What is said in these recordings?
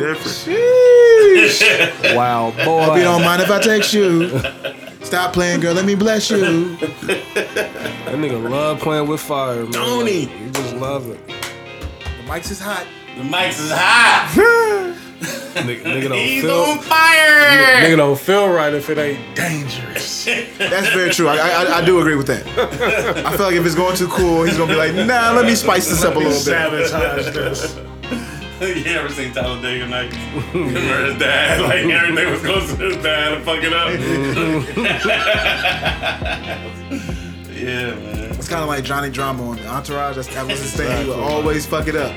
different. Wow, boy. Hope you don't mind if I text you. Stop playing, girl. Let me bless you. That nigga love playing with fire, man. Don't he? He just love it. The mics is hot. The mics is hot. Nigga, nigga don't He's feel. on fire. Nigga don't feel right if it ain't dangerous. That's very true. I, I, I do agree with that. I feel like if it's going too cool, he's gonna be like, nah, let me spice this up a little bit. Sabotage this. you ever seen Talladega Nights? Remember his dad? Like everything was going to his dad and fuck it up. yeah, man. It's kind of like Johnny Drama on the Entourage. That's, that was his thing. He would always fuck it up.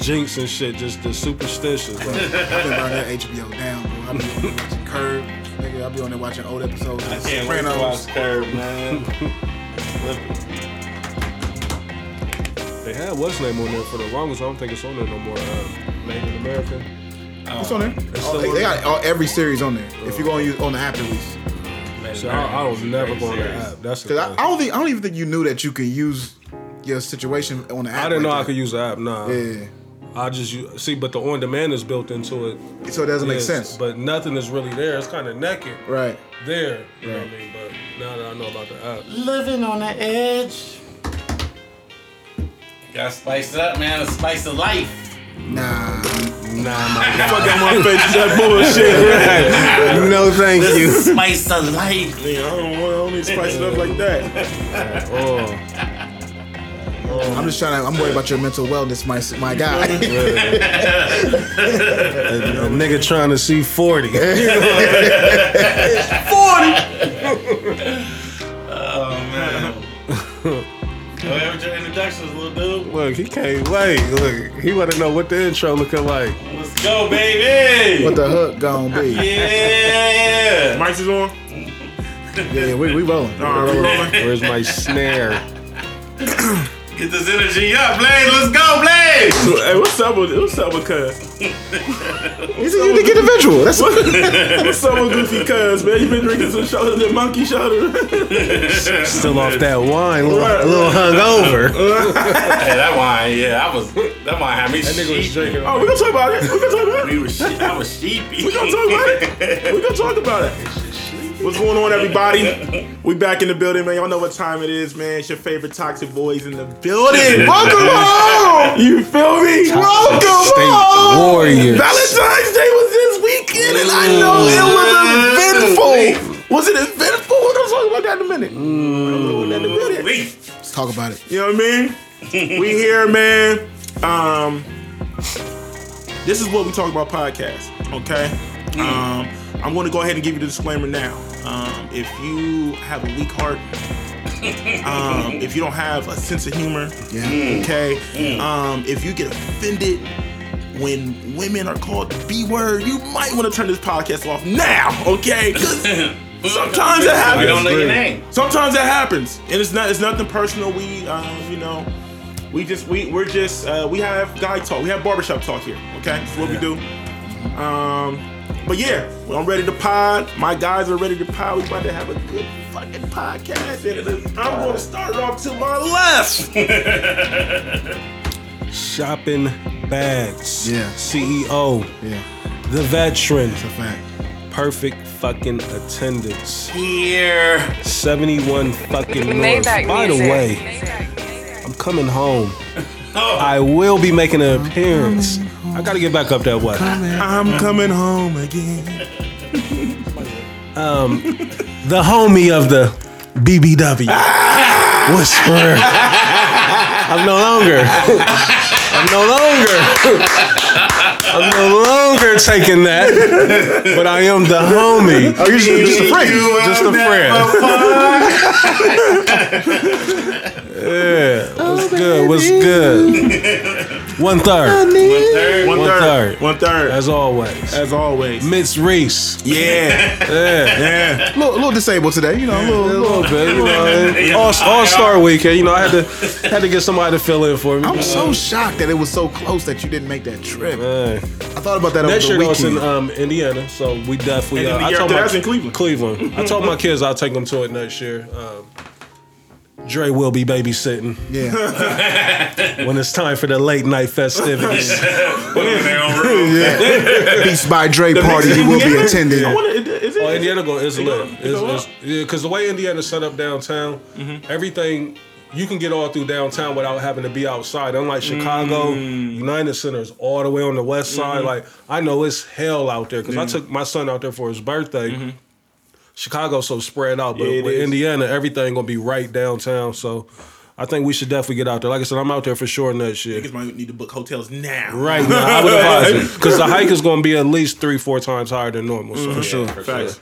Jinx and shit, just the superstitions. Bro. I've been burning that HBO down, bro. I'll be on there watching Curb. Nigga, I'll be on there watching old episodes of I can't wait to watch Sopranos. Curb, man. Flip it. They had what's name on there for the longest. I don't think it's on there no more. Uh, Native American. It's on there. It's Oh, still they, on they got all, every series on there. If you're going to use on the app at least. So I, I don't never go on the app. That's the Because I, thing. I don't think I don't even think you knew that you could use your situation on the app. I didn't know like I that. could use the app. Nah. Yeah. I just use, see, but the on demand is built into it. So it doesn't make Yes, sense. But nothing is really there. It's kind of naked Right. there. You know what I mean? But now that I know about the app, Living on the edge. Gotta spice it up, man. The spice of life. Nah. nah, my Fuck out my face with that bullshit. God. no, thank The you. spice of life. Nigga, I don't want I don't need to spice it up like that. Oh, I'm just trying to. I'm worried about your mental wellness, my my guy. a, a nigga trying to see forty. Oh, with little dude. Look, he can't wait. Look, he want to know what the intro looking like. Let's go, baby. what the hook gonna be? Yeah. Mike's is on. Yeah, we we rolling. All right, we rolling. Where's my snare? Get this energy up, Blaze. Let's go, Blaze. Hey, what's up with what's up with Cuz? He's a unique individual. That's what, What's up with Goofy Cuz, man? You been drinking some shoulder than monkey shoulder? Still off that wine, a little, a little hungover. Hey, that wine, yeah, I was. That wine had me That nigga was sheepy. drinking. oh, we gonna talk about it. We gonna talk about We it. was she- I was sheepy. We gonna talk about it. We gonna talk about it. What's going on, everybody? We back in the building, man. Y'all know what time it is, man. It's your favorite toxic boys in the building. Welcome home. You feel me? Welcome State home. Warriors. Valentine's Day was this weekend, and I know it was eventful. Was it eventful? We're gonna talk about that in a minute. We're gonna talk about that in a minute. let's talk about it. You know what I mean? we here, man. Um, this is what we talk about podcast. Okay. Um, I'm going to go ahead and give you the disclaimer now. Um, if you have a weak heart, um, if you don't have a sense of humor, Yeah. okay, um, if you get offended when women are called the B word, you might want to turn this podcast off now, okay? Sometimes it I happens. don't know your name. Sometimes that happens, and it's not. It's nothing personal. We, um, you know, we just we we're just uh, we have guy talk. We have barbershop talk here. Okay, that's what we do. Um, but yeah, well, I'm ready to pod. My guys are ready to pod. We about to have a good fucking podcast. And I'm going to start off to my left. Shopping bags. Yeah. CEO. Yeah, The veteran. it's a fact. Perfect fucking attendance. Here. 71 fucking North. Maybach By the way, I'm coming home. Oh. I will be making an appearance. I gotta get back up that way. I'm coming home again. um, The homie of the BBW. Whisperer. I'm no longer. I'm no longer. I'm no longer taking that. But I am the homie. Oh, you're just, just a friend. Just a friend. yeah. What's good? What's good? One third, One third. One One third. third. One third. as always. As always. Miss Reese. Yeah. Yeah. Yeah. A little, a little disabled today, you know. A A little, little bit, you know. All, all Star Weekend, you know. I had to had to get somebody to fill in for me. I'm so shocked that it was so close that you didn't make that trip. Man. I thought about that over Next the year, though, it's in um, Indiana, so we definitely. And then Uh, I told my in Cleveland. Cleveland. I told my kids I'll take them to it next year. Um, Dre will be babysitting Yeah. when it's time for the late night festivities. Put them in their own room. Beats by Dre party he will be attending. I is it? Oh, Indiana go is lit. go- It's, it go it's, yeah, because the way Indiana's set up downtown, Mm-hmm. everything you can get all through downtown without having to be outside. Unlike Chicago, Mm. United Center is all the way on the west side. Mm-hmm. Like I know it's hell out there because I took my son out there for his birthday. Chicago's so spread out, but Mm-hmm. Yeah, it with is. Indiana, everything gonna be right downtown. So I think we should definitely get out there. Like I said, I'm out there for sure next year. Niggas might need to book hotels now. Right now, I would advise it because the hike is going to be at least three, four times higher than normal. Mm-hmm. So for sure. For Facts.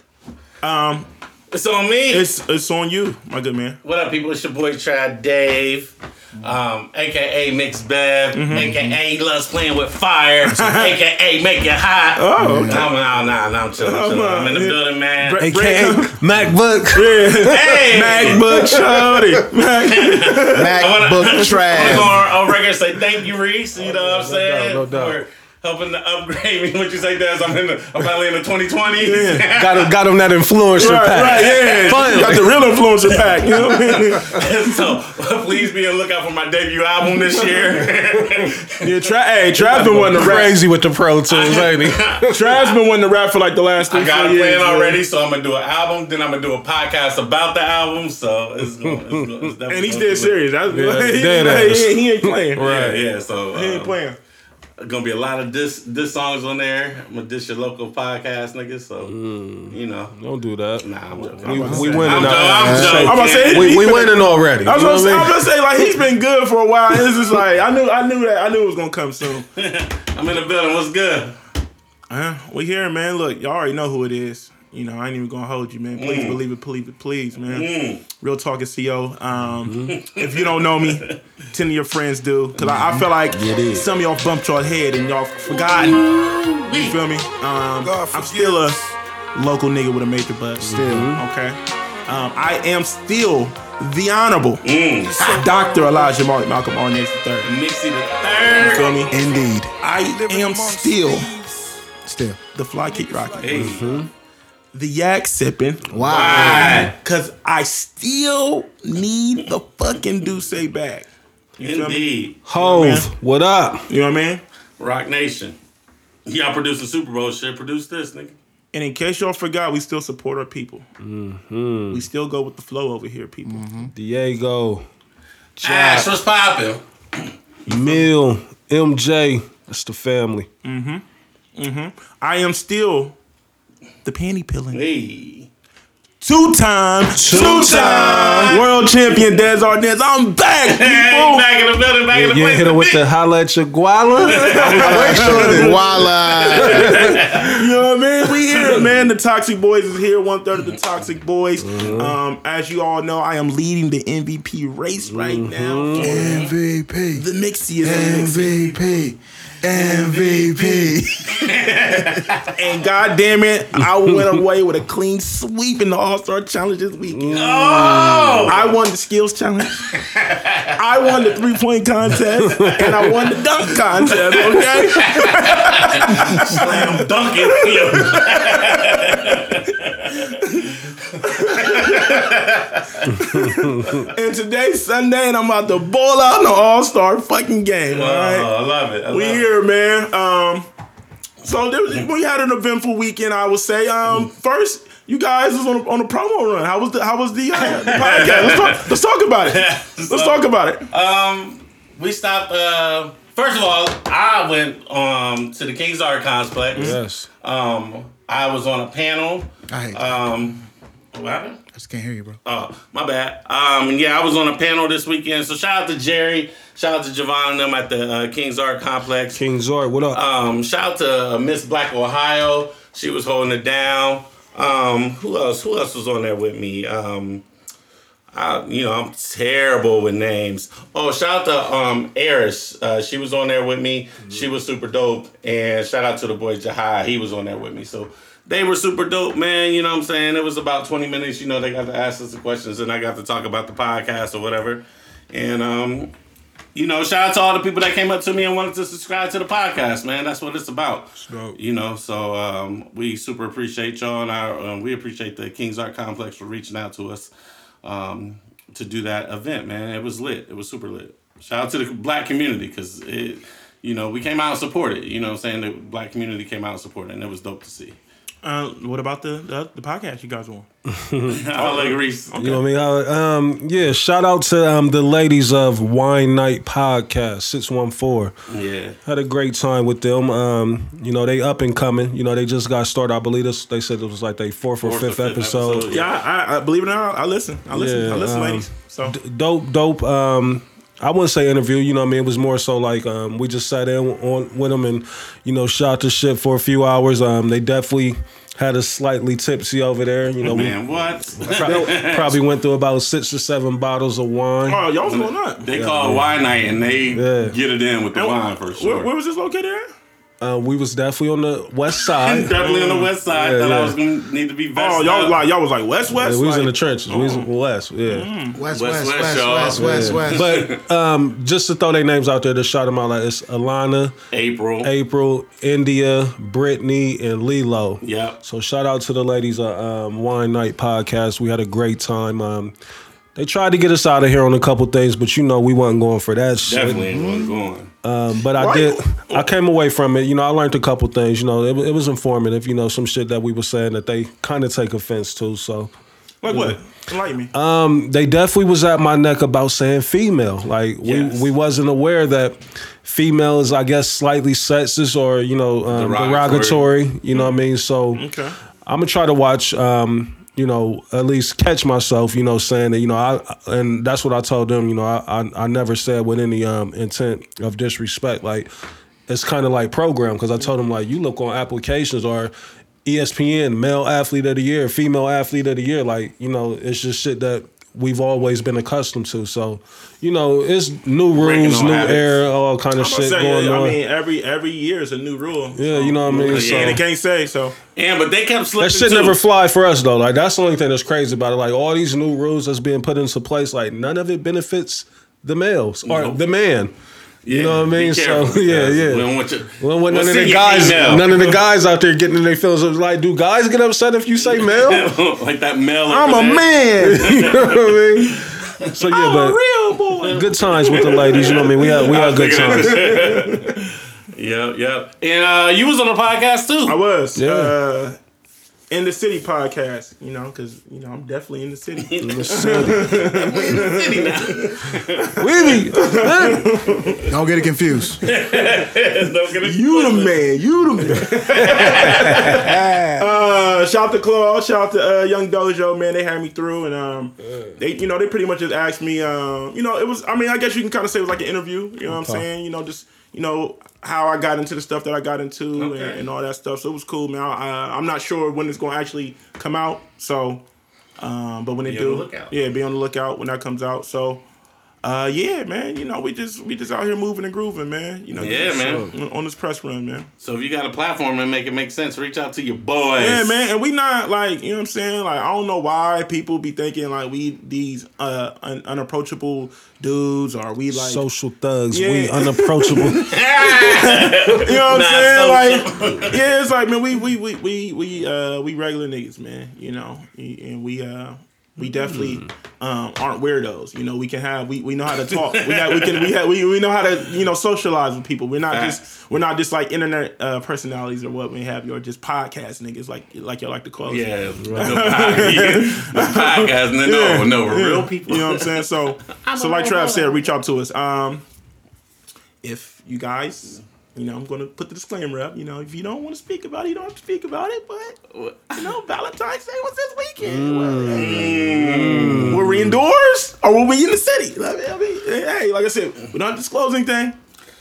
sure. Um, It's on me. it's it's on you, my good man. What up, people? It's your boy Trad Dave, um, aka Mix Bev, Mm-hmm. aka he loves playing with fire, aka Make It Hot. Oh, okay. No, no, no, no, I'm chilling, I'm, chilling. I'm in the Yeah. building, man. Bre- AKA MacBook. hey, MacBook Shorty. Mac- MacBook I'm trash. on, on record and say thank you, Reese. You know what I'm saying? no doubt. For helping to upgrade me. What you say, Des? I'm in the, I'm finally in the 2020. got him, got him that influencer right, pack. right, yeah. Finally. Got the real influencer pack. You know what I mean? so please be on lookout for my debut album this year. Yeah, Tra- hey, Trav's been wanting to rap. Crazy with the Pro Tools, ain't he? Trav's been wanting to rap for like the last three, I got a years. plan man. already, so I'm gonna do an album. Then I'm gonna do a podcast about the album. So it's going. It's going it's And he's gonna dead serious. That's, he, dead he, ass. he, he ain't playing. Yeah, yeah. So He ain't um, playing. Gonna be a lot of this this songs on there. I'm gonna dish your local podcast, nigga. So you know, Don't do that. nah, I'm joking. We, I'm we winning I'm, now. joking. I'm joking. I'm about to say, We, we winning already. I was gonna, say- I was gonna say like he's been good for a while. It's just like I knew I knew that I knew it was gonna come soon. I'm in the building. What's good? Uh, we here, man. Look, y'all already know who it is. You know, I ain't even gonna hold you, man. Please believe it, believe it, please, man. Real talk is CO. Um, If you don't know me, ten of your friends do. Cause I, I feel like some of y'all bumped your head and y'all forgotten. You feel me? Um, I'm still a local nigga with a major buzz. Still. Okay. Um, I am still the honorable Dr. Elijah Mark Malcolm Arnaz III. Nixie the You feel me? Indeed. I am still Still. the fly kick rocket. Hey. The yak sipping. Why? Cause I still need the fucking Duce back. You feel me? Indeed. Hove, what up? You know what I mean? Roc Nation. Y'all producing Super Bowl shit. Produce this, nigga. And in case y'all forgot, we still support our people. We still go with the flow over here, people. Diego, Ash, what's poppin'? Mill, MJ. That's the family. Mhm. Mhm. I am still the panty peeling. Hey. Two time, two time world champion Des Arnaz. I'm back, people. back in the building, back in the You place. hit him with the holla at your guala. Voila. You know what I mean? We here, man. The Toxic Boys is here. One third of the Toxic Boys. Um, as you all know, I am leading the MVP race right now. MVP. The Mixie is in the MVP. MVP. And god damn it, I went away with a clean sweep in the All Star Challenge this weekend. Oh! I won the skills challenge. I won the three point contest, and I won the dunk contest. Okay. Slam dunking. and today's Sunday, and I'm about to ball out in the All Star fucking game. All right. Oh, I love it. I We love it. here, man. Um, so there we had an eventful weekend, I would say. Um, first, you guys was on a, on a promo run. How was the How was the, uh, the podcast? Let's talk, let's talk about it. Let's talk about it. Um, we stopped. Uh, first of all, I went um to the King Arts Complex. yes. Um, I was on a panel. I hate you. Um, what happened? I can't hear you, bro. Oh, my bad. Um, yeah, I was on a panel this weekend. So shout out to Jerry. Shout out to Javon and them at the uh, King Arts Complex. King's Zord, what up? Um, shout out to uh, Miss Black Ohio. She was holding it down. Um, who else? Who else was on there with me? Um, I, you know, I'm terrible with names. Oh, shout out to um Eris. Uh, she was on there with me. She was super dope. And shout out to the boy Jahai. He was on there with me. So they were super dope, man. You know what I'm saying? It was about 20 minutes. You know, they got to ask us the questions and I got to talk about the podcast or whatever. And um, you know, shout out to all the people that came up to me and wanted to subscribe to the podcast, man. That's what it's about. dope. You know, so um, we super appreciate y'all, and our, um, we appreciate the King Arts Complex for reaching out to us. Um, to do that event, man. It was lit. It was super lit. Shout out to the black community because it, you know, we came out and supported. You know, what I'm saying the black community came out and supported, and it was dope to see. Uh, what about the, the the podcast you guys on? I like Reese. You know what I mean? I, um, yeah, shout out to um, the ladies of Wine Night Podcast, 614. Yeah. Had a great time with them. Um, you know, they up and coming. You know, they just got started. I believe this, they said it was like their fourth or Fourth or fifth, fifth episode. episode, Yeah, I, I, I believe it or not, I listen. I listen. Yeah, I listen, um, ladies. So dope, dope. Um, I wouldn't say interview. You know, what I mean, it was more so like um, we just sat in on with them and you know shot the shit for a few hours. Um, they definitely had us slightly tipsy over there. You know, we Man, what? pro- probably went through about six or seven bottles of wine. oh, y'all was going up. They call it wine night, and they Yeah. get it in with the wine for sure. Where, where was this located at? Uh, we was definitely on the west side. Definitely on the west side. Yeah, that yeah. I was gonna need to be Oh, y'all up. like y'all was like west west. Yeah, we was in the like, trenches. We was west. Yeah. West, West, west, west, west, y'all. west, west, west. But um, just to throw their names out there to shout them out, like it's Alana, April. April, India, Brittany, and Lilo. Yep. So shout out to the ladies at um, Wine Night Podcast. We had a great time. Um, they tried to get us out of here on a couple things, but you know we wasn't going for that shit. Definitely wasn't going. Um, but I Why- did. I came away from it. You know, I learned a couple things. You know, it, it was informative. You know, some shit that we were saying that they kind of take offense to. So Like what? Enlighten me. Um, they definitely was at my neck about saying female. Like Yes. we we wasn't aware that female is, I guess, slightly sexist or you know um, Derogatory. derogatory. You know what I mean? So okay. I'm gonna try to watch. Um, you know, at least catch myself. You know, saying that. You know, I and that's what I told them. You know, I I, I never said with any um intent of disrespect. Like it's kind of like program because I told them like you look on applications or ESPN male athlete of the year, female athlete of the year. Like you know, it's just shit that we've always been accustomed to. So you know, it's new rules, new habits. era, all kind of I'm gonna shit say, going I on. mean, every every year is a new rule. yeah, you know what I mean. Yeah, So and it can't say so. And but they kept slipping. that shit too. never fly for us though. Like that's the only thing that's crazy about it. Like all these new rules that's being put into place, like none of it benefits the males or Nope. the man. You know what I be mean? So yeah, yeah. We don't want you. Well, when none we'll of the guys, female. none of the guys out there getting in their feelings. It's Like, do guys get upset if you say male? like that male. I'm a there. man. you know what I mean? So yeah, but Real boy. good times with the ladies. You know what I mean? We had we had good times. Yep, yep. And uh, you was on the podcast too. I was. Yeah. Uh, in the city podcast, you know, because you know I'm definitely in the city. We be- Don't get it confused. you the man. You the man. uh, shout out to Claude. Shout out to uh, Young Dojo. Man, they had me through, and um, they, you know, they pretty much just asked me. Um, you know, it was. I mean, I guess you can kind of say it was like an interview. You know what I'm saying? You know, just you know how I got into the stuff that I got into Okay. and, and all that stuff. So it was cool, man. I, I'm not sure when it's going to actually come out. So, um, but when it Be on do, lookout. yeah, be on the lookout when that comes out. So. Uh yeah, man. You know, we just we just out here moving and grooving, man. You know, Yeah, man. uh, On this press run, man. So if you got a platform and make it make sense, reach out to your boys. Yeah, man, and we not like you know what I'm saying. Like I don't know why people be thinking like we these uh un- unapproachable dudes or we like social thugs. We Yeah. unapproachable. you know what I'm Nah, saying. so- Like yeah, it's like man, we we we we we uh we regular niggas, man. You know, and we uh. We definitely um, aren't weirdos. You know, we can have we, we know how to talk. We got, we can we have we, we know how to you know socialize with people. We're not Facts. just we're not just like internet uh, personalities or what we have. You're just podcast niggas like like y'all like to call us. Yeah, the podcast, the podcast, no, no, no, we're real people. You know what I'm saying? So, so like Trav said, reach out to us. Um, if you guys, you know, I'm gonna put the disclaimer up. You know, if you don't want to speak about it, you don't have to speak about it. But you know, Valentine's Day was this weekend. Well, hey, Were we indoors or were we in the city? I mean, I mean, hey, like I said, we don't disclose anything.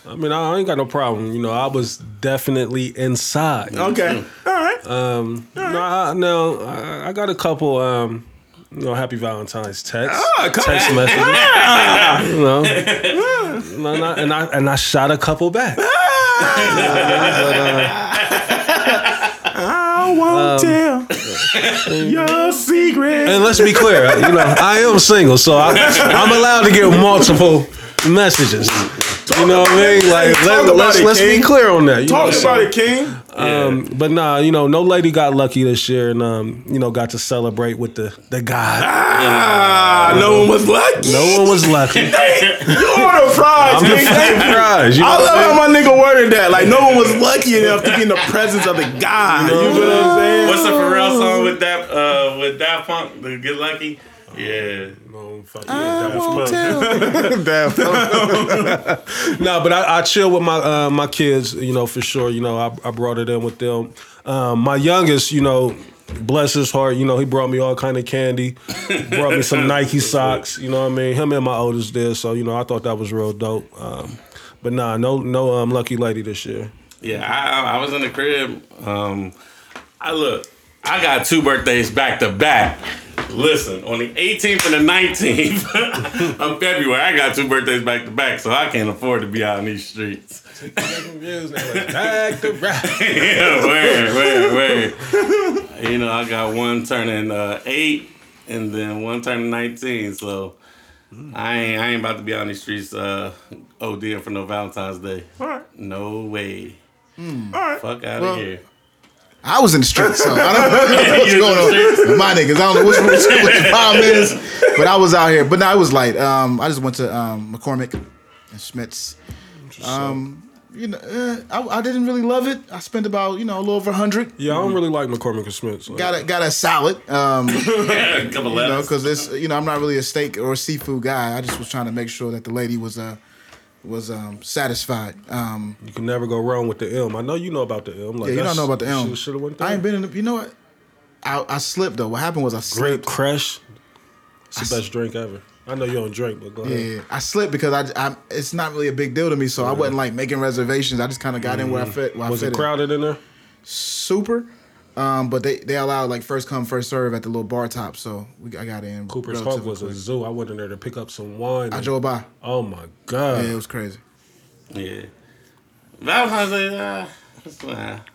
I mean, I ain't got no problem. You know, I was definitely inside. Okay, all right. Um, no, I, no, I, I got a couple. Um, you know, happy Valentine's text, Ah, come- text messages. you know, and I, and I and I shot a couple back. Uh, I won't um, tell your secret. And let's be clear, you know, I am single, so I, I'm allowed to get multiple messages. You know what I mean? Like let, about let's it, let's be clear on that. You know Talk what about saying? it, King. Um, but nah, you know, no lady got lucky this year, and um, you know, got to celebrate with the the God. Ah, no one was lucky. No one was lucky. you on a prize, I'm King. just Thank you. surprised. You know I love how my nigga worded that. Like no one was lucky enough to be in the presence of the God. You know what I'm saying? What's the Pharrell song with that uh with Daft Punk? The Get Lucky. Yeah. Damn. No, but I, I chill with my uh, my kids, you know, for sure. You know, I, I brought it in with them. Um, my youngest, you know, bless his heart, you know, he brought me all kind of candy, brought me some Nike socks. You know what I mean? Him and my oldest did, so you know, I thought that was real dope. Um, but nah, no, no, um, lucky lady this year. Yeah, I, I was in the crib. Um, I look, I got two birthdays back to back. Listen, on the 18th and the 19th of February, I got two birthdays back to back, so I can't afford to be out in these streets. Back to back. yeah, word, word, word. You know, I got one turning uh, eight, and then one turning 19. So I ain't, I ain't about to be out in these streets uh, ODing for no Valentine's Day. All right, No way. all right. Fuck out Well, of here. I was in the streets, so I don't know what's going on with my niggas. I don't know what's, what's, what the problem is, but I was out here. But no, it was light. Um, I just went to um, McCormick and Schmick's. Um, you know, uh, I, I didn't really love it. I spent about you know a little over a hundred. Yeah, I don't really like McCormick and Smith. So. Got a got a salad. Um, a couple you know, because it's you know I'm not really a steak or a seafood guy. I just was trying to make sure that the lady was uh was um satisfied. Um, You can never go wrong with the M. I know you know about the M. Like, yeah, you don't know about the elm. Should have went there. I ain't been in. The, you know what? I, I slipped though. What happened was I Grape slipped. Crush. It's the best drink ever. I know you don't drink, but go ahead. Yeah, I slipped because I, I it's not really a big deal to me, so I wasn't like making reservations. I just kind of got in where I fit. Where Was I it fit in. crowded in there? Super, um, but they they allowed like first come first serve at the little bar top, so we I got in. Cooper's Hawk relatively was a zoo. I went in there to pick up some wine. I and- drove by. oh my god! Yeah, it was crazy. Yeah. Valentine's Day, uh, it's,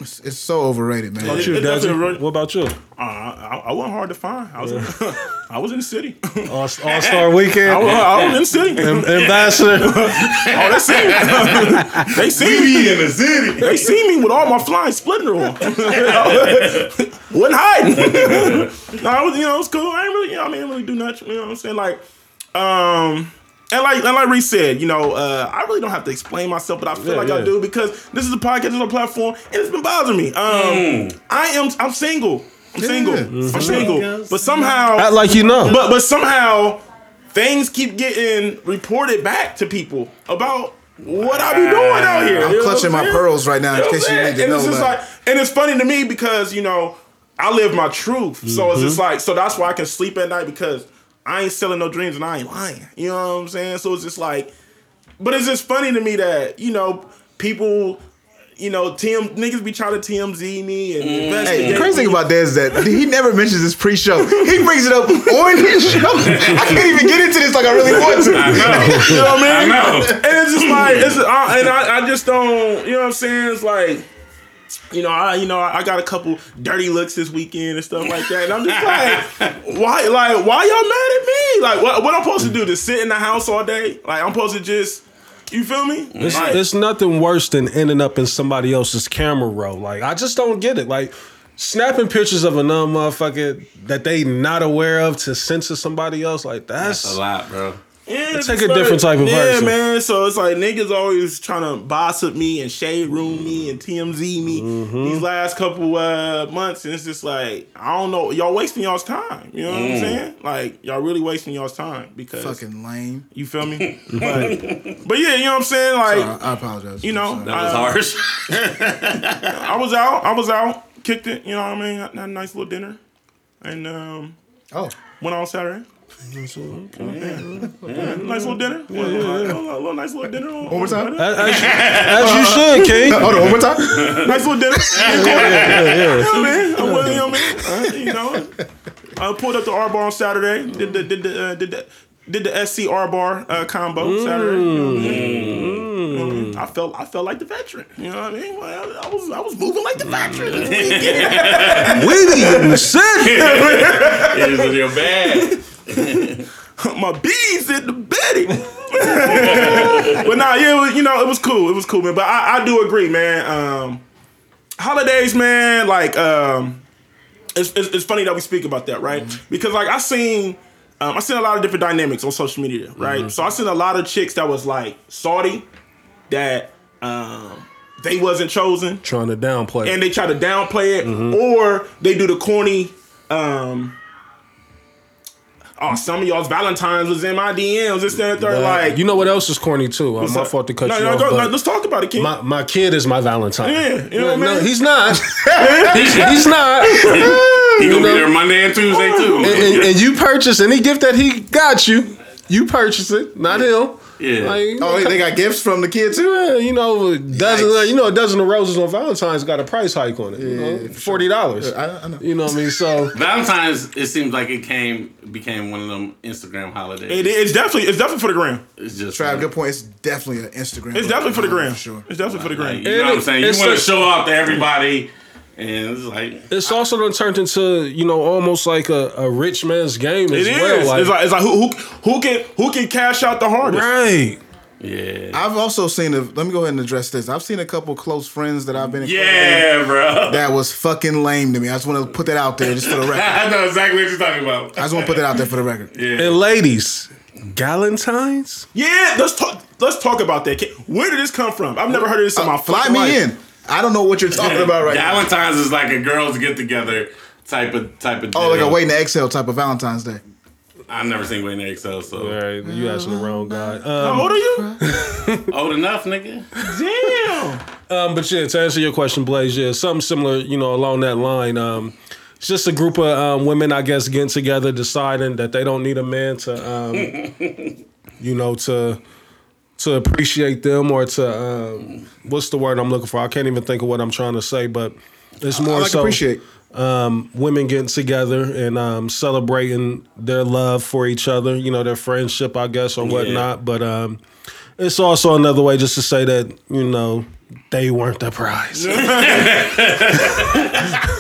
It's, it's so overrated, man. What about you, It- it Dazzy? What about you? Uh, I, I wasn't hard to find. I was, in, I was in the city. All, All Star Weekend. I was, I was in the city. Am- Ambassador. Oh, they see me. they see me in the city. They see me with all my flying splendor on. Wasn't hiding. no, I was, you know, it was cool. I ain't really, you know, I mean, I didn't really do much. You know what I'm saying? Like, um, and like, and like Reese said, you know, uh, I really don't have to explain myself, but I feel Yeah, like I yeah. do because this is a podcast, this is a platform, and it's been bothering me. Um, I am, I'm single. I'm single. I'm single. But somehow, Act like you know. but but somehow things keep getting reported back to people about what I be doing out here. I'm You know clutching what my pearls right now in You know case you I'm need saying? to and know it's just like, and it's funny to me because you know I live my truth, so it's just like so that's why I can sleep at night because I ain't selling no dreams and I ain't lying. You know what I'm saying? So it's just like, but it's just funny to me that you know people. You know, TM niggas be trying to TMZ me and mm. investigate. Hey, the crazy thing me. about that is that he never mentions this pre-show. He brings it up on his show. I can't even get into this like I really want to. you know what I mean? I know. And it's just like it's I, and I, I just don't. You know what I'm saying? It's like. You know, I you know I got a couple dirty looks this weekend and stuff like that, and I'm just like, why, like, why y'all mad at me? Like, what, what I'm supposed to do? To sit in the house all day? Like, I'm supposed to just, you feel me? It's, Like, it's nothing worse than ending up in somebody else's camera roll. Like I just don't get it. Like snapping pictures of another motherfucker that they not aware of to censor somebody else. Like that's, That's a lot, bro. Yeah, Take it's a different type of yeah, person. man. So it's like niggas always trying to boss up me and shade room me and TMZ me Mm-hmm. these last couple uh, months, and it's just like I don't know, y'all wasting y'all's time. You know what Mm. I'm saying? Like y'all really wasting y'all's time because Fucking lame. you feel me. but, but yeah, you know what I'm saying? Like I, I apologize. you know, That was uh, harsh. I was out, I was out, kicked it. You know what I mean? I Had a nice little dinner, and um, Oh, went on Saturday. Nice little dinner. Yeah, little, little nice little dinner. On, One more time? as, as you, as you should, King. hold on, one more time. nice little dinner. You know what I mean? I went, you know what I? Uh, you know, I pulled up the R bar on Saturday. Did the did the uh, did the did the SC R bar uh, combo Saturday. You know what I mean? You know what I mean? I felt I felt like the veteran. You know what I mean? Well, I was I was moving like the veteran. We didn't sick. it was in your bag. my bees in the Betty. but nah, yeah, it was, you know, it was cool. It was cool, man. But I, I do agree, man. Um, holidays, man. Like, um, it's, it's, it's funny that we speak about that, right? Because like I seen. Um, I seen a lot of different dynamics on social media, right? So I seen a lot of chicks that was like salty that um, they wasn't chosen, Trying to downplay. It. And they try to downplay it, or they do the corny. Um, oh, some of y'all's Valentines was in my DMs. This, that, and third. Like, you know what else is corny too? Uh, my fault to cut no, you no, off. go, but no, let's talk about it, King. my, my kid is my Valentine. Yeah, you know what I No, mean? he's not. he's, he's not. He gonna know- be there Monday and Tuesday too. and, and- and you purchase any gift that he got you, you purchase it, not him. Yeah. Like, Oh, they, they got gifts from the kids too. yeah, you know, a dozen, Yikes. you know, a dozen of roses on Valentine's got a price hike on it. you know, forty dollars. I, I know. You know what I mean? So Valentine's, it seems like it came became one of them Instagram holidays. It- it's definitely it's definitely for the gram. It's just Trav, like, good point. It's definitely an Instagram. It's definitely for the gram. For sure. It's definitely for the gram. like, you know what I'm saying? You want to show off to everybody, and it's like it's also done turned into you know almost like a, a rich man's game as It is. well. it's like it's like who, who who can who can cash out the hardest? right. yeah, I've also seen a. Let me go ahead and address this. I've seen a couple close friends that I've been. in yeah, bro. That was fucking lame to me. I just want to put that out there, just for the record. I know exactly what you're talking about. I just want to put that out there for the record. Yeah. And ladies, Galentine's. Yeah, let's talk. Let's talk about that. Where did this come from? I've never heard of this in my Uh, fly me life. in. I don't know what you're talking about right now. Valentine's is like a girls get together type of type of. Oh, like a deal. waiting to exhale type of Valentine's Day. I've never seen Waiting to Exhale, so All right, you asking the wrong guy. How Um, old are you? old enough, nigga. Damn. um, but yeah, to answer your question, Blaze, yeah, something similar, you know, along that line. Um, it's just a group of um, women, I guess, getting together, deciding that they don't need a man to, um, you know, to to appreciate them or to um, what's the word I'm looking for? I can't even think of what I'm trying to say, but it's more I like so appreciate. um, women getting together and um, celebrating their love for each other, you know, their friendship, I guess, or whatnot. But um, it's also another way just to say that, you know, they weren't the prize.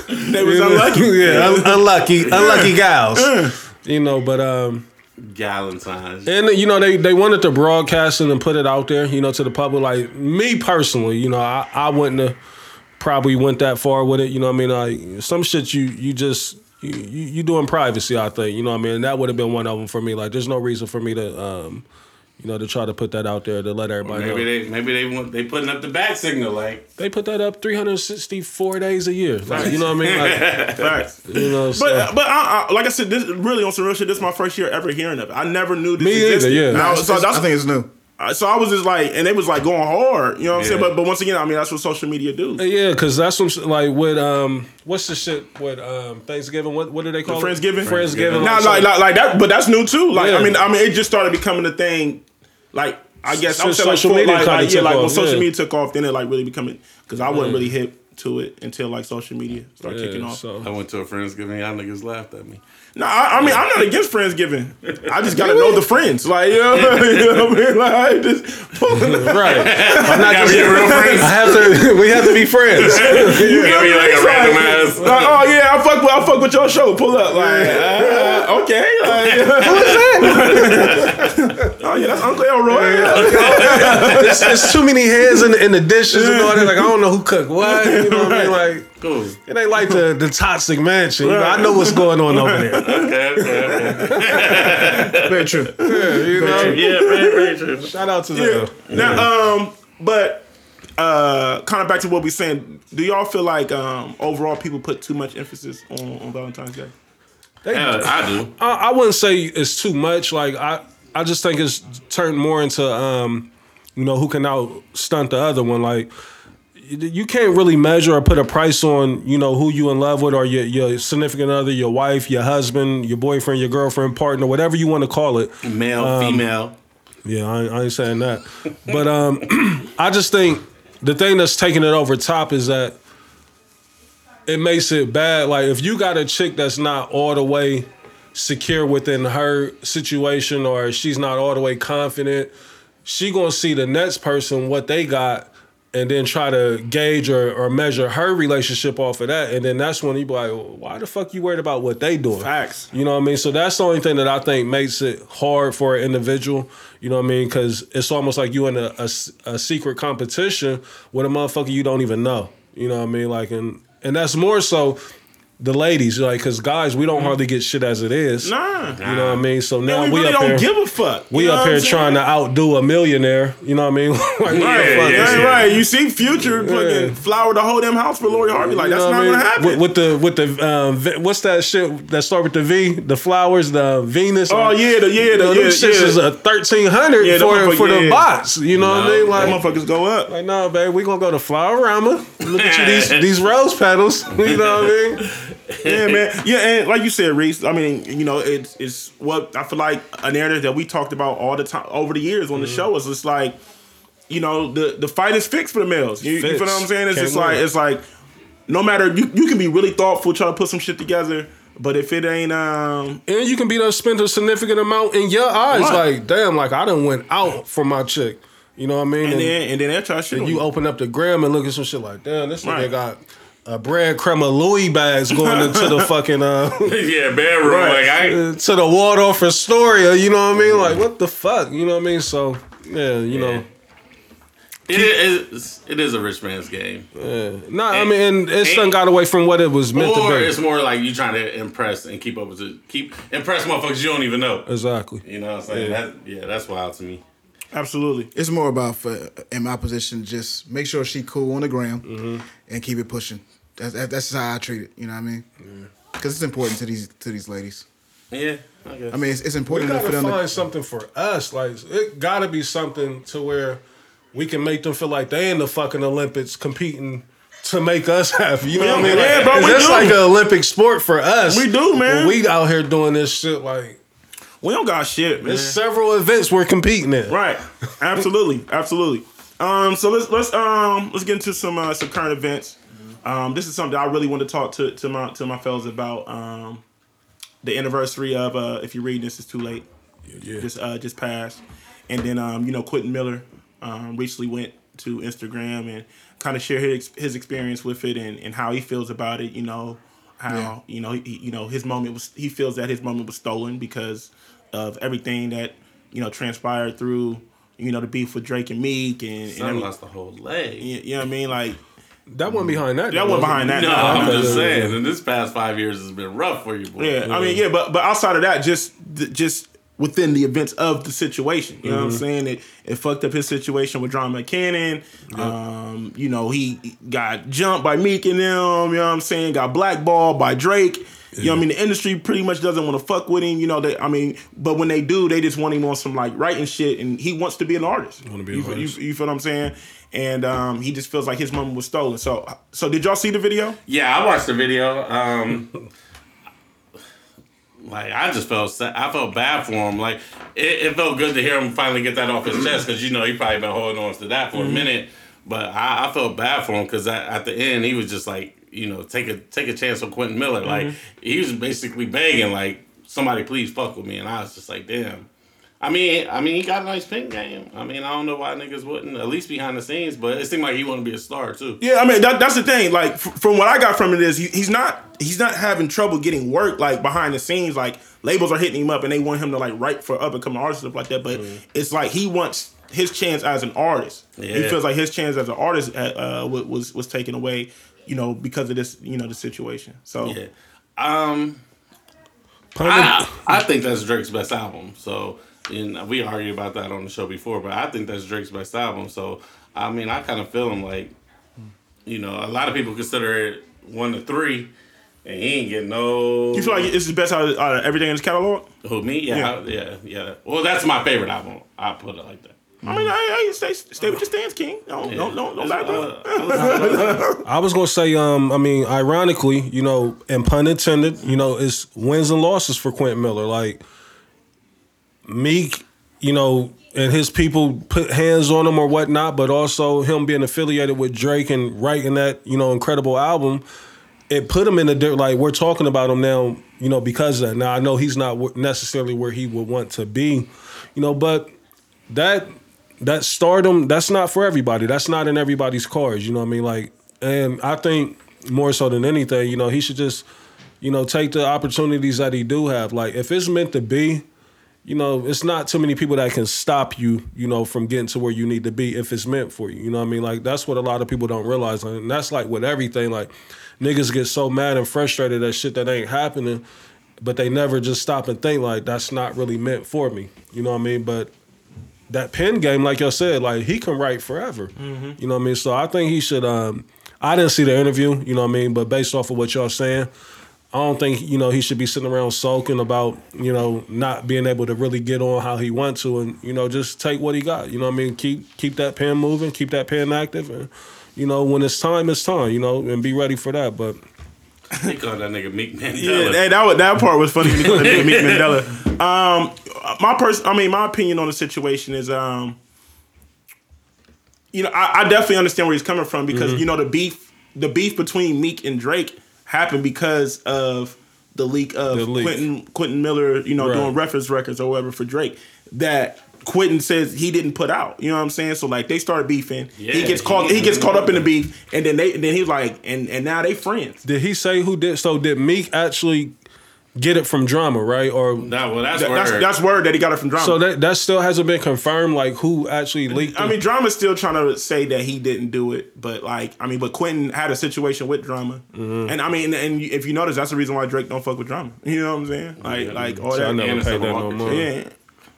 They was unlucky. yeah, unlucky, unlucky gals. You know, but um, Galentine's. and you know they they wanted to broadcast it and put it out there, you know, to the public. Like me personally, you know, I, I wouldn't have probably went that far with it. You know, I mean, like some shit you you just you you, you do privacy. I think you know, I mean, that would have been one of them for me. Like, there's no reason for me to um, you know, to try to put that out there to let everybody Maybe know. they maybe they want they putting up the back signal like They put that up 364 days a year. Like, you know what I mean? Like, Facts. you know, so. But but I, I, like I said, this really on some real shit. This is my first year ever hearing of it. I never knew this Me either, existed. yeah. And I, was- so I that's think it's new. Uh, so I was just like, and they was like going hard, you know what I'm saying? But but once again, I mean that's what social media do. Yeah, because that's what like with um what's the shit with um Thanksgiving? What what do they call it? Friendsgiving? Friendsgiving. Now so- like, like like that, but that's new too. Like Yeah. I mean I mean it just started becoming a thing. Like I guess I would Since say like, social full- media like, like yeah, took like when social yeah. media took off, then it like really becoming because I wasn't really hip to it until like social media started kicking off. so I went to a Friendsgiving, y'all niggas laughed at me. No, I, I mean I'm not against friendsgiving. I just gotta know the friends, like you know, you know what I mean? Like just pulling the right. I'm not Gotta just be real friends. I have to. We have to be friends. You gotta be like a random ass. Like, oh yeah, I fuck with I fuck with your show. Pull up, like uh, okay. Like, Who is that? oh yeah, that's Uncle Elroy. There's, there's too many hands in, in the dishes and all that. Like I don't know who cooked what. You know what I mean? Like Cool. it ain't like the the toxic mansion. You know, I know what's going on over there. Okay, okay, okay. Very true. You know? Yeah, very, very true. Shout out to them. Now, um, but uh, kind of back to what we saying. Do y'all feel like um, overall people put too much emphasis on, on Valentine's Day? Yeah, I do. I, I wouldn't say it's too much. Like I, I just think it's turned more into, um, you know, who can out stunt the other one. Like you can't really measure or put a price on, you know, who you in love with or your your significant other, your wife, your husband, your boyfriend, your girlfriend, partner, whatever you want to call it. Male, female. Yeah, I, ain't- I ain't saying that, but um, I just think the thing that's taking it over top is that it makes it bad. Like if you got a chick that's not all the way secure within her situation, or she's not all the way confident, she gonna see the next person what they got, and then try to gauge or, or measure her relationship off of that, and then that's when you be like, why the fuck you worried about what they doing? Facts. You know what I mean? So that's the only thing that I think makes it hard for an individual. You know what I mean? Because it's almost like you in a a secret competition with a motherfucker you don't even know. You know what I mean? Like, and and that's more so the ladies, like, because guys, we don't hardly get shit as it is. Nah. You know what I mean? So now we, we, really up don't here. give a fuck. we up here trying to outdo a millionaire. You know what I mean? like, what Yeah, fuck yeah, Right, right. You see Future fucking flower the whole damn house for Lori Harvey. Like, You that's not I gonna mean? happen. With, with the with the um, what's that shit that start with the V? The flowers, the Venus. oh, yeah, the, yeah, the, know, yeah, yeah. is a thirteen hundred Yeah, for for the box. You know what I mean? Like, motherfuckers go up. like no, babe, we gonna go to Flowerama. Look at you these these rose petals. You know what I mean? Yeah, man. Yeah, and like you said, Reese. I mean, you know, it's it's what I feel like a narrative that we talked about all the time over the years on the Mm-hmm. show is just like, you know, the the fight is fixed for the males. You, you feel what I'm saying? It's Can't just like win. it's like, no matter you you can be really thoughtful, try to put some shit together, but if it ain't um And you can be done spend a significant amount in your eyes. Right. Like, damn, like I done went out for my chick. You know what I mean? and then and then they try shit. on you you. open up the gram and look at some shit like, damn, this nigga Right. got a breadcrumb of Louis bags going into the fucking uh yeah, bedroom. Right. Like I, to the Waldorf Astoria, you know what I mean? Like, what the fuck? You know what I mean? So, yeah, you know. it is it is a rich man's game. No, I mean, and it's done got away from what it was meant to be. it's more like you trying to impress and keep up with it. Keep impress motherfuckers you don't even know. Exactly. You know what I'm saying? Yeah. That, yeah, that's wild to me. Absolutely. It's more about for in my position, just make sure she cool on the gram Mm-hmm. and keep it pushing. That's that, that's how I treat it. You know what I mean? Because it's important to these to these ladies. Yeah, I guess. I mean, it's, it's We important enough gotta for find To, something for us. Like, it gotta be something to where we can make them feel like they in the fucking Olympics competing to make us happy. You know what I mean? Yeah, Like, bro, 'cause we It's do. like an Olympic sport for us. We do, man. We out here doing this shit, like, We don't got shit, man. there's several events we're competing in. Right. Absolutely. Absolutely. Um, so let's let's um let's get into some uh, some current events. Um, this is something that I really want to talk to to my to my fellas about. Um, the anniversary of uh, if you read this, it's too late. Yeah. Just uh, just passed, and then um, you know Quentin Miller um, recently went to Instagram and kind of shared his his experience with it and, and how he feels about it. You know how Yeah. you know he, you know his moment was he feels that his moment was stolen because of everything that you know transpired through you know the beef with Drake and Meek and, and lost the whole leg. you, you know what I mean like That one behind that. that though, one wasn't behind that No, no, I'm just saying. And this past five years has been rough for you, boy. Yeah, I mean, yeah, but but outside of that, just just within the events of the situation, you know what I'm saying? It it fucked up his situation with John McCannon. Um, you know, he got jumped by Meek and them. You know what I'm saying? Got blackballed by Drake. You know what I mean? The industry pretty much doesn't want to fuck with him. You know, they, I mean, but when they do, they just want him on some like writing shit, and he wants to be an artist. Wanna be an you, feel- artist. You, you feel what I'm saying? And um, he just feels like his moment was stolen. So, so did y'all see the video? Yeah, I watched the video. Um, like I just felt sa- I felt bad for him. Like it, it felt good to hear him finally get that off his chest because you know he probably been holding on to that for a minute. But I, I felt bad for him because at, at the end he was just like you know take a take a chance on Quentin Miller. Like he was basically begging like somebody please fuck with me, and I was just like damn. I mean, I mean, he got a nice pink game. I mean, I don't know why niggas wouldn't, at least behind the scenes, but it seemed like he wanted to be a star too. Yeah, I mean that, that's the thing. Like f- from what I got from it is he, he's not he's not having trouble getting work like behind the scenes. Like labels are hitting him up and they want him to like write for up and coming artists and stuff like that. But it's like he wants his chance as an artist. He feels like his chance as an artist uh, uh, was was taken away. You know because of this you know the situation. So Yeah. Um, I, I think that's Drake's best album. So, and we argued about that on the show before, but I think that's Drake's best album. So, I mean, I kind of feel him like, you know, a lot of people consider it one to three, and he ain't getting no. you feel like it's the best out of, out of everything in his catalog. who me? Yeah, yeah, yeah, yeah. Well, that's my favorite album. I put it like that. I mean, I, I stay stay with your stance, King. Don't don't don't, don't back down. Uh, I was gonna say, um, I mean, ironically, you know, and pun intended, you know, it's wins and losses for Quentin Miller. Like Meek, you know, and his people put hands on him or whatnot, but also him being affiliated with Drake and writing that, you know, incredible album, it put him in a di- like we're talking about him now, you know, because of that. Now I know he's not necessarily where he would want to be, you know, but that that stardom, that's not for everybody. That's not in everybody's cards. You know what I mean? Like, and I think more so than anything, you know, he should just, you know, take the opportunities that he do have. Like, if it's meant to be, you know, it's not too many people that can stop you, you know, from getting to where you need to be if it's meant for you. You know what I mean? Like that's what a lot of people don't realize. And that's like with everything. Like niggas get so mad and frustrated at shit that ain't happening, but they never just stop and think like that's not really meant for me. You know what I mean? But that pen game, like y'all said, like he can write forever. You know what I mean? So I think he should um I didn't see the interview, you know what I mean, but based off of what y'all saying, I don't think you know he should be sitting around sulking about you know not being able to really get on how he wants to, and you know just take what he got. You know what I mean? Keep keep that pen moving, keep that pen active, and you know when it's time, it's time. You know, and be ready for that. But They call that nigga Meek Mandela. Yeah, that, that, was- that part was funny. when he called him Meek Mandela. Um, my person, I mean, my opinion on the situation is, um, you know, I, I definitely understand where he's coming from because Mm-hmm. you know the beef, the beef between Meek and Drake happened because of the leak of The leak. Quentin Quentin Miller, you know, Right. doing reference records or whatever for Drake that. Quentin says he didn't put out. You know what I'm saying? So like they start beefing. he gets caught. he- He gets caught up in the beef, and then they. And then he was like, and and now they friends. did he say who did? So did Meek actually get it from drama, right? Or Nah, well, that's That- word. that's that's word that he got it from drama. so that that still hasn't been confirmed. Like who actually leaked? I it? mean, Drama's still trying to say that he didn't do it, but like, I mean, but Quentin had a situation with Drama, Mm-hmm. and I mean, and if you notice, that's the reason why Drake don't fuck with Drama. You know what I'm saying? Like, Yeah. like all So I that. never And paid Summer that no Walker, more. Yeah,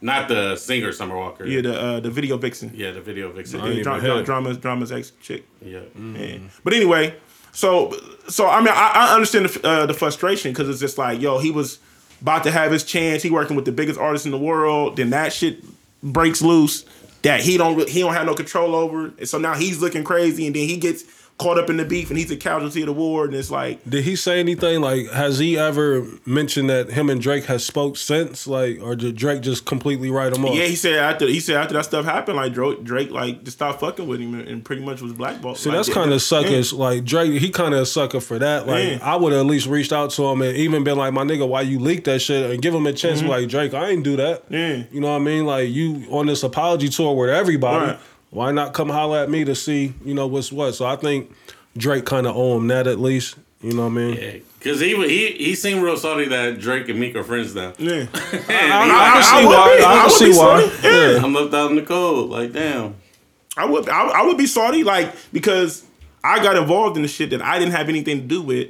Not the singer Summer Walker. yeah, the uh, the video vixen, Yeah, the video vixen. I ain't yeah, Dra- even Dra- heard. Drama's Drama's ex chick. Yeah. Yeah. But anyway, so so I mean, I, I understand the, uh, the frustration because it's just like, yo, he was about to have his chance. He working with the biggest artist in the world. Then that shit breaks loose that he don't he don't have no control over. And so now he's looking crazy, and then he gets caught up in the beef, and he's a casualty of the war. And it's like, Did he say anything? Like, has he ever mentioned that him and Drake has spoke since? Like, or did Drake just completely write him off? yeah, he said after he said after that stuff happened, like Drake, Drake like just stopped fucking with him and, pretty much was blackballed. See, Like, that's kind of suckers. Like Drake, he kind of a sucker for that. Like, Yeah. I would have at least reached out to him and even been like, "My nigga, why you leaked that shit?" and give him a chance. be Like Drake, I ain't do that. Mm-hmm. Yeah. you know what I mean? Like you on this apology tour with everybody. Right. Why not come holler at me to see you know what's what? So I think Drake kind of owe him that at least. You know what I mean? Yeah. Cause he he he seemed real salty that Drake and Meek are friends now. Yeah. I, I I- can see I would why. be- I I can would see be why. sorry. Yeah. I'm left out in the cold. Like damn. I would I, I would be salty like because I got involved in the shit that I didn't have anything to do with.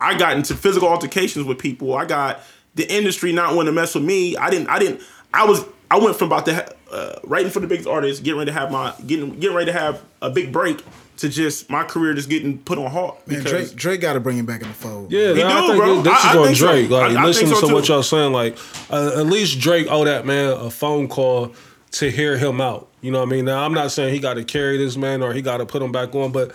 I got into physical altercations with people. I got the industry not wanting to mess with me. I didn't I didn't I was I went from about to ha- uh, writing for the biggest artists, getting ready to have my getting getting ready to have a big break to just my career just getting put on halt Man, because Drake, Drake got to bring him back in the fold. Yeah, He I do, think bro. this I- is on think so. Drake. Like, I- I think listening so, to what y'all saying, like, uh, at least Drake owe that man a phone call to hear him out. You know what I mean? Now, I'm not saying he got to carry this man or he got to put him back on, but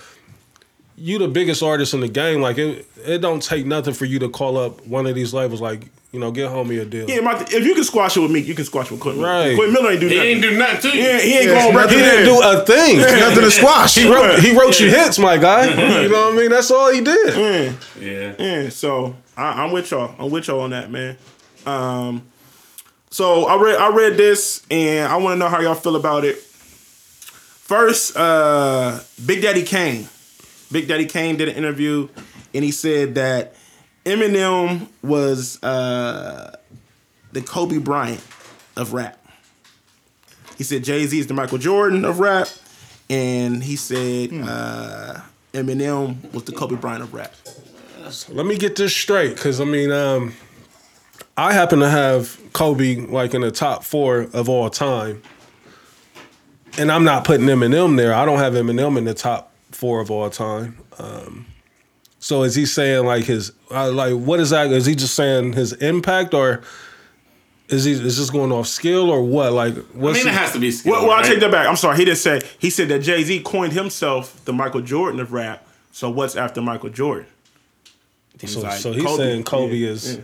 you the biggest artist in the game. Like, it, it don't take nothing for you to call up one of these labels, like, you know, get homie a deal. yeah, my, if you can squash it with me, you can squash it with Quentin. Right. Quentin Miller ain't do nothing. He ain't do nothing to you. yeah, he ain't Yeah, going nothing- He didn't do a thing. Nothing to squash. He wrote, he wrote you hits, my guy. You know what I mean? That's all he did. Yeah. Yeah. Yeah, so I, I'm with y'all. I'm with y'all on that, man. Um, so I read I read this, and I want to know how y'all feel about it. First, uh, Big Daddy Kane. Big Daddy Kane did an interview, and he said that Eminem was uh, the Kobe Bryant of rap. He said Jay Z is the Michael Jordan of rap, and he said uh, Eminem was the Kobe Bryant of rap. Let me get this straight, because I mean, um, I happen to have Kobe like in the top four of all time, and I'm not putting Eminem there. I don't have Eminem in the top four of all time. Um, so is he saying like his uh, like what is that? Is he just saying his impact, or is he is this going off skill or what? Like I what's mean, it has to be skill. Well, well I take that back. I'm sorry. He didn't say. He said that Jay Z coined himself the Michael Jordan of rap. So what's after Michael Jordan? He so, like, so he's saying Kobe Yeah, is yeah.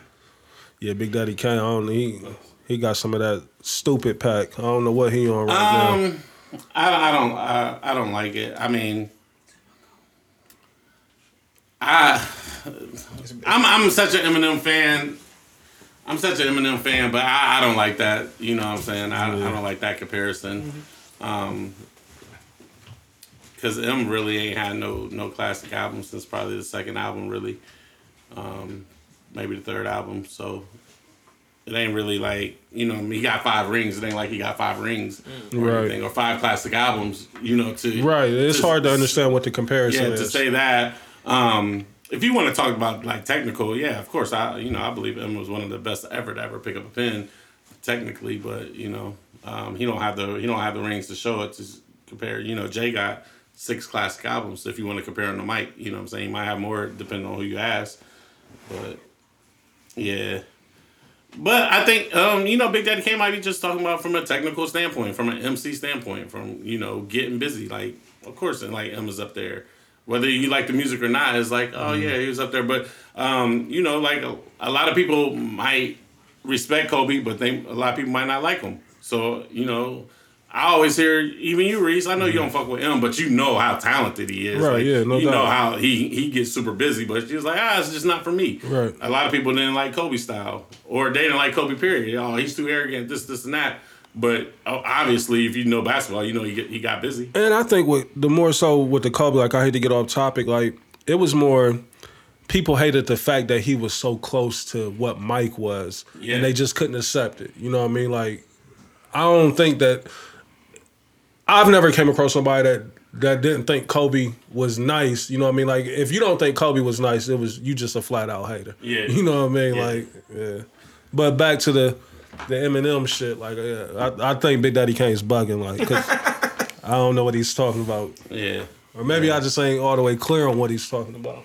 yeah. Big Daddy Kane. I don't know, he he got some of that stupid pack. I don't know what he on right now. Um, I, I don't I, I don't like it. I mean, I I'm I'm such an Eminem fan. I'm such an Eminem fan, but I, I don't like that. You know what I'm saying? I, I don't like that comparison. Um, because M really ain't had no no classic album since probably the second album, really. Um, maybe the third album. So it ain't really like you know he got five rings. It ain't like he got five rings or Right. anything or five classic albums. You know, to Right. It's to- hard to understand what the comparison yeah, is. to say that. Um, if you want to talk about like technical, yeah, of course, I you know I believe Emma was one of the best ever to ever pick up a pen, technically. But you know, um, he don't have the he don't have the rings to show it to compare. You know, Jay got six classic albums. If you want to compare him to Mike, you know what I'm saying he might have more depending on who you ask. But yeah. But I think um, you know Big Daddy Kane might be just talking about from a technical standpoint, from an MC standpoint, from you know getting busy. Like of course, and like Emma's up there, whether you like the music or not. It's like oh yeah, he was up there. But um, you know, like a, a lot of people might respect Kobe, but they a lot of people might not like him. So you know. I always hear, even you, Reese. I know you don't fuck with him, but you know how talented he is. Right, Like, yeah, no You know how he he gets super busy, but she's like, ah, it's just not for me. Right. A lot of people didn't like Kobe style, or they didn't like Kobe. Period. Oh, he's too arrogant. This, this, and that. But oh, obviously, if you know basketball, you know he get, he got busy. And I think with the more so with the Kobe, like I hate to get off topic, like it was more people hated the fact that he was so close to what Mike was, Yeah. and they just couldn't accept it. You know what I mean? Like I don't think that I've never came across somebody that that didn't think Kobe was nice. You know what I mean? Like if you don't think Kobe was nice, it was you just a flat out hater. Yeah. You know what I mean? Yeah. Like yeah. But back to the the Eminem shit. Like yeah, I, I think Big Daddy Kane's bugging. Like, cause I don't know what he's talking about, Yeah. or maybe I just ain't all the way clear on what he's talking about.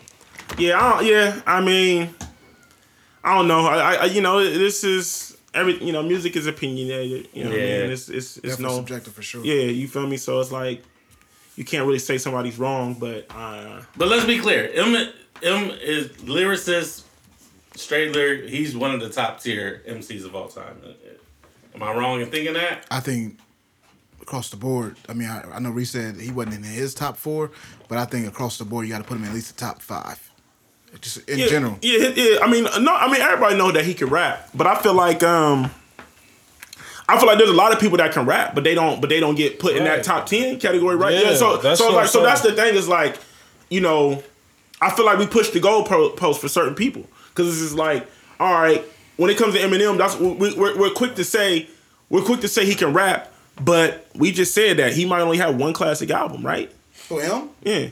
Yeah, I don't, yeah. I mean, I don't know. I, I, you know, this is every. You know, music is opinionated. You know, what I Yeah. mean, it's it's it's Definitely no. subjective for sure. Yeah, you feel me? So it's like you can't really say somebody's wrong, but uh, But let's be clear. M M is lyricist, straight lyric. He's one of the top tier MCs of all time. Am I wrong in thinking that? I think across the board. I mean, I, I know Reese said he wasn't in his top four, but I think across the board you got to put him in at least the top five. Just in yeah, general. Yeah, yeah. I mean, no. I mean, everybody know that he can rap, but I feel like um. I feel like there's a lot of people that can rap, but they don't. But they don't get put in that top ten category, right? Yeah. Yeah, so, that's so like, so that's the thing is like, you know, I feel like we push the goal post for certain people because it's just like, all right, when it comes to Eminem, that's we, we're, we're quick to say, we're quick to say he can rap, but we just said that he might only have one classic album, right? For him, Yeah.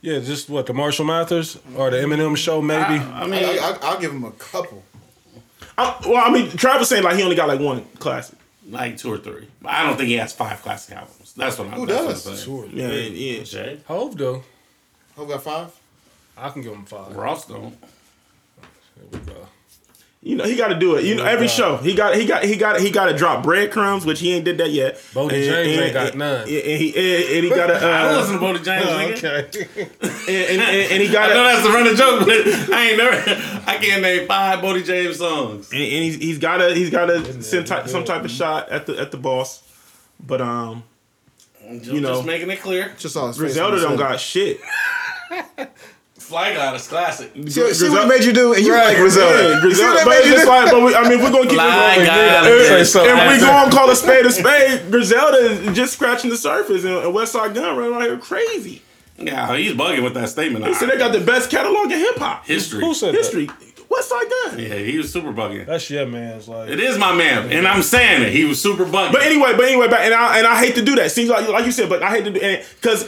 Yeah, just what the Marshall Mathers or the Eminem show, maybe. I I, mean, I, I'll give him a couple. I, well, I mean, Travis saying like he only got like one classic. like two or three. I don't think he has five classic albums. That's what I'm. Who that's does? What I'm saying. Sure. Yeah, yeah. Jay Hove though, Who got five? I can give him five. Ross don't. There we go. You know he got to do it. You know every show he got he got he got he got to drop breadcrumbs, which he ain't did that yet. Bodie James ain't got none. And, and he and, and he got to I uh, listen to Bodie James. nigga. Okay. and, and, and, and he got I know that's the running joke, but I ain't never. I can't name five Bodie James songs. and, and he's he's got to he's got to send ty- some type of shot at the at the boss. But um, You know. just making it clear. Just saw his Griselda don't got shit. Fly God is classic. it. See, see what made you do, and you like Griselda. Yeah, You see Griselda, what but it's made you just do? like, but we, I mean, we're gonna keep Fly it God going, is if, so if we active. gonna call a spade a spade, Griselda is just scratching the surface, and, and Westside Gunn running around here crazy. Yeah, he's bugging with that statement. He said they got the best catalog in hip hop history. Who said history. West Side Gun. Yeah, he was super bugging. That's your man's like. It is my man, and I'm saying it. He was super bugging. But anyway, but anyway, back and I and I hate to do that. Seems like like you said, but I hate to do it because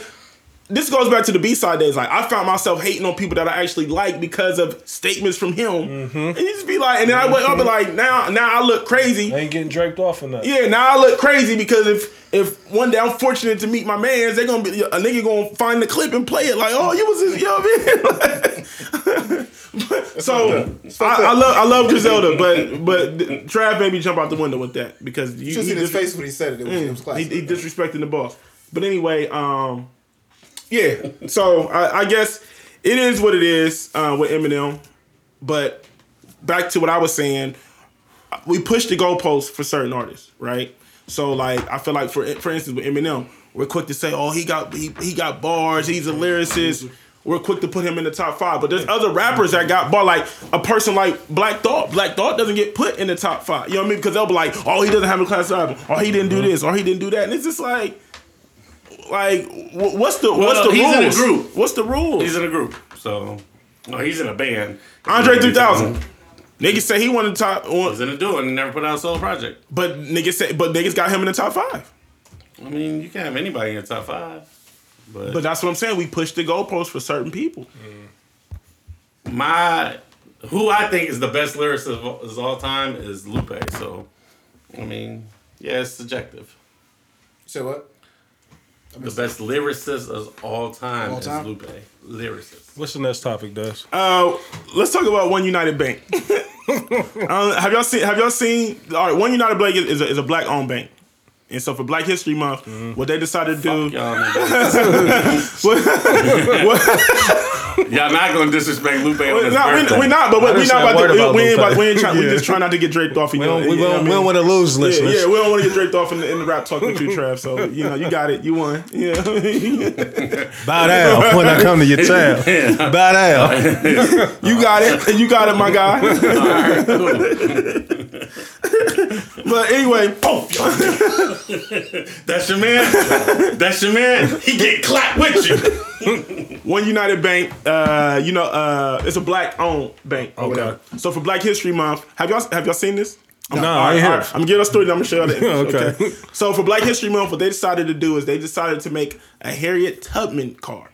this goes back to the B side days. Like I found myself hating on people that I actually like because of statements from him, Mm-hmm. and you just be like, and then I went up and like now now I look crazy. Ain't getting draped off enough. Yeah, now I look crazy because if if one day I'm fortunate to meet my mans, they're gonna be a nigga gonna find the clip and play it like, oh, you was his, you know what I mean? so I, I love I love Griselda, but but Trav made me jump out the window with that because you, You should see his face when he said it. It was, it was he, he disrespecting the boss. But anyway, um, yeah. So I, I guess it is what it is uh, with Eminem. But back to what I was saying, we push the goalposts for certain artists, right? So like I feel like for for instance with Eminem, we're quick to say, oh he got he, he got bars, he's a lyricist. we're quick to put him in the top five. But there's other rappers that got bought, like a person like Black Thought. Black Thought doesn't get put in the top five. You know what I mean? Because they'll be like, oh, he doesn't have a class album, or he didn't do this, or he didn't do that, and it's just like, like, what's the what's the he's rules? in a group. What's the rules? He's in a group, so no, he's in a band. Andre 3000. Niggas say he won the top, He's in a duo and he never put out a solo project. but niggas say, but niggas got him in the top five. I mean, you can have anybody in the top five, but, But that's what I'm saying. We push the goalposts for certain people. Mm. my who I think is the best lyricist of all, is all time is Lupe. So, I mean, yeah, it's subjective. Say what? The best lyricist of all time All is? Lupe. Lyricist. What's the next topic, Des? Uh, let's talk about One United Bank. um, have y'all seen? Have y'all seen? All right, One United Bank is, is a, is a black owned bank, and so for Black History Month, what they decided to do. Y'all. What, what, Y'all not gonna disrespect Lupe on his not, birthday. we, we not, but we, I we just not about to. about We, ain't about, we ain't trying. We just trying not to get draped off. We don't, you know what don't, we mean? don't want to lose Yeah, listeners. yeah, we don't want to get draped off in the, in the rap talk with you, Trav. So you know, you got it. You won. Yeah. Bow down when I come to your town. Bow down. You got it. You got it, my guy. But anyway, That's your man. That's your man. He get clapped with you. One United Bank, uh, you know, uh, it's a black owned bank. Or Okay. whatever. So for Black History Month, have y'all have y'all seen this? No, All I ain't all hear. I'm gonna give you a story. Then I'm gonna show you the image. Okay. So for Black History Month, what they decided to do is they decided to make a Harriet Tubman card.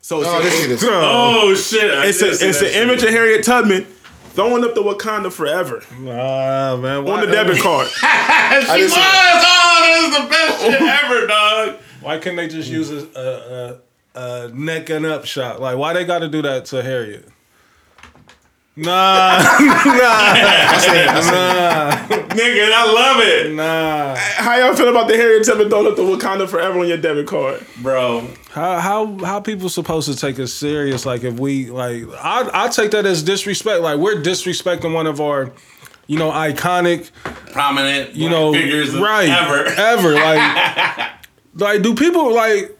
So it's, Oh, a- this is. Oh shit! I it's, a, it's an image of Harriet Tubman throwing up the Wakanda forever Ah, man. on Why, the debit card. She I was. didn't see Oh, that is the best shit ever, dog. Why can't they just use a, a, a, a neck and up shot? Like, why they got to do that to Harriet? Nah, nah, Nah. Nigga, I love it, nah. How y'all feel about the Harry Harriet Tubman throwing up the Wakanda forever on your debit card? bro. How how how people supposed to take us serious? Like if we like, I I take that as disrespect. Like we're disrespecting one of our, you know, iconic, Prominent, you know, figures right ever. ever. Like, like do people like?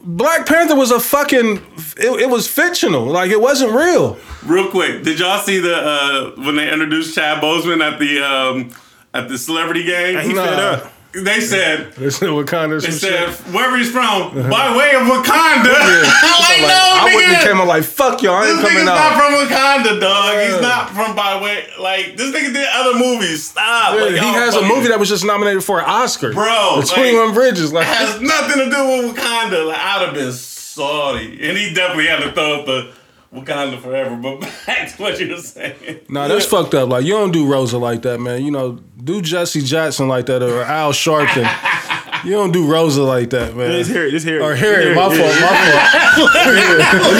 Black Panther was a fucking. It, it was fictional. Like it wasn't real. Real quick, did y'all see the uh, when they introduced Chad Boseman at the um, at the celebrity game? He Nah. fed up. They said This is Wakanda. they said shit. wherever he's from, uh-huh. by way of Wakanda. like, no, I wouldn't have came out like fuck y'all. I This ain't nigga's coming not from Wakanda, dog. Yeah. He's not from by way. Like this nigga did other movies. Stop. Like, he has a movie that was just nominated for an Oscar, Bro, Twenty One like- Bridges. Like has nothing to do with Wakanda. Like I'd have been salty, and he definitely had to throw up the Wakanda forever. But back to what you were saying. Nah, that's fucked up. Like you don't do Rosa like that, man. You know, do Jesse Jackson like that or Al Sharpton. you don't do Rosa like that, man. It's Harriet. It's Harriet. Or Harriet, my fault, my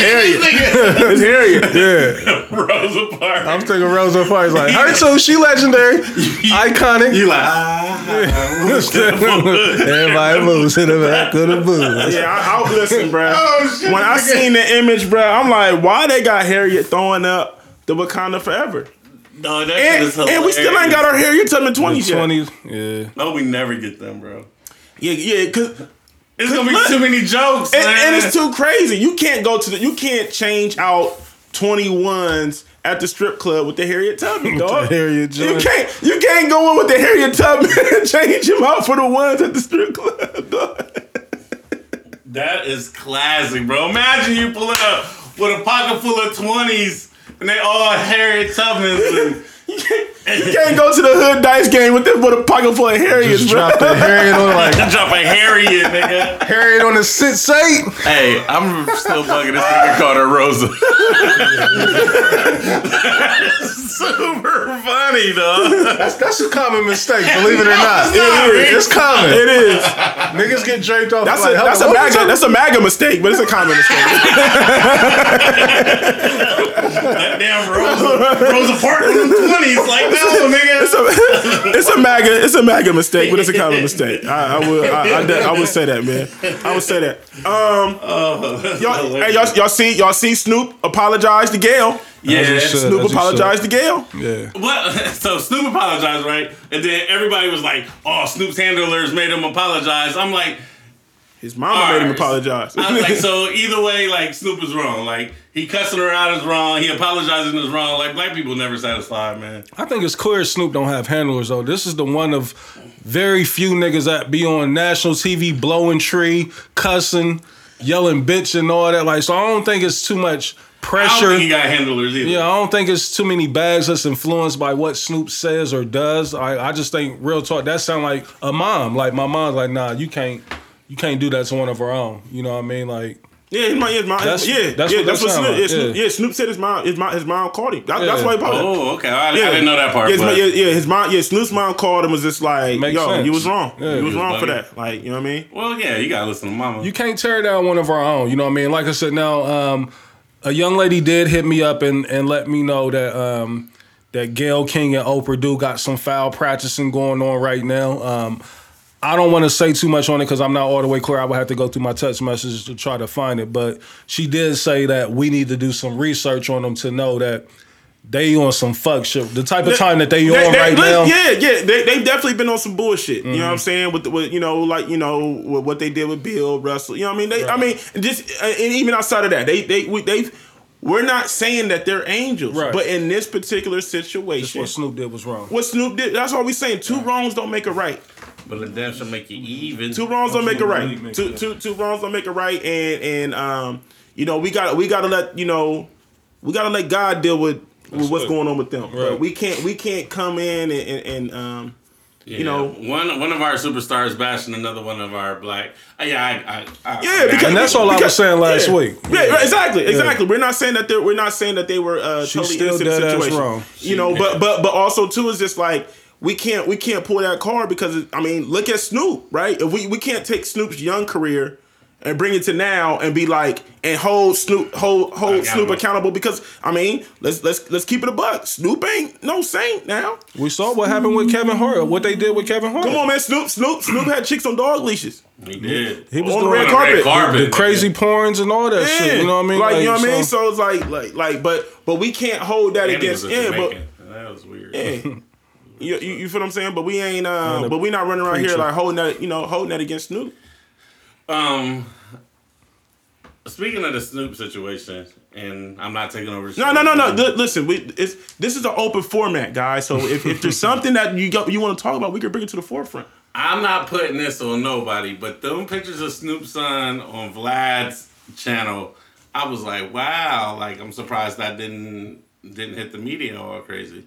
Harriet. It's Harriet. fault. Yeah, Rosa Parks. I'm thinking Rosa Parks. Like her too. She legendary, iconic. You like ah, Everybody moves to the back of the booth. Yeah, I, I listen, bro. Oh, shit, when I seen the image, bro, I'm like, why they got Harriet throwing up the Wakanda forever? no, that And, hilarious. and we still ain't got our Harriet Tubman 20s. Twenties, yeah. No, we never get them, bro. Yeah, yeah, cause It's gonna be Look. too many jokes, and, man. and it's too crazy. You can't go to the, you can't change out 21s at the strip club with the Harriet Tubman, dog. Harriet you can't you can't go in with the Harriet Tubman and change him out for the ones at the strip club, dog. That is classic, bro. Imagine you pulling up with a pocket full of twenties, and they all Harriet Tubmans. And, You can't go to the hood dice game with them with a pocket full of Harriets, Just bro. drop that Harriet on like drop a Harriet, nigga. Harriet on the six eight. Hey, I'm still bugging this nigga called her Rosa. Super funny, dog. That's that's a common mistake. Believe it or not, It is. It's common. It is. Niggas get draped off. That's like, a that's a MAGA that's a MAGA mistake, but it's a common mistake. That damn Rosa, Rosa Parks in the twenties. Like, no, nigga. It's a, it's a MAGA it's a MAGA mistake, but it's a common mistake. I, I will I, I, I would say that, man. I would say that. Um, y'all, hey, y'all, y'all see y'all see Snoop apologize to Gayle. Yeah. Should. Snoop apologized to Gayle. Yeah. What? So Snoop apologized, right? And then everybody was like, "Oh, Snoop's handlers made him apologize." I'm like, His mama made him apologize. I was like, so either way, like Snoop is wrong. Like he cussing her out is wrong. He apologizing is wrong. Like black people never satisfied, man. I think it's clear Snoop don't have handlers though. This is the one of very few niggas that be on national TV blowing tree, cussing, yelling bitch and all that. Like, so I don't think it's too much I don't pressure. think he got handlers either. Yeah, I don't think it's too many bags that's influenced by what Snoop says or does. I, I just think real talk that sound like a mom. Like my mom's like, nah, you can't you can't do that to one of our own. You know what I mean? Like yeah, his mom, his mom, That's- yeah, that's yeah, what that's what Snoop, like, yeah, Snoop, yeah. yeah, Snoop said his mom, his mom, his mom called him. That, That's why he apologized. Oh, okay. I, I didn't know that part. Yeah, his, but mom- yeah, yeah, his mom, yeah, Snoop's mom called him was just like, Makes yo, sense. he was wrong. Yeah. he was He wrong was for that. Like, you know what I mean? Well, yeah, you gotta listen to mama. You can't tear down one of our own. You know what I mean? Like I said, now um, a young lady did hit me up and, and let me know that um, that Gayle King and Oprah do got some foul practicing going on right now. Um, I don't want to say too much on it because I'm not all the way clear. I would have to go through my text messages to try to find it. But she did say that we need to do some research on them to know that they on some fuck shit. The type of time that they, They- on they- right look, now. Yeah, yeah, they they've definitely been on some bullshit. You know Mm-hmm. what I'm saying? With, the, with you know, like you know, what they did with Bill Russell. You know what I mean? They, I mean, just and even outside of that, they they we, they we're not saying that they're angels, Right. but in this particular That's situation, what Snoop did was wrong. what Snoop did, that's all we saying. Two wrongs don't make a right. But the damn should make you even. Two wrongs don't make a right. make Two, it. two, two wrongs don't make a right. And and um, you know, we got we got to let you know, we got to let God deal with, with what's it. going on with them. But we can't we can't come in and and, and um, Yeah. you know. one one of our superstars bashing another one of our black. Uh, yeah, I, I, I, Yeah, because And that's all I was saying last yeah. week. Yeah, right, exactly, exactly. We're not saying that they're we're not saying that they were uh, She's totally still innocent situation. wrong. You know, but but but also too is just like we can't we can't pull that card because I mean look at Snoop right. If we we can't take Snoop's young career and bring it to now and be like and hold Snoop hold hold Snoop Accountable. accountable because I mean let's let's let's keep it a buck. Snoop ain't no saint now. We saw what happened with Kevin Hart. What they did with Kevin Hart. Come on, man. Snoop Snoop Snoop had chicks on dog leashes. he did. He was On the red On red carpet. carpet. the crazy porns and all that shit. You know what I mean? Like, you know what I mean? so- So it's like like like but but we can't hold that And against was a yeah, but that was weird. yeah. You, you, you feel what I'm saying? But we ain't uh but we not running around here like holding that, you know, holding that against Snoop. Um, speaking of the Snoop situation, and I'm not taking over. No, no, no, no. Li- listen, we it's this is an open format, guys. So if, if there's something that you got, you want to talk about, we can bring it to the forefront. I'm not putting this on nobody, but them pictures of Snoop's son on Vlad's channel, I was like, wow, like I'm surprised that didn't didn't hit the media all crazy.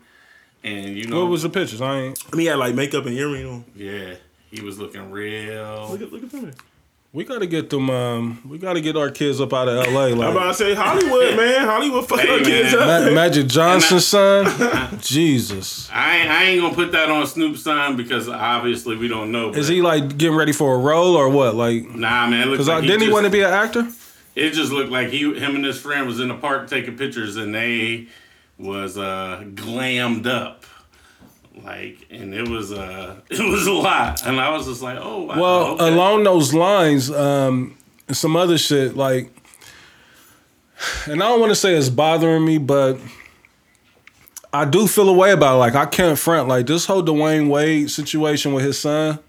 And you know, What was the pictures? I ain't. I mean, he had like makeup and earring on. yeah, he was looking real. Look at look at them. We gotta get them. Um, we gotta get our kids up out of L.A. Like, I'm about to say Hollywood, man. Hollywood fucking Hey, our kids up. Ma- Magic Johnson's son. Jesus, I ain't, I ain't gonna put that on Snoop's son because obviously we don't know. is he like getting ready for a role or what? Like, Nah, man. Because because I didn't he want to be an actor? It just looked like he, him and his friend was in the park taking pictures, and they was uh, glammed up, like, and it was uh, it was a lot, and I was just like, oh, wow. Well, okay. along those lines, um, some other shit like, and I don't want to say it's bothering me, but I do feel a way about it. Like I can't front like this whole Dwyane Wade situation with his son.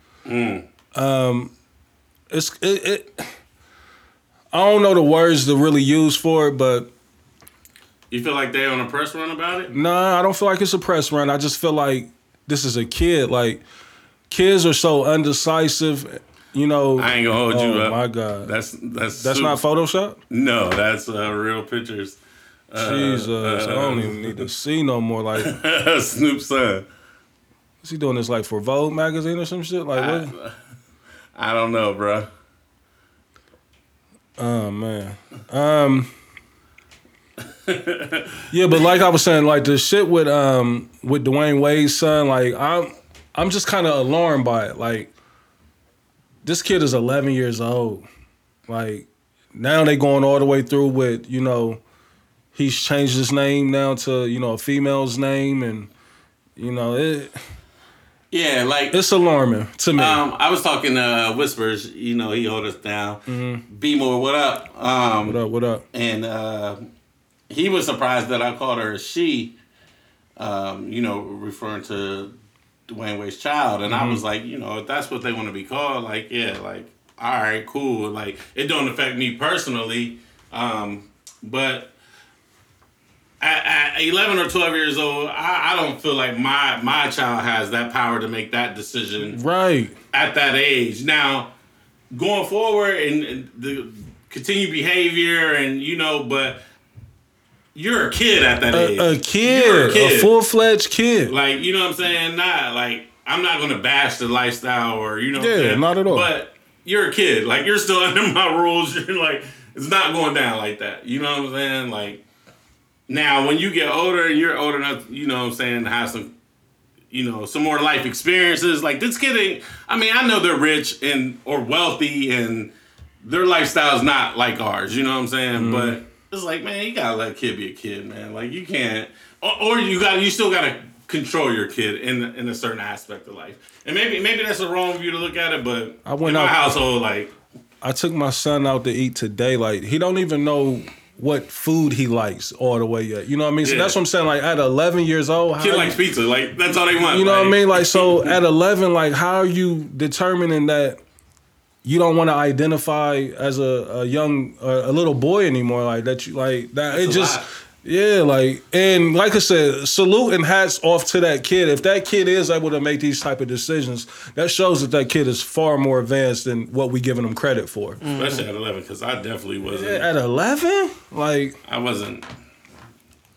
Um, it's it, it. I don't know the words to really use for it, but You feel like they on a press run about it? Nah, I don't feel like it's a press run. I just feel like this is a kid. Like kids are so undecisive. You know. I ain't gonna hold you oh up. my god. That's that's That's super- not Photoshop. No, that's uh, real pictures. Jesus, I don't even need to see no more. Like, Snoop's son. is he doing this like for Vogue magazine or some shit? Like, what? I don't know, bro. Oh man. Um. yeah, but like I was saying, like the shit with um with Dwyane Wade's son, like I'm I'm just kind of alarmed by it. Like this kid is 11 years old. Like now they going all the way through with you know he's changed his name now to you know a female's name and you know it Yeah, like it's alarming to me. Um, I was talking uh Whispers, you know, he hold us down. Be more, what up? Um what up? What up? and uh he was surprised that I called her a she, um, you know, referring to Dwyane Wade's child. And I was like, you know, if that's what they want to be called, like, yeah, like all right, cool. Like it don't affect me personally, um, but at, at 11 or 12 years old, I, I don't feel like my my child has that power to make that decision Right. at that age. Now, going forward and, and the continued behavior and you know, but you're a kid at that age. A, a You're kid, a, full fledged kid. Like, you know what I'm saying? Not like I'm not gonna bash the lifestyle or you know what Yeah, I'm saying? not at all. But you're a kid. Like you're still under my rules. You're like, it's not going down like that. You know what I'm saying? Like now when you get older and you're old enough, you know what I'm saying, to have some you know, some more life experiences. Like this kid ain't I mean, I know they're rich and or wealthy and their lifestyle's not like ours, you know what I'm saying? Mm-hmm. But it's like, man, you gotta let a kid be a kid, man. Like you can't, or, or you got, you still gotta control your kid in in a certain aspect of life. And maybe maybe that's a wrong view to look at it, but I went in my out- household, like I took my son out to eat today. Like he don't even know what food he likes all the way yet. You know what I mean? So Yeah. that's what I'm saying. Like at 11 years old, how kid you- likes pizza, like that's all they want. You know what I mean? Like so at 11, like how are you determining that you don't want to identify as a, a young a, a little boy anymore? Like that you like that it a just lot. yeah, like and like I said, salute and hats off to that kid. If that kid is able to make these type of decisions, that shows that that kid is far more advanced than what we giving him credit for. especially at eleven, because I definitely wasn't. At 11, like I wasn't.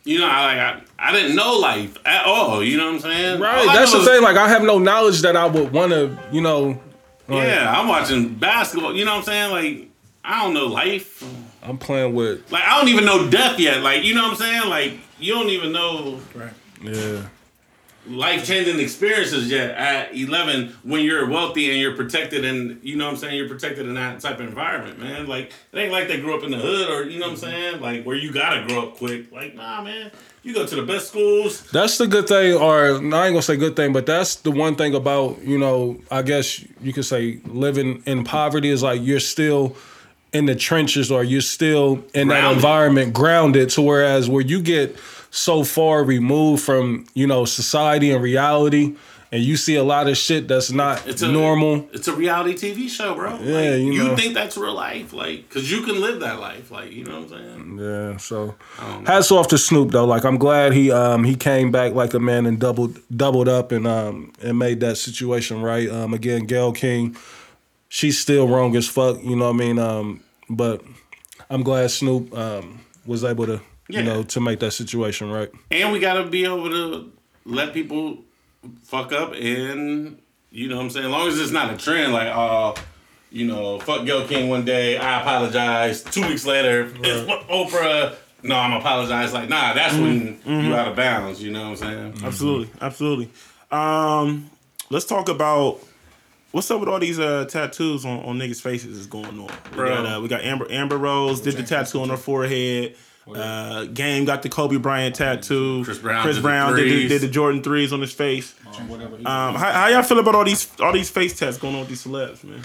You know, I like I, I didn't know life at all. You know what I'm saying? right, that's the is- thing. Like I have no knowledge that I would want to, you know. Like, Yeah, I'm watching basketball. You know what I'm saying? Like I don't know life. I'm playing with Like I don't even know death yet. Like you know what I'm saying? Like you don't even know Right. yeah. life changing experiences yet at 11 when you're wealthy and you're protected and you know what I'm saying you're protected in that type of environment, man. Like it ain't like they grew up in the hood or you know what I'm saying like where you gotta grow up quick. Like nah, man, you go to the best schools. That's the good thing, or I ain't gonna say good thing, but that's the one thing about you know. I guess you could say living in poverty is like you're still in the trenches, or you're still in that environment grounded. To whereas where you get so far removed from you know society and reality, and you see a lot of shit that's not It's a normal. It's a reality TV show, bro. Yeah, Like, you you, think that's real life, like, cause you can live that life, like, you know what I'm saying? Yeah, so hats off to Snoop though. Like I'm glad he um he came back like a man and doubled doubled up and um and made that situation right. Um again, Gayle King, she's still wrong as fuck. You know what I mean? Um, but I'm glad Snoop um was able to Yeah. you know to make that situation right. And we gotta be able to let people fuck up and you know what I'm saying? As long as it's not a trend like oh you know, fuck Gayle King one day, I apologize. Two weeks later, it's Oprah. No, I'm apologize. Like, nah, that's when you out of bounds. You know what I'm saying? Absolutely, absolutely. Um, let's talk about what's up with all these uh, tattoos on, on niggas' faces is going on. We Bro. got, uh, we got Amber Amber Rose did the tattoo on her forehead. Uh, Game got the Kobe Bryant tattoo. Chris Brown Chris did the Brown did, the, did the Jordan threes on his face. Um, how, how y'all feel about all these all these face tats going on with these celebs, man?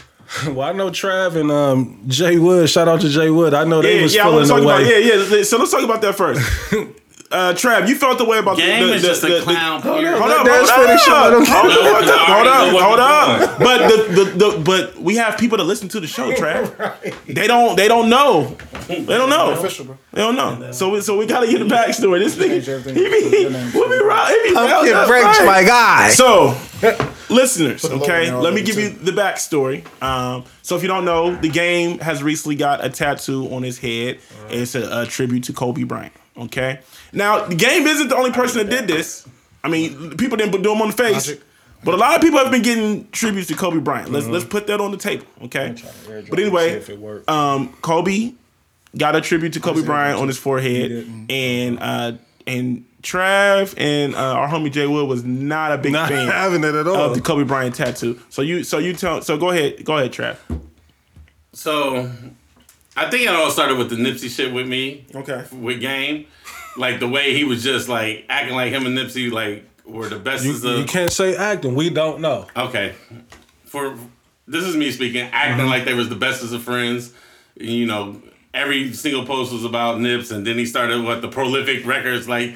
well, I know Trav and um Jay Wood. Shout out to Jay Wood. I know they Yeah, was yeah, I want feeling to the about yeah, yeah. So let's talk about that first. Uh, Trav, you felt the way about Game the, the, is the, just the- a the- clown. period. Hold up, Let's hold finish up, hold up, hold up, hold up, hold up. But the, the, the but we have people that listen to the show, Trav. They don't they don't know. They don't know. Official, bro. They don't know. So we, so we gotta get the backstory. This nigga, Change everything. he be, Your name. we be right. He be round Pumpkin breaks right. my guy. So, listeners, okay, let me give you the backstory. Um, so, if you don't know, the game has recently got a tattoo on his head. It's a, a tribute to Kobe Bryant. Okay, now the game isn't the only person that did this. I mean, people didn't do them on the face, Logic. but a lot of people have been getting tributes to Kobe Bryant. Let's let's put that on the table. Okay, but anyway, um, Kobe got a tribute to Kobe Bryant on his forehead, and uh, and Trav and uh, our homie Jay Wood was not a big Not fan having it at all. of the Kobe Bryant tattoo. So you so you tell so go ahead go ahead Trav. So, I think it all started with the Nipsey shit with me. Okay. with Game, like the way he was just like acting like him and Nipsey like were the best You, of you can't say acting. We don't know. okay. For this is me speaking, acting mm-hmm. like they was the best of friends. You know, every single post was about Nips, and then he started what the prolific records like.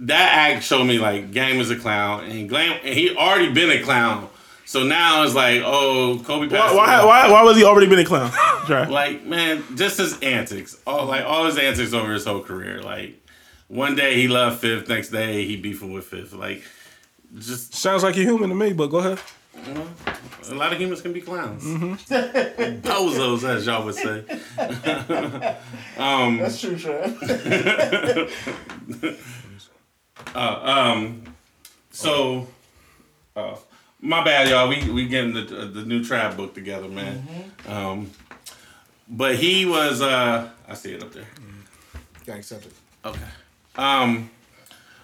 That act showed me like Game is a clown, and Glam, and he already been a clown So now it's like, oh, Kobe Why, passed why, away. why, why was he already been a clown? Like, man, just his antics. All like all his antics over his whole career. Like one day he loved fifth, next day he beefing with fifth. Like just Sounds like you're human to me, but go ahead. a lot of humans can be clowns. Bozos, as y'all would say. um That's true, Sean. um so uh my bad y'all. We we getting the the new trap book together man. Um but he was uh i see it up there. Got accepted. okay. Um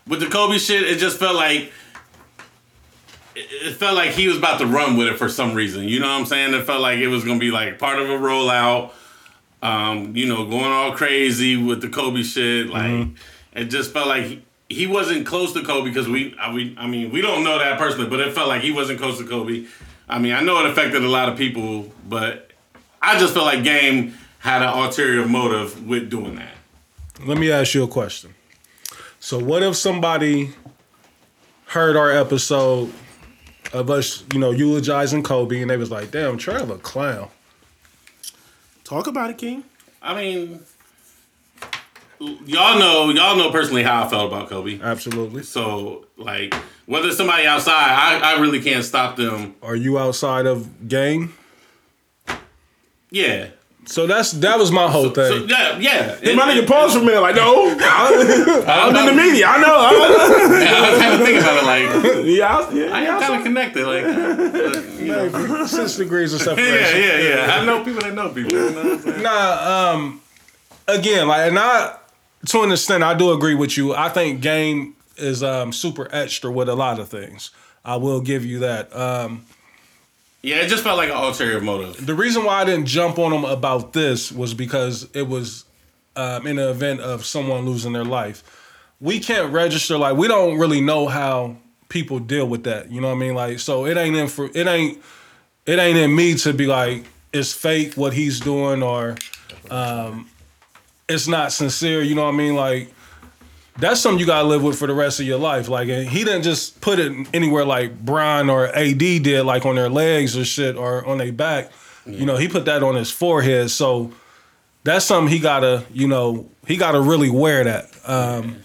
with the kobe shit it just felt like it it felt like he was about to run with it for some reason. You know what i'm saying? It felt like it was gonna be like part of a rollout. Um you know going all crazy with the kobe shit like it just felt like he, he wasn't close to Kobe because we, I, we, I mean, we don't know that personally, but it felt like he wasn't close to Kobe. I mean, I know it affected a lot of people, but I just felt like Game had an ulterior motive with doing that. Let me ask you a question. So, what if somebody heard our episode of us, you know, eulogizing Kobe, and they was like, "Damn, Trevor, clown." Talk about it, King. I mean, y'all know, y'all know personally how I felt about Kobe. Absolutely. So, like, whether somebody outside, I, I really can't stop them. Are you outside of game? Yeah. So that's that was my whole So, thing. yeah, yeah. Hey, my nigga paused for a minute, like, no, I'm in the media. I know. I I was having to think about it, like, yeah, I, yeah, I am kind of connected, like, uh, you know. Six degrees of Yeah, separation. yeah, yeah. I know people that know people. You know what I'm saying? Nah, um, again, like, and I, to an extent, I do agree with you. I think game is um super extra with a lot of things. I will give you that. Um, Yeah, it just felt like an ulterior motive. the reason why I didn't jump on him about this was because it was um, in the event of someone losing their life. We can't register like we don't really know how people deal with that. You know what I mean? Like, so it ain't in for it ain't it ain't in me to be like it's fake what he's doing or um, it's not sincere. You know what I mean? Like. That's something you gotta live with for the rest of your life. Like, and he didn't just put it anywhere like Brian or AD did, like on their legs or shit or on their back. You know, he put that on his forehead. So that's something he gotta, you know, he gotta really wear that. Um,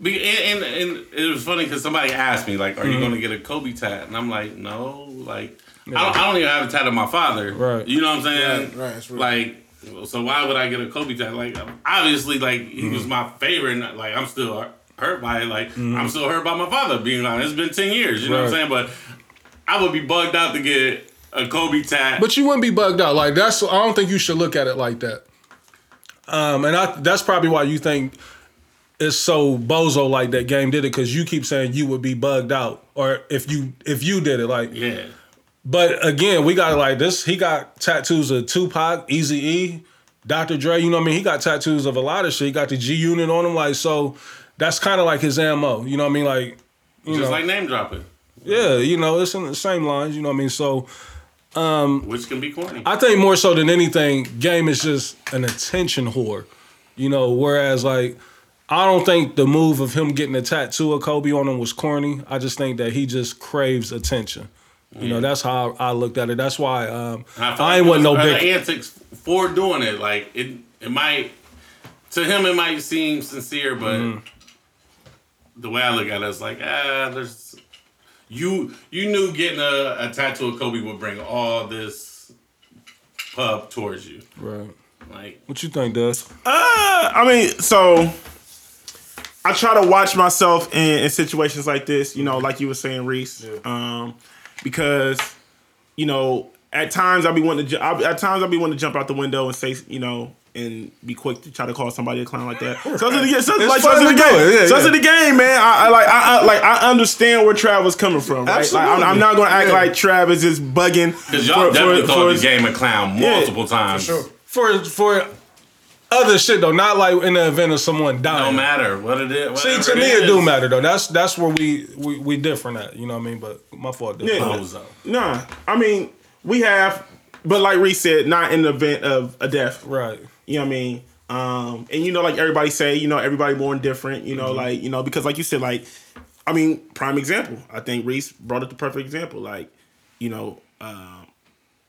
And, and, and it was funny because somebody asked me, like, "Are Mm-hmm. you going to get a Kobe tat?" And I'm like, "No, like, I, don't, I don't even have a tat of my father. Right. You know what I'm saying? Right, right, that's real. Like, so why would I get a Kobe tat? Like, obviously, like he Mm-hmm. was my favorite. and, Like, I'm still hurt by it. Like, Mm-hmm. I'm still hurt by my father being on. It's been ten years. You know what I'm saying? But I would be bugged out to get a Kobe tat. but you wouldn't be bugged out. Like that's I don't think you should look at it like that. Um, and I that's probably why you think it's so bozo like that game did it because you keep saying you would be bugged out or if you if you did it like yeah. But again, we got like this. He got tattoos of Tupac, Easy E, Dr. Dre. You know what I mean? He got tattoos of a lot of shit. He got the G Unit on him. Like so, that's kind of like his ammo. You know what I mean? Like, you Just know, like name dropping, yeah, you know, it's in the same lines. You know what I mean? So um, which can be corny. I think more so than anything, game is just an attention whore. You know, whereas like. I don't think the move of him getting a tattoo of Kobe on him was corny. I just think that he just craves attention. You know, that's how I, I looked at it. That's why um, I, feel I ain't want no big. antics for doing it. Like it, it might to him it might seem sincere, but Mm-hmm. the way I look at it, it's like ah, there's you. You knew getting a, a tattoo of Kobe would bring all this pub towards you. Right. Like What you think, Dust? Uh, I mean, so I try to watch myself in, in situations like this. You know, like you were saying, Reese. Um, because you know, at times I'll be wanting to. I'll, at times I'll be wanting to jump out the window and say, you know. And be quick to try to call somebody a clown like that. So it's the, so it's like, so the game. yeah, so it's yeah. the game, man. I, I like, I, I like, I understand where Travis is coming from. Right? Like, I'm, I'm not gonna act Yeah. like Travis is bugging. because y'all for- definitely for- called for- the game a clown multiple times. Sure. For for other shit though, not like in the event of someone dying. No matter what it is. See, whatever to me, it do matter though. That's that's where we we, we different at. You know what I mean? But my fault. Yeah. Bozo. Nah, I mean we have, but like Reese said, not in the event of a death. Right. You know what I mean? Um, and you know, like everybody say, you know, everybody born different. You know, like you know, because like you said, like I mean, prime example. I think Reese brought up the perfect example. Like you know, um,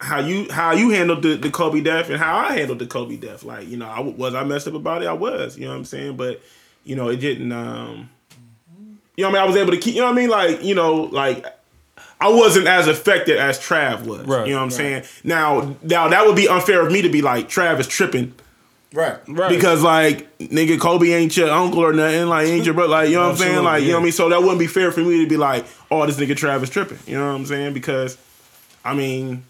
how you how you handled the, the Kobe death and how I handled the Kobe death. Like, you know, I was I messed up about it. I was, you know what I'm saying. But you know, it didn't. um You know, what I mean, I was able to keep. You know what I mean? Like, you know, like. I wasn't as affected as Trav was. Right, you know what I'm saying? Now, now that would be unfair of me to be like Trav is tripping Right. Right. because like nigga Kobe ain't your uncle or nothing, like ain't your brother, like you know what I'm saying, Absolutely, like you know what I mean. So that wouldn't be fair for me to be like, oh, this nigga Travis tripping, you know what I'm saying? Because, I mean,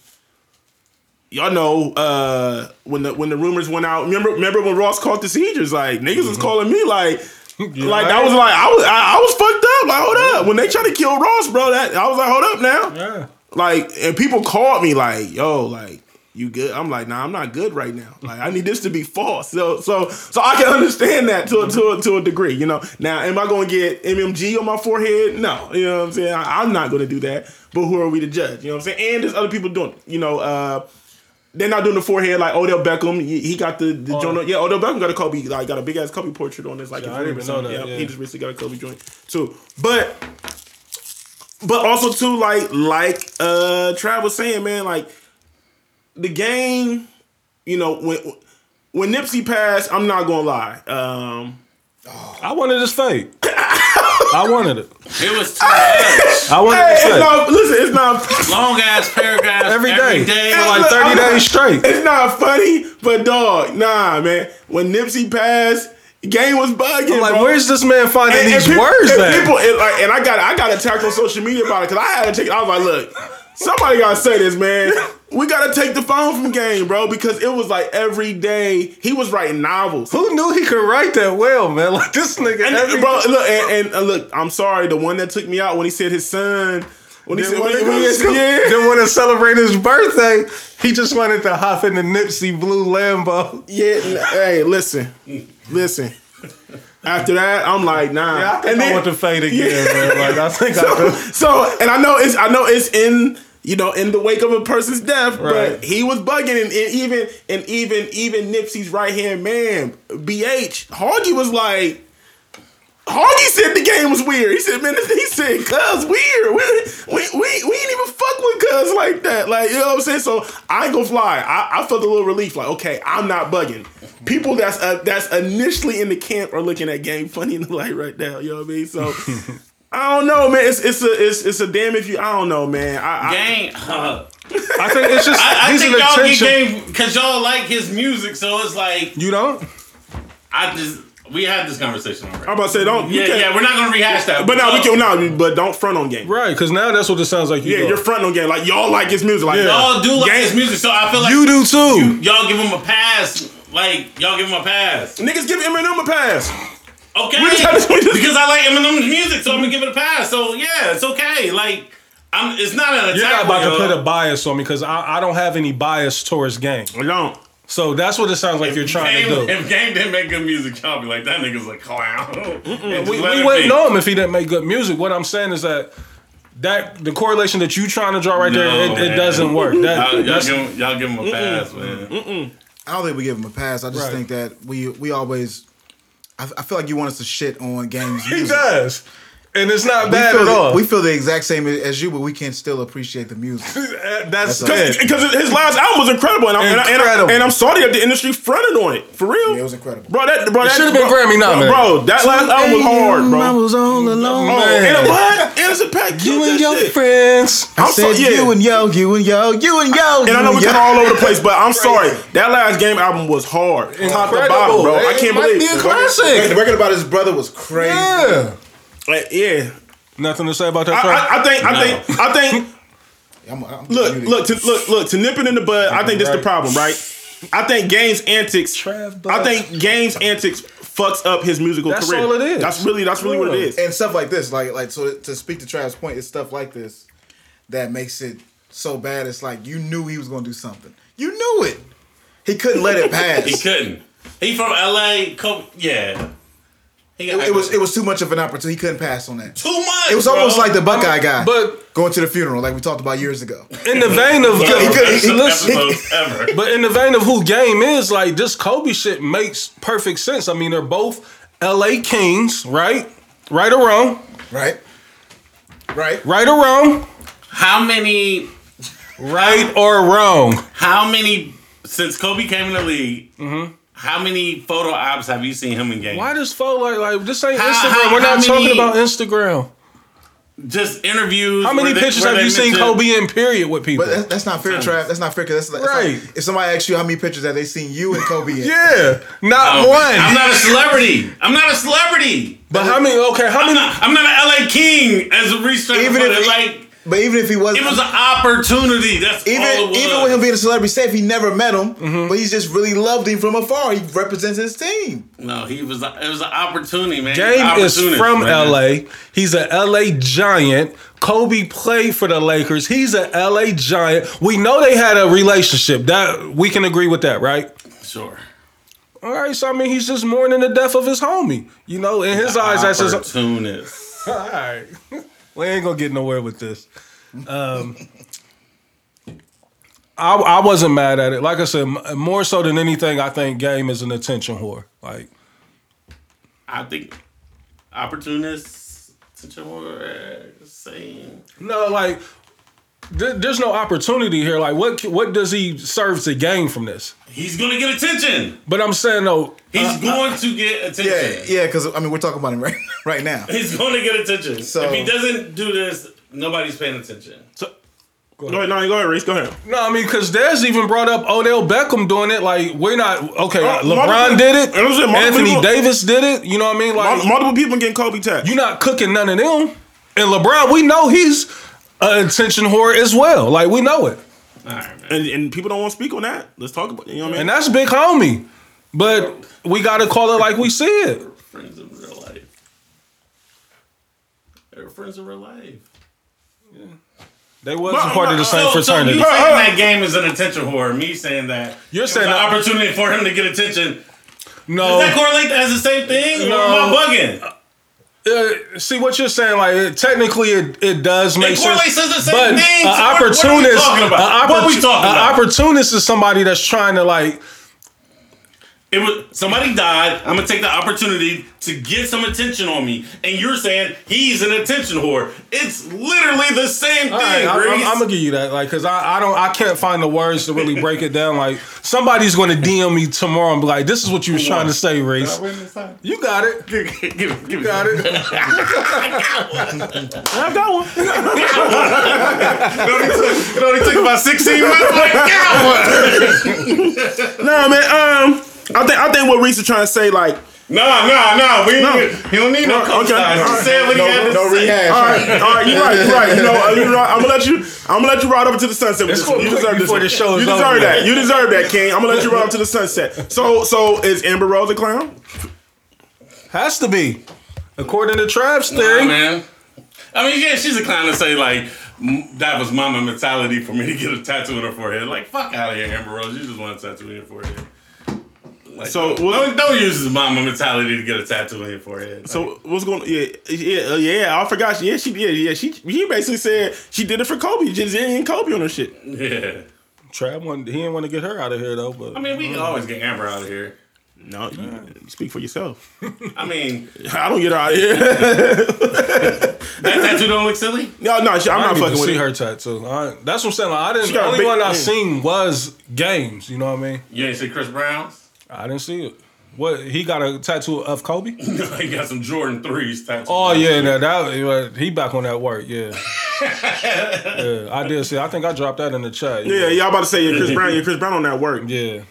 y'all know uh, when the when the rumors went out. Remember, remember when Ross caught the seizures? Like niggas Mm-hmm. was calling me like. Like that was like I was I, I was fucked up. Like hold up, when they tried to kill Ross, bro, that I was like hold up now. Yeah. Like, and people called me like, "Yo, like, you good?" I'm like, "Nah, I'm not good right now. Like, I need this to be false." So, so, so I can understand that to a, to a, to a degree, you know. Now, am I going to get MMG on my forehead? No, you know what I'm saying. I, I'm not going to do that. But who are we to judge? You know what I'm saying? And there's other people doing, it. you know. uh they're not doing the forehead like Odell Beckham. He, he got the the joint. Yeah, Odell Beckham got a Kobe, like got a big ass Kobe portrait on his like. Yeah, his I didn't even know something. that, yeah. he just recently got a Kobe joint too. But but also too like like uh Trav was saying, man, like the game, you know, when when Nipsey passed, I'm not gonna lie. Um I wanted his fate. I wanted it. It was too much. I wanted hey, his it's fate. not listen, it's not Long ass paragraphs Every day. Every day. For like 30 I'm- days straight. it's not funny, but dog, nah, man. When Nipsey passed, game was bugging. I'm like, bro. where's this man finding And- and these people- words and at? People, and, like, and I got I got attacked on social media about it because I had to take. I was like, look, somebody gotta say this, man. We gotta take the phone from game, bro, because it was like every day he was writing novels. Who knew he could write that well, man? Like this nigga. And, every- bro, look, and, and, uh, look, I'm sorry. The one that took me out when he said his son, when he Then said, when when he yeah, then when to celebrate his birthday, he just wanted to hop in the Nipsey blue Lambo. yeah. Hey, listen, listen. After that, I'm like, nah. Yeah, I think and I then- want to fade again, man. Like I think I so, could. so, and I know it's I know it's in you know in the wake of a person's death, Right. but he was bugging, and, and even and even even Nipsey's right hand man, BH Hoggy was like. Hoggy said the game was weird. He said, "Man, he said, cuz weird. We, we, we, we ain't even fuck with cuz like that. Like, you know what I'm saying? So I ain't gonna fly. I, I felt a little relief. Like, okay, I'm not bugging. People that's uh, that's initially in the camp are looking at game funny in the light right now. You know what I mean? So I don't know, man. It's it's a it's it's a damn if you. I don't know, man. I, I, Game. Uh, I think it's just I, I he's think an y'all get attention. game because y'all like his music, so it's like You don't? I just we had this conversation already. I'm about to say don't. yeah, yeah, we're not gonna rehash that. But no, we can no. But don't front on game. Right, because now that's what it sounds like you Yeah, do. you're fronting on game. Like y'all like his music. Like Yeah. Y'all do like Game- his music, so I feel like You do too. y'all give him a pass. Like y'all give him a pass. Niggas give Eminem a pass. Okay, We just had this- we just- because I like Eminem's music, so I'm gonna give it a pass. So yeah, it's okay. Like I'm, it's not an attack. You're not about to put a bias on me because I, I don't have any bias towards game. I don't. So that's what it sounds like you're trying Game, to do. If Game didn't make good music, y'all be like, that nigga's a clown. We, we wouldn't be. know him if he didn't make good music. What I'm saying is that that the correlation that you're trying to draw right there, it, it doesn't work. That, Y'all, y'all, that's- give him, y'all give him a pass, man. I don't think we give him a pass. I just Right. think that we we always. I, I feel like you want us to shit on games. he music. does, and it's not bad feel, at all. we feel the exact same as you, but we can still appreciate the music. that's That's all. it. Because his last album was incredible, and I'm, and, I, and, I, and I'm sorry that the industry fronted on it for real. Yeah, it was incredible. Bro, that bro, that should've been Grammy nominated. Bro, that last album was hard, bro. I was all alone. Oh, Man. and what? Anderson Paak You and your shit. friends. I'm Said sorry, yeah. you and yo, you and yo, you and yo. And I know we and kind of all over the place, but I'm sorry. That last game album was hard, top to bottom, bro. I can't might believe. be a classic. The record about his brother was crazy. Yeah. Like, yeah, Nothing to say about that I, track. I, I think, I No. think, I think. I'm, I'm Look, look, to, look, look. To nip it in the bud, I think this the problem, right? I think Game's antics. Trav I think Game's antics fucks up his musical That's career. That's all it is. That's really, that's really what it is. And stuff like this, like like so to speak to Trav's point, it's stuff like this that makes it so bad. It's like you knew he was gonna do something. You knew it. He couldn't let it pass. He couldn't. He from LA. Co- yeah. He It, it was it was too much of an opportunity. He couldn't pass on that. too much. It was bro. almost like the Buckeye guy, but going to the funeral, like we talked about years ago. in the vein of he could- Best he- listen, episodes ever. But in the vein of who game is, like this Kobe shit makes perfect sense. I mean, they're both LA Kings, right? Right or wrong. Right, right. Right or wrong. How many right or wrong. How many since Kobe came in the league? Mm-hmm. How many photo ops have you seen him in game? Why does photo like like this ain't How- Instagram? how- We're not how talking many- about Instagram. Just interviews. How many they- pictures have you seen mention- Kobe in period with people? But that's, that's not fair, Trav. That's not fair because that's, that's Right. like if somebody asks you how many pictures have they seen you and Kobe in. yeah, not Oh, one. I'm not a celebrity. I'm not a celebrity. but how many? Okay, how I'm many? not, I'm not an LA King as a researcher. Even Even if like But even if he wasn't, it was an opportunity. That's even all it was. even with him being a celebrity, say if he never met him, Mm-hmm. but he's just really loved him from afar. He represents his team. no, he was. It was an opportunity, man. Game is from man. LA. He's a LA Giant. Kobe played for the Lakers. He's a LA Giant. We know they had a relationship. That we can agree with that, right? Sure. All right, so I mean, he's just mourning the death of his homie. You know, in his eyes, that's his. opportunist. All right, we ain't gonna get nowhere with this. Um, I I wasn't mad at it. Like I said, more so than anything, I think Game is an attention whore. Like, I think opportunists. Attention whore, same. no, like. There- There's no opportunity here. Like, what what does he serve to gain from this? He's gonna get attention. But I'm saying though, He's going to get attention. Yeah, yeah. Because I mean, we're talking about him right right now. He's going to get attention. So- if he doesn't do this, nobody's paying attention. So. Go ahead, no, go ahead, Reese. Go ahead. no, I mean, because Des even brought up Odell Beckham doing it. Like, we're not okay. Uh, LeBron multiple- did it. I saying Anthony people- Davis did it. You know what I mean? Like, Multiple people getting Kobe tagged. You're not cooking none of them. And LeBron, we know he's an attention whore as well. Like we know it. All right, man. and, and people don't want to speak on that. Let's talk about it. You know what I mean? And that's big homie. But we gotta call it like we see it. friends in real life. They're friends in real life. Yeah. They wasn't But- part of the but- same So, so fraternity. you saying that game is an attention whore? Me saying that You're it was saying an opportunity for him to get attention. no. Does that correlate as the same thing? No. Or am I bugging? Uh, see what you're saying, like it, technically it, it does make sense. correlates the same but thing. an So what- what are we talking about? a What are we talking about? opportunist is somebody that's trying to like It was somebody died. I'm gonna take the opportunity to get some attention on me, and you're saying he's an attention whore. It's literally the same thing. All right, I, Reese. am gonna give you that, like, cause I, I don't, I can't find the words to really break it down. Like, somebody's gonna DM me tomorrow and be like, "This is what you was trying to say, Race. You got it. give, give, give, give Got it. I got one. It only took, it only took about 16 minutes. Like, yeah, what? no, man. Um, I think I think what Reese is trying to say, like, No, no, no. We No. he don't need no Okay, coach okay. He said what he had to No say. rehash. all right, all right, you're right, you're right. You know, uh, you're right. I'm gonna let you. I'm gonna let you ride up into the sunset with this. You deserve this. before one. the show is You deserve over. that. You deserve that, King. I'm gonna let you ride up to the sunset. So, so is Amber Rose a clown? Has to be, according to Trav's Nah, theory. man. I mean, yeah, she's a clown to say like that was mama mentality for me to get a tattoo on her forehead. Like, fuck out of here, Amber Rose. You just want a tattoo on your forehead. Like, So, don't, what- don't, don't use his mama mentality to get a tattoo on your forehead. So what's going? Yeah, yeah, uh, yeah. I forgot. Yeah, she did. Yeah, she. He basically said she did it for Kobe. Just ain't Kobe on her shit. yeah. Trav, wanted, he didn't want to get her out of here though. But I mean, we can always get Amber out of here. No, you, you speak for yourself. I mean, I don't get her out of here. that tattoo don't look silly. no, no, she, I'm I not fucking with see it. her tattoo. I, that's what I'm saying. Like, I didn't. She The only big- one I yeah. seen was games. You know what I mean? You ain't see Chris Brown's? I didn't see it. What he got a tattoo of Kobe? he got some Jordan threes tattooed. Oh yeah, that, that he back on that work. Yeah, yeah. I did see. I think I dropped that in the chat. Yeah, y'all about to say yeah, Chris Brown. Yeah, Chris Brown on that work. yeah.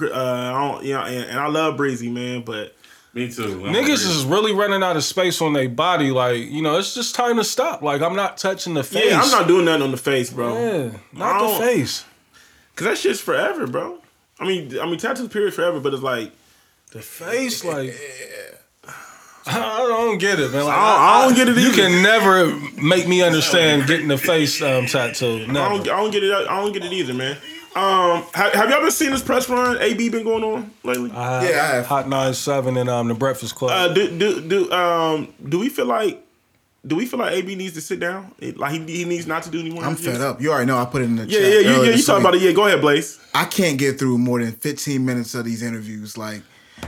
Uh, I don't, you know, and, and I love Breezy, man, but Me too. I'm Niggas agree. is really running out of space on their body. Like you know, it's just time to stop. Like I'm not touching the face. yeah, I'm not doing nothing on the face, bro. Yeah, not I the face. Cause that shit's forever, bro. I mean, I mean, tattoos period forever, but it's like The face, like. I don't get it, man. Like, I don't- I don't get it Either. You can never make me understand getting the face um, tattoo. I don't, I don't get it. I don't get it either, man. Um, have, have y'all been seeing this press run? AB been going on lately? I Yeah, I have. Hot nine seven and um the Breakfast Club. Uh, do do do um do we feel like do we feel like AB needs to sit down? Like he, he needs not to do anymore? I'm fed up. You already know I put it in the Yeah, chat. yeah, you, yeah. You this talk week. about it. Yeah, go ahead, Blaze. I can't get through more than 15 minutes of these interviews. Like,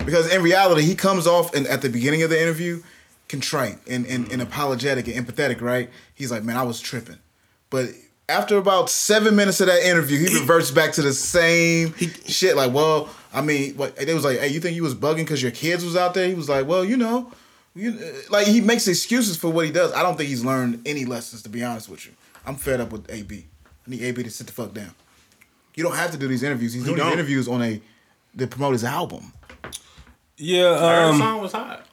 because in reality, he comes off and at the beginning of the interview, contrite and, and, and apologetic and empathetic, right? He's like, man, I was tripping. But after about seven minutes of that interview, he reverts back to the same shit. Like, well, I mean, what they was like, hey, you think you was bugging because your kids was out there? He was like, well, you know, you uh, like he makes excuses for what he does. I don't think he's learned any lessons, to be honest with you. I'm fed up with AB. I need AB to sit the fuck down. You don't have to do these interviews. He's doing these interviews on a to promote his album. Yeah, Her um, song was hot.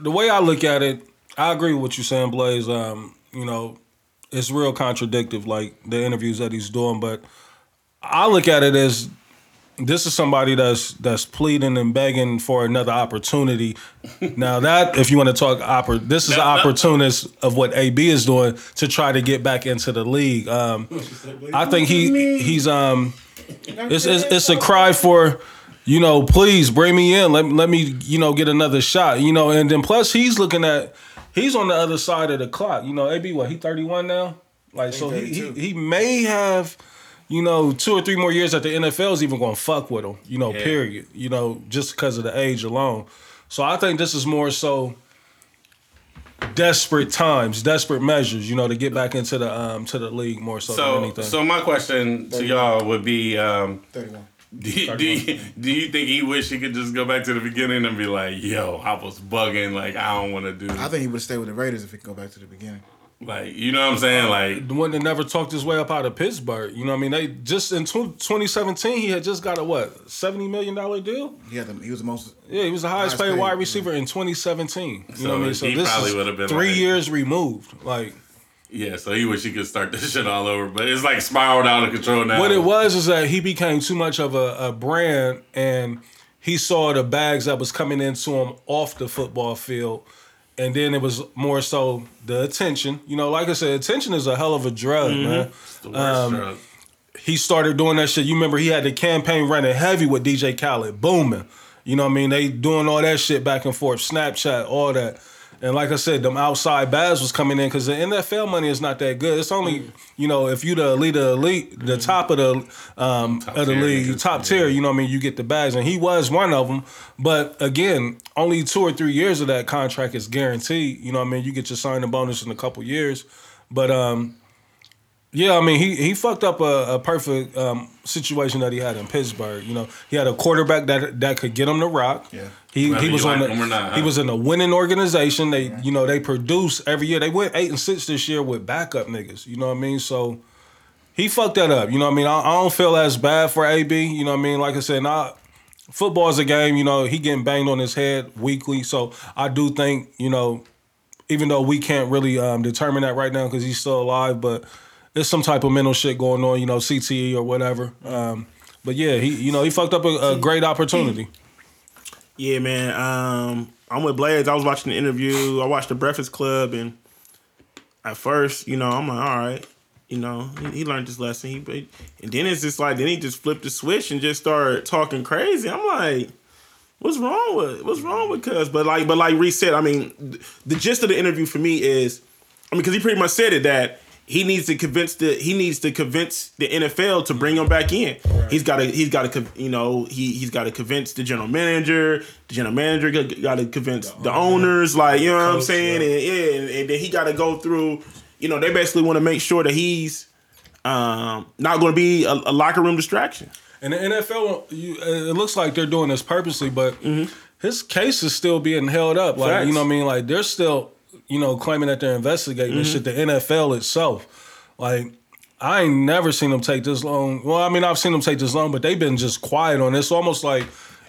the way I look at it, I agree with what you're saying, Blaze. Um, you know, it's real contradictive, like the interviews that he's doing. But I look at it as this is somebody that's that's pleading and begging for another opportunity. now that, if you want to talk, oppor- this is the opportunist of what AB is doing to try to get back into the league. Um, I think he he's um, it's, it's it's a cry for you know, please bring me in. Let, let me, you know, get another shot. You know, and then plus he's looking at he's on the other side of the clock. You know, AB what, he 31 now? Like so he, he he may have, you know, two or three more years that the NFL's even gonna fuck with him, you know, Yeah. period. You know, just because of the age alone. So I think this is more so desperate times, desperate measures, you know, to get back into the um to the league more so, than So, anything. so my question to y'all would be, um, Thirty-one. do you, do, you, do you think he wish he could just go back to the beginning and be like, "Yo, I was bugging. Like, I don't want to do. I think he would stay with the Raiders if he could go back to the beginning. Like, you know what I'm saying? Like, the one that never talked his way up out of Pittsburgh. You know what I mean? They just in 2017 he had just got a what 70 million dollar deal. He had the, he was the most. Yeah, he was the highest, Highest paid paid, wide yeah. receiver in 2017. You So know what I mean? So he this probably is would've been three like- years removed. Like yeah. So he wish he could start this shit all over, but it's like spiraled out of control now. what it was is that he became too much of a, a brand, and he saw the bags that was coming into him off the football field. And then it was more so the attention. You know, like I said, attention is a hell of a drug, man. The worst um, drug. he started doing that shit. You remember he had the campaign running heavy with DJ Khaled, booming. You know what I mean? They doing all that shit back and forth, Snapchat, all that. And like I said, them outside bags was coming in because the NFL money is not that good. It's only, you know, if you the elite, of elite, the top of the um of the league, niggas, top tier, you know what I mean, you get the bags. And he was one of them. But again, only two or three years of that contract is guaranteed. You know what I mean? You get your signing bonus in a couple years. But um yeah, I mean, he he fucked up a, a perfect um, situation that he had in Pittsburgh. You know, he had a quarterback that that could get him to rock. Yeah. He, Whether he was on like the, not, he was in a winning organization. They you know they produce every year. They went eight and six this year with backup niggas. You know what I mean? So he fucked that up. You know what I mean? I, I don't feel as bad for AB. You know what I mean? Like I said, not football's a game. You know he getting banged on his head weekly. So I do think you know even though we can't really um, determine that right now because he's still alive, but there's some type of mental shit going on, you know, CTE or whatever. Um, but yeah, he you know he fucked up a, a great opportunity. Yeah, man. Um, I'm with Blaze. I was watching the interview. I watched the Breakfast Club, and at first, you know, I'm like, all right, you know, he, he learned his lesson. He, and then it's just like, then he just flipped the switch and just started talking crazy. I'm like, what's wrong with what's wrong with Cuz? But like, but like said, I mean, the gist of the interview for me is, I mean, because he pretty much said it that he needs to convince the he needs to convince the NFL to bring him back in. He's got to he's got to you know he he's got to convince the general manager. The general manager got to convince the, owners. Like you know what I'm saying? yeah. And yeah, and, then he got to go through. You know, they basically want to make sure that he's um, not going to be a, a locker room distraction. And the NFL, you, it looks like they're doing this purposely, but his case is still being held up. Like Facts. you know, what I mean, like they're still, you know, claiming that they're investigating this shit. The NFL itself, like. I ain't never seen them take this long. Well, I mean, I've seen them take this long, but they've been just quiet on this. Almost like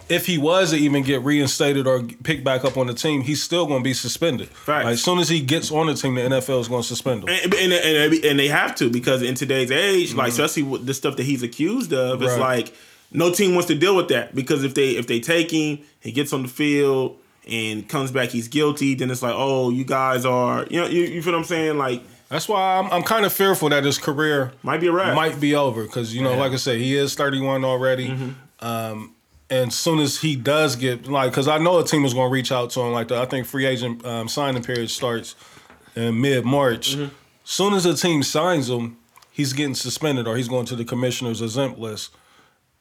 if he was to even get reinstated or picked back up on the team, he's still going to be suspended. Facts. Like, as soon as he gets on the team, the NFL is going to suspend him. and, and, and, and they have to because in today's age, like especially with the stuff that he's accused of, it's Mm-hmm. Right. like no team wants to deal with that because if they if they take him, he gets on the field and comes back, he's guilty. Then it's like, oh, you guys are, you know, you, you feel what I'm saying? Like, That's why I'm, I'm kind of fearful that his career might be a wrap. might be over because you know, like I said, he is 31 already. Mm-hmm. Um, and soon as he does get like, because I know a team is going to reach out to him. Like the, I think free agent um, signing period starts in mid March. Mm-hmm. Soon as a team signs him, he's getting suspended or he's going to the commissioner's exempt list,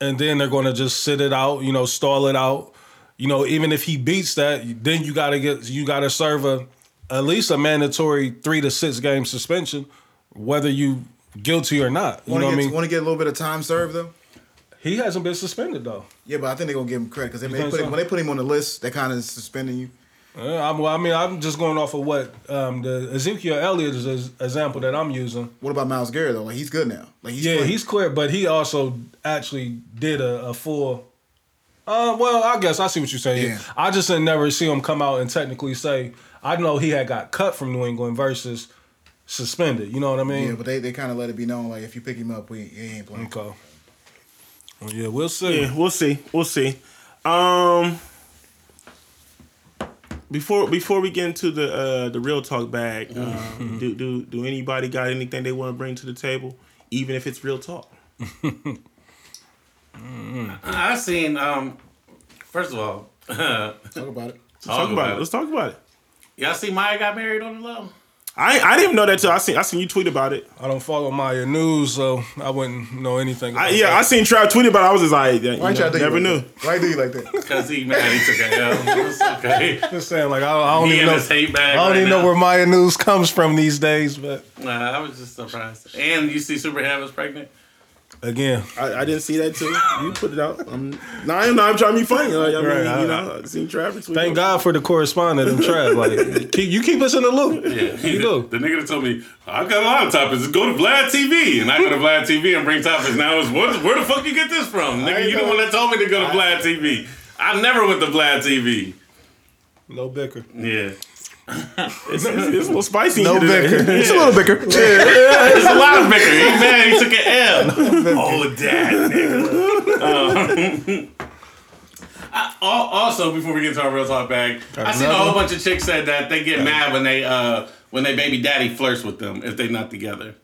and then they're going to just sit it out. You know, stall it out. You know, even if he beats that, then you got to get you got to serve a at least a mandatory three to six game suspension whether you guilty or not. You Want know to what I get mean? want to get a little bit of time served though. He hasn't been suspended though. Yeah, but I think they're gonna give him credit because they, they put him, when they put him on the list, they kind of suspending you. Yeah, I'm, well, I mean, I'm just going off of what um, the Ezekiel Elliott is an example that I'm using. What about Myles Garrett though? Like he's good now. Like he's yeah, he's clear, but he also actually did a, a full. Uh, well, I guess I see what you're saying. Yeah. I just didn't never see him come out and technically say, I know he had got cut from New England versus suspended. You know what I mean? yeah, but they, they kind of let it be known like if you pick him up, we he ain't playing. okay. Well, yeah, we'll see. Yeah, we'll see. We'll see. Um, before before we get into the uh, the real talk bag, um, do do do anybody got anything they want to bring to the table, even if it's real talk? I seen. Um, first of all, Talk about it. Talk about it. Let's talk about it. Y'all see Mya got married on the low. I I didn't even know that till I seen I seen you tweet about it. I don't follow Mya news, so I wouldn't know anything. I, yeah, that. I seen Trav tweet about it. I was just like, you Why you try know, never knew. like? Why do you like that? Cause he man, he took a L. It's okay. just saying, like I, I don't He even in know. his hate bag. I don't right even now. know where Mya news comes from these days, but Nah, I was just surprised. And you see Superhead is pregnant. Again, I, I didn't see that too. You put it out. I'm, no, I'm not I'm trying to be funny. Like, I mean, Right, you know, I seen Travis. tweet thank it. God for the correspondent and Trav. Like keep, you keep us in the loop. Yeah, You do. The nigga that told me I got a lot of topics. Go to Vlad TV, and I go to Vlad TV and bring topics. Now it's what, where the fuck you get this from, nigga? You the know. one that told me to go to Vlad TV. I never went to Vlad TV. No bicker. Yeah, It's, it's, it's a little spicy. No bicker. It's a little bicker. It's a lot of bicker. He mad. He took an L. oh, dad, nigga. Um, I- also, before we get to our real talk bag, I seen a whole bunch of chicks said that they get mad when they uh when they baby daddy flirts with them if they not together.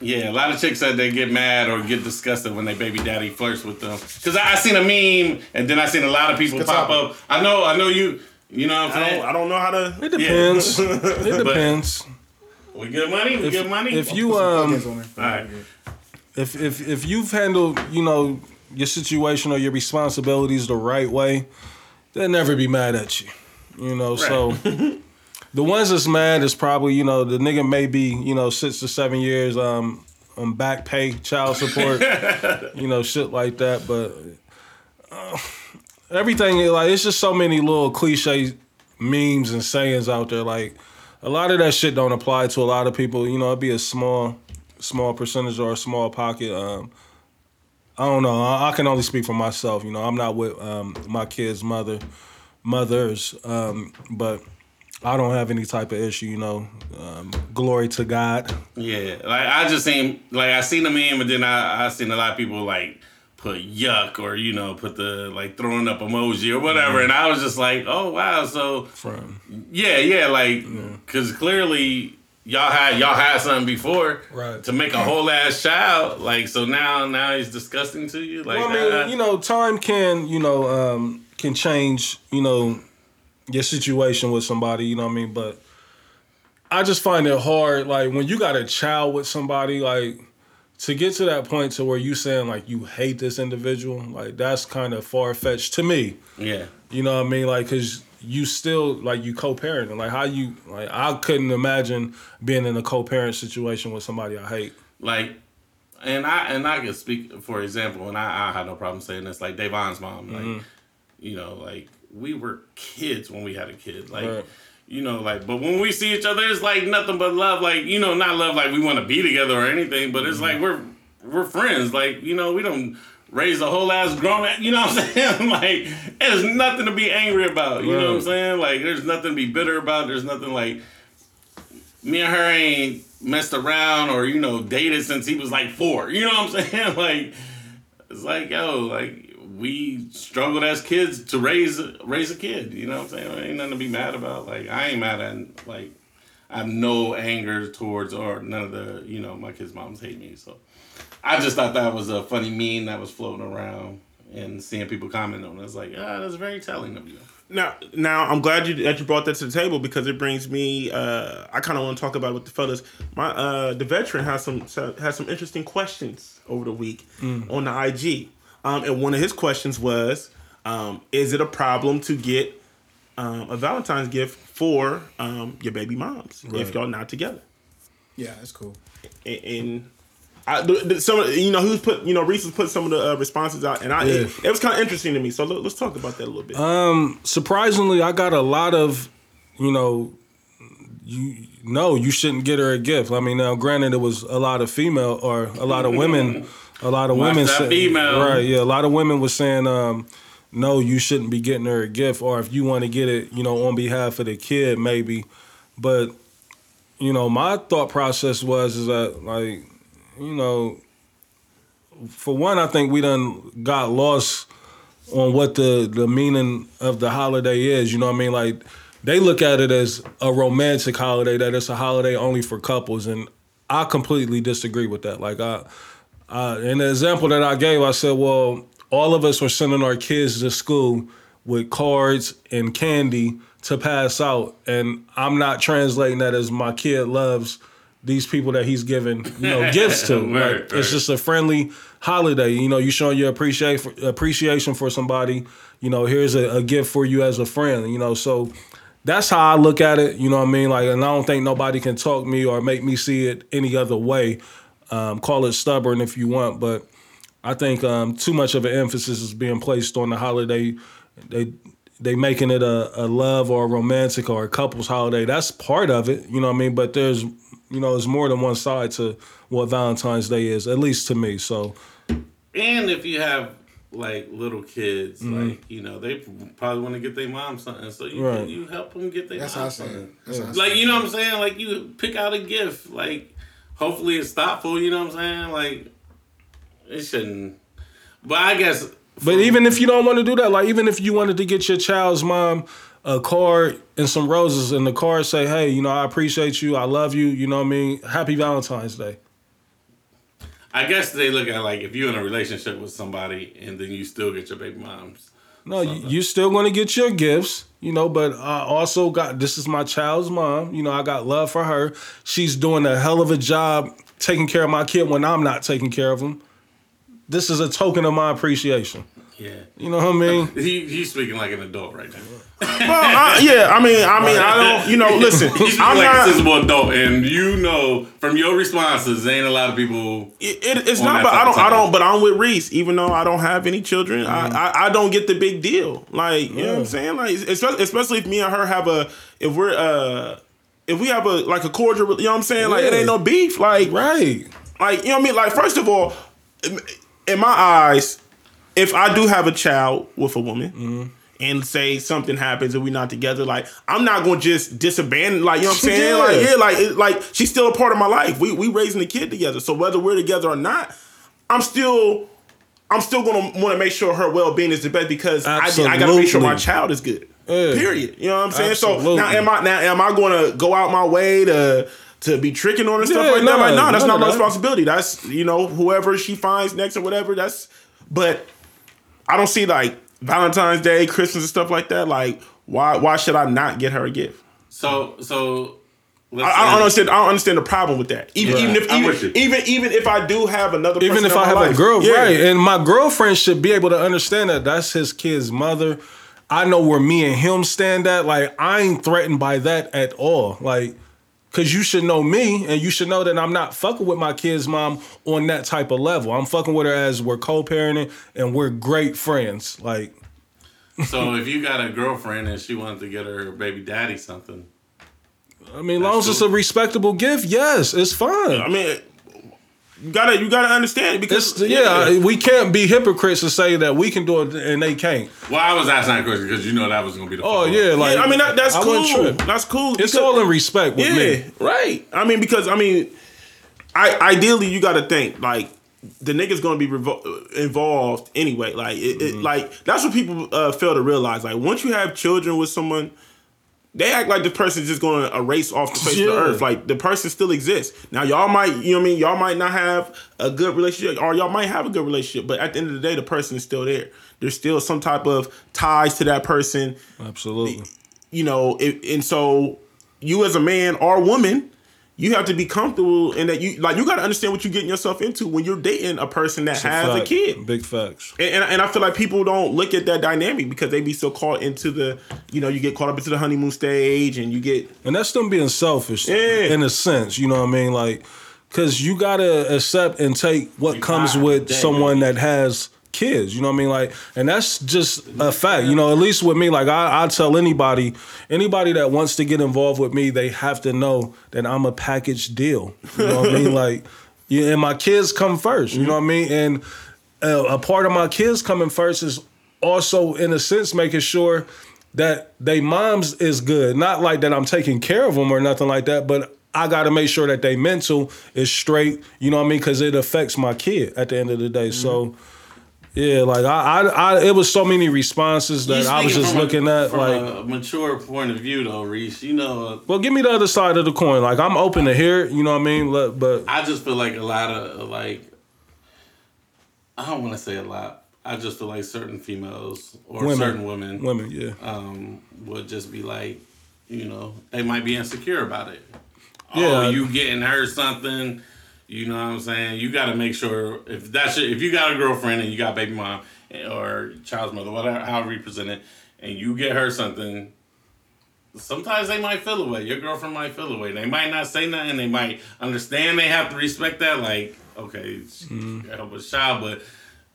Yeah, a lot of chicks said they get mad or get disgusted when they baby daddy flirts with them. Cause I, I seen a meme and then I seen a lot of people Good pop topic. up. I know, I know you. You know what I'm I saying? don't, I don't know how to. It depends. it depends. we get money. We If, get money. if you Plugins um all right. if if if you've handled you know your situation or your responsibilities the right way, they'll never be mad at you. You know, so the ones that's mad is probably you know the nigga may be you know six to seven years um on back pay, child support, you know shit like that. But uh, everything like it's just so many little cliche memes and sayings out there. Like a lot of that shit don't apply to a lot of people. You know, it'd be a small small percentage or a small pocket. Um, I don't know. I, I can only speak for myself. You know, I'm not with um, my kid's mother, mothers, um, but I don't have any type of issue. You know, um, glory to God. Yeah, like I just seen like I seen the meme, but then I I seen a lot of people like put yuck or you know put the like throwing up emoji or whatever, Mm-hmm. and I was just like, oh wow, so From yeah, yeah, like because clearly y'all had y'all had something before Right. to make a whole ass child, like so now now he's disgusting to you, like Well, I mean, uh, you know, time can, you know, um, can change, you know, your situation with somebody, you know what I mean? But I just find it hard, like when you got a child with somebody, like to get to that point to where you saying like you hate this individual, like that's kind of far fetched to me. yeah. You know what I mean? Like, cause you still like you co-parenting. Like how you like I couldn't imagine being in a co-parent situation with somebody I hate. like and I and I can speak for example, and I, I had no problem saying this, like Davon's mom, like Mm-hmm. you know, like we were kids when we had a kid. Like Right. You know, like but when we see each other it's like nothing but love, like, you know, not love like we want to be together or anything, but it's like mm-hmm. we're we're friends. Like, you know, we don't raise a whole ass grown you know what I'm saying? like there's nothing to be angry about. You know what I'm saying? Like there's nothing to be bitter about. There's nothing like me and her ain't messed around or you know dated since he was like four. You know what I'm saying? Like it's like yo, like we struggled as kids to raise raise a kid. You know what I'm saying? Ain't nothing to be mad about. Like I ain't mad at like I have no anger towards or none of the you know my kids' moms hate me. So I just thought that was a funny meme that was floating around and seeing people comment on it. It's like ah, that's very telling of you. Now, now I'm glad you that you brought that to the table because it brings me. Uh, I kind of want to talk about it with the fellas. My uh, the veteran has some has some interesting questions over the week on the IG, um, and one of his questions was, um, "Is it a problem to get um, a Valentine's gift for um, your baby moms if y'all not together?" Yeah, that's cool. and, and I, the, the, some of you know was put you know Reese was putting some of the uh, responses out, and I it, Yeah. it was kind of interesting to me. So let, us talk about that a little bit. surprisingly, I got a lot of, you know, you no, you shouldn't get her a gift. I mean, now granted, it was a lot of female or a lot of women, a lot of Watch women, that say- female. right? Yeah, a lot of women was saying, um, no, you shouldn't be getting her a gift, or if you want to get it, you know, on behalf of the kid, maybe. But you know, my thought process was is that like, you know, for one, I think we done got lost on what the the meaning of the holiday is. You know what I mean? Like they look at it as a romantic holiday, that it's a holiday only for couples, and I completely disagree with that. Like I, uh, in the example that I gave, I said, well, all of us were sending our kids to school with cards and candy to pass out, and I'm not translating that as my kid loves these people that he's giving you know gifts to. Right, like, right. It's just a friendly holiday. You know, you showing your appreciate appreciation for somebody. You know, here's a, a gift for you as a friend. You know, so that's how I look at it. You know what I mean? Like, and I don't think nobody can talk me or make me see it any other way. Um, call it stubborn if you want, but I think um, too much of an emphasis is being placed on the holiday. They they making it a, a love or a romantic or a couples holiday. That's part of it, you know what I mean. But there's you know there's more than one side to what Valentine's Day is, at least to me. So And if you have like little kids, Mm-hmm. like you know, they probably want to get their mom something, so you Right. you help them get their That's mom something. That's how I say Like you know what I'm saying? Like you pick out a gift. Like hopefully it's thoughtful. You know what I'm saying? Like it shouldn't. But I guess. But even if you don't want to do that, like even if you wanted to get your child's mom a card and some roses, and the card say, "Hey, you know, I appreciate you, I love you," you know what I mean? Happy Valentine's Day. I guess they look at like if you're in a relationship with somebody and then you still get your baby moms. No, you, you still going to get your gifts, you know, but I also got this is my child's mom. You know, I got love for her. She's doing a hell of a job taking care of my kid when I'm not taking care of him. This is a token of my appreciation. Yeah. You know what I mean? He, he's speaking like an adult right now. well, I, yeah, I mean, I mean, I don't, you know, listen, He's speaking I'm like not. a sensible adult, and you know from your responses, there ain't a lot of people. It, it- it's on not, that but I don't, I don't, but I'm with Reese, even though I don't have any children. Mm-hmm. I, I, I don't get the big deal. Like, you know what I'm saying? Like, especially, especially if me and her have a, if we're, uh, if we have a like a cordial, you know what I'm saying? Like, it ain't no beef. Like, Right. like you know what I mean? Like, first of all, in my eyes, if I do have a child with a woman. Mm-hmm. And say something happens and we're not together, like I'm not gonna just disabandon, like you know what I'm saying, Yeah. like yeah, like it, like she's still a part of my life. We we raising the kid together, so whether we're together or not, I'm still I'm still gonna want to make sure her well being is the best because I, I gotta make sure my child is good. Yeah. Period. You know what I'm saying? So now am I now am I gonna go out my way to to be tricking on her and stuff Yeah, like that? no, Like, no, that's none not my that. responsibility. That's you know whoever she finds next or whatever. That's but I don't see like Valentine's Day, Christmas and stuff like that. Like why why should I not get her a gift? So so. I, I don't understand. I don't understand the problem with that. Even Right. even if even, with even even if I do have another, Even if in I my have life. a girl, Yeah. right, and my girlfriend should be able to understand that that's his kid's mother. I know where me and him stand at. Like I ain't threatened by that at all. Like, cause you should know me, and you should know that I'm not fucking with my kid's mom on that type of level. I'm fucking with her as we're co-parenting and we're great friends. Like, So if you got a girlfriend and she wanted to get her baby daddy something, I mean, long as it's a respectable gift, yes, it's fine. I mean, you gotta you gotta understand it because It's, yeah, we can't be hypocrites and say that we can do it and they can't. well, I was asking that question because you know that was gonna be the. Oh follow-up. yeah, like I mean that, that's I cool. That's cool. It's because- all in respect with yeah, me. right. I mean because I mean, I ideally you got to think like the nigga's gonna be revo- involved anyway. Like it, it Mm-hmm. like that's what people uh, fail to realize. Like once you have children with someone. They act like the person's just going to erase off the face of the earth. Like the person still exists. Now y'all might, you know what I mean. Y'all might not have a good relationship, or y'all might have a good relationship. But at the end of the day, the person is still there. There's still some type of ties to that person Absolutely. you know, it, and so you as a man or woman, you have to be comfortable in that you like you got to understand what you're getting yourself into when you're dating a person that It's has a fact. kid. Big facts. And, and, and I feel like people don't look at that dynamic because they be so caught into the, you know, you get caught up into the honeymoon stage and you get And that's them being selfish Yeah. in a sense, you know what I mean? Like, cause you gotta accept and take what comes with date. someone that has kids, you know what I mean? Like, and that's just a fact, you know, at least with me, like I, I tell anybody, anybody that wants to get involved with me, they have to know that I'm a package deal. You know what I mean? Like, yeah, and my kids come first, you know what I mean? And uh, a part of my kids coming first is also in a sense making sure that they moms is good not like that i'm taking care of them or nothing like that but i got to make sure that they mental is straight you know what i mean because it affects my kid at the end of the day so yeah like I, I i it was so many responses that i was just from a- looking at from like a mature point of view, though, Reese. You know, uh, well give me the other side of the coin like i'm open to hear it you know what i mean Look, but I just feel like a lot of like, I don't want to say a lot. I just feel like certain females or Women. certain women, women yeah um, would just be like, you know, they might be insecure about it. Yeah. Oh, you getting her something. You know what I'm saying? You got to make sure if that's your, if you got a girlfriend and you got baby mom or child's mother, whatever, however you present it, and you get her something. Sometimes they might feel away. Your girlfriend might feel away. They might not say nothing. They might understand. They have to respect that. Like, okay, Mm-hmm. help a child, but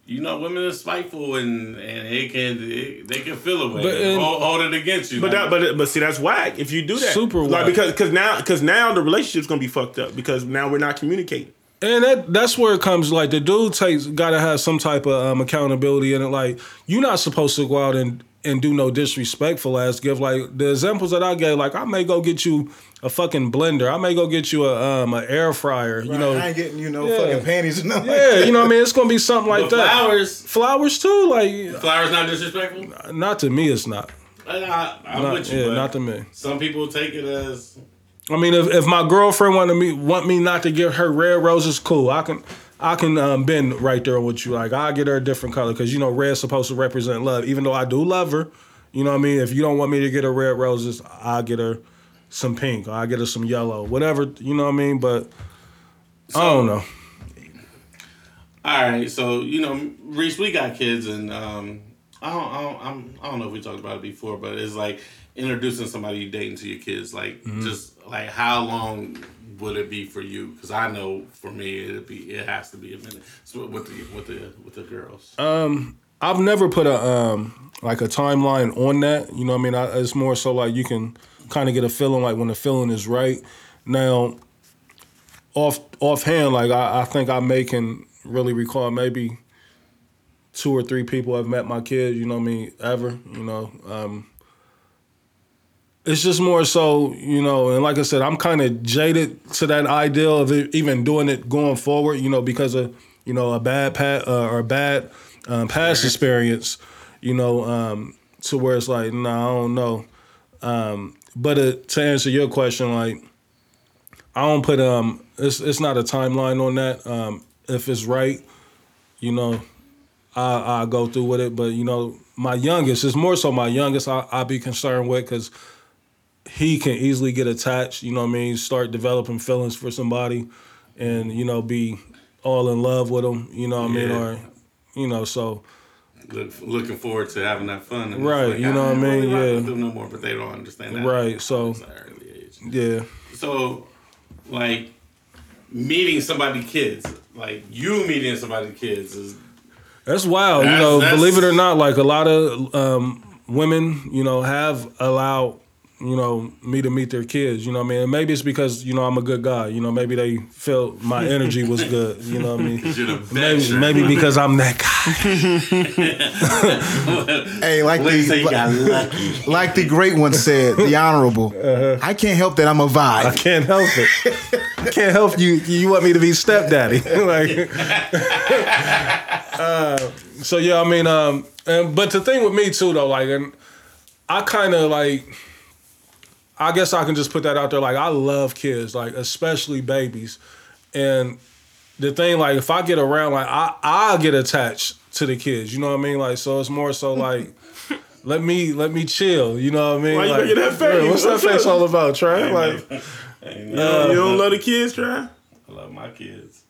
you know, women are spiteful and and it can it, they can feel away. But in- hold, hold it against you. But that, but but see, that's whack. If you do that, Super like whack. because because now because now the relationship's gonna be fucked up because now we're not communicating. And that that's where it comes. Like the dude takes got to have some type of um, accountability in it. Like you're not supposed to go out and and do no disrespectful ass gift. Like the examples that I gave. Like I may go get you a fucking blender. I may go get you a um an air fryer. You know. I ain't getting you no Yeah. fucking panties or nothing. Yeah, you know what I mean. It's gonna be something like but that. flowers, Flowers too. Like flowers not disrespectful. not to me. It's not. I, I'm Not, with you. yeah, but not to me. Some people take it as I mean, if, if my girlfriend wanted me want me not to give her red roses, cool. I can I can um, bend right there with you. Like I get her a different color because you know red's supposed to represent love. Even though I do love her, you know what I mean. If you don't want me to get her red roses, I'll get her some pink. Or I'll get her some yellow, whatever. You know what I mean. But I don't know. all right. So you know, Reese, we got kids, and um, I don't, I don't, I'm, I don't know if we talked about it before, but it's like introducing somebody you dating to your kids. Like, Mm-hmm. just like how long would it be for you? Because I know for me, it'd be, it has to be a minute. So with the, with the, with the girls. Um, I've never put a um like a timeline on that. You know what I mean? I, it's more so like you can kind of get a feeling like when the feeling is right. Now, off offhand, like I, I think I may can really recall maybe two or three people have met my kids. You know what I mean? Ever? You know. Um, it's just more so, you know, and like I said, I'm kind of jaded to that ideal of it, even doing it going forward, you know, because of you know a bad pat uh, or a bad um, past experience, you know, um, to where it's like, no, I don't know. Um, but uh, to answer your question, like, I don't put um, it's it's not a timeline on that. Um, if it's right, you know, I I go through with it. But you know, my youngest is more so my youngest. I I be concerned with because he can easily get attached. You know what I mean? Start developing feelings for somebody, and you know, be all in love with them. You know what I mean? Or you know, so Look, looking forward to having that fun. And Right, like, you know what I mean? really Yeah. them no more, but they don't understand that. right. So early age. yeah. So, like, meeting somebody kids, like you meeting somebody kids is That's wild. you know, believe it or not, like a lot of um, women, you know, have allowed, you know, me to meet their kids. You know what I mean? And maybe it's because, you know, I'm a good guy. You know, maybe they felt my energy was good. You know what I mean? you're the Maybe, maybe because I'm that guy. Hey, like What you the got lucky. like the great one said, the honorable. I can't help that I'm a vibe. I can't help it. I can't help you. You want me to be stepdaddy? like, uh, so yeah, I mean, um, and but the thing with me too, though, like, and I kind of like, I guess I can just put that out there. Like, I love kids, like especially babies, and the thing, like, if I get around, like, I I get attached to the kids. You know what I mean? Like, so it's more so like. Let me let me chill, you know what I mean? Why you like, making that face? yeah, what's that face all about, Trey? Like, And, You don't, you don't let the kids try? I love my kids.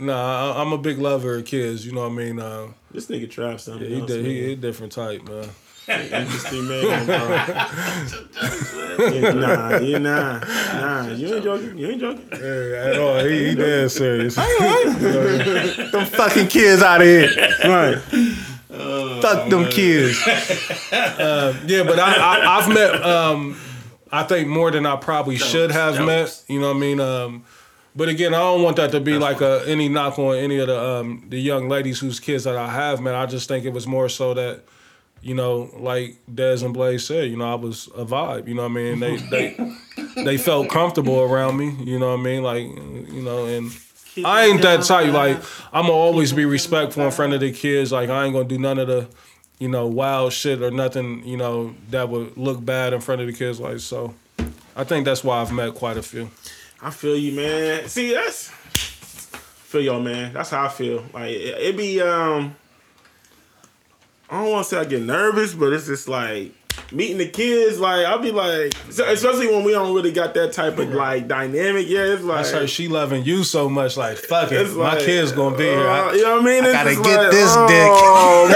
Nah, I, I'm a big lover of kids. You know what I mean? Uh, This nigga trap something he, else. di- he, he a different type, man. Interesting man, bro. Yeah, nah, you nah, nah. You ain't joking. You ain't joking. at all. He, he dead serious. them fucking kids out of here. Right. Fuck them kids. Uh, yeah, but I, I, I've met, um, I think more than I probably should have jokes. met. You know what I mean? Um, but again, I don't want that to be like a, any knock on any of the um, the young ladies whose kids that I have met. I just think it was more so that, you know, like Des and Blaze said, you know, I was a vibe. You know what I mean? They they they felt comfortable around me. You know what I mean? Like, you know, and I ain't that type. Like, I'm gonna always be respectful in front of the kids. Like, I ain't gonna do none of the, you know, wild shit or nothing. You know, that would look bad in front of the kids. Like, so, I think that's why I've met quite a few. I feel you, man. See, that's feel y'all, man. That's how I feel. Like it, it be um, I don't want to say I get nervous, but it's just like meeting the kids. Like I'll be like, especially when we don't really got that type of like dynamic. Yeah, it's like That's her. She loving you so much. Like, fuck it. It's My like, kids gonna be here. uh, I, you know what I mean? It's gotta get like, this oh,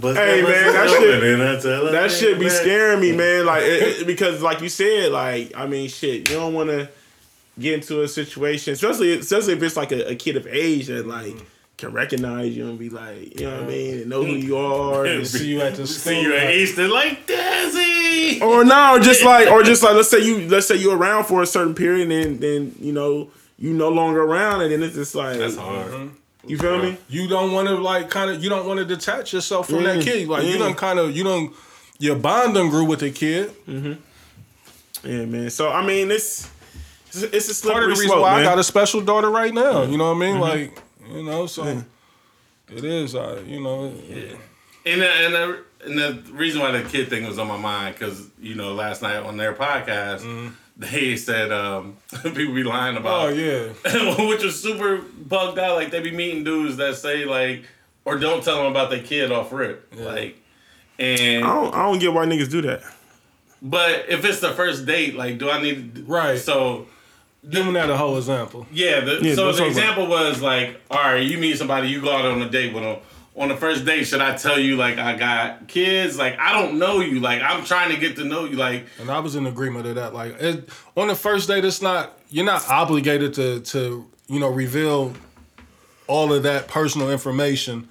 But Hey, man, that shit- shit, that shit be scaring me, man. Like it, it- because, like you said, like I mean, shit, you don't want to get into a situation, especially especially if it's like a, a kid of age that like can recognize you and be like, you know what I mean, and know who you are. and- see you at the school. See you at Easter like Desi. or no, just like, or just like, let's say you, let's say you're around for a certain period, and then you know you no longer around, and then it's just like, That's hard. you feel me? you don't want to like kind of you don't want to detach yourself from that Mm, kid. Like you mm. don't kind of you don't your bond done grew with the kid. Yeah, man. So I mean, it's it's, it's a slippery Part of the reason slope, why man. I got a special daughter right now. You know what I mean? Mm-hmm. Like you know, so it is. Uh, you know, And the, and the and the reason why the kid thing was on my mind because you know last night on their podcast they said um, people be lying about. oh yeah, which was super bugged out. Like they be meeting dudes that say like or don't tell them about their kid off rip. Like and I don't, I don't get why niggas do that. but if it's the first date, like do I need Right. So give them that a whole example. Yeah, the, Yeah, so the what I'm- example was like, all right, you meet somebody, you go out on a date with them. On the first date, should I tell you like I got kids? Like I don't know you. Like I'm trying to get to know you. Like And I was in agreement of that. Like it, on the first date, it's not you're not obligated to to you know reveal all of that personal information.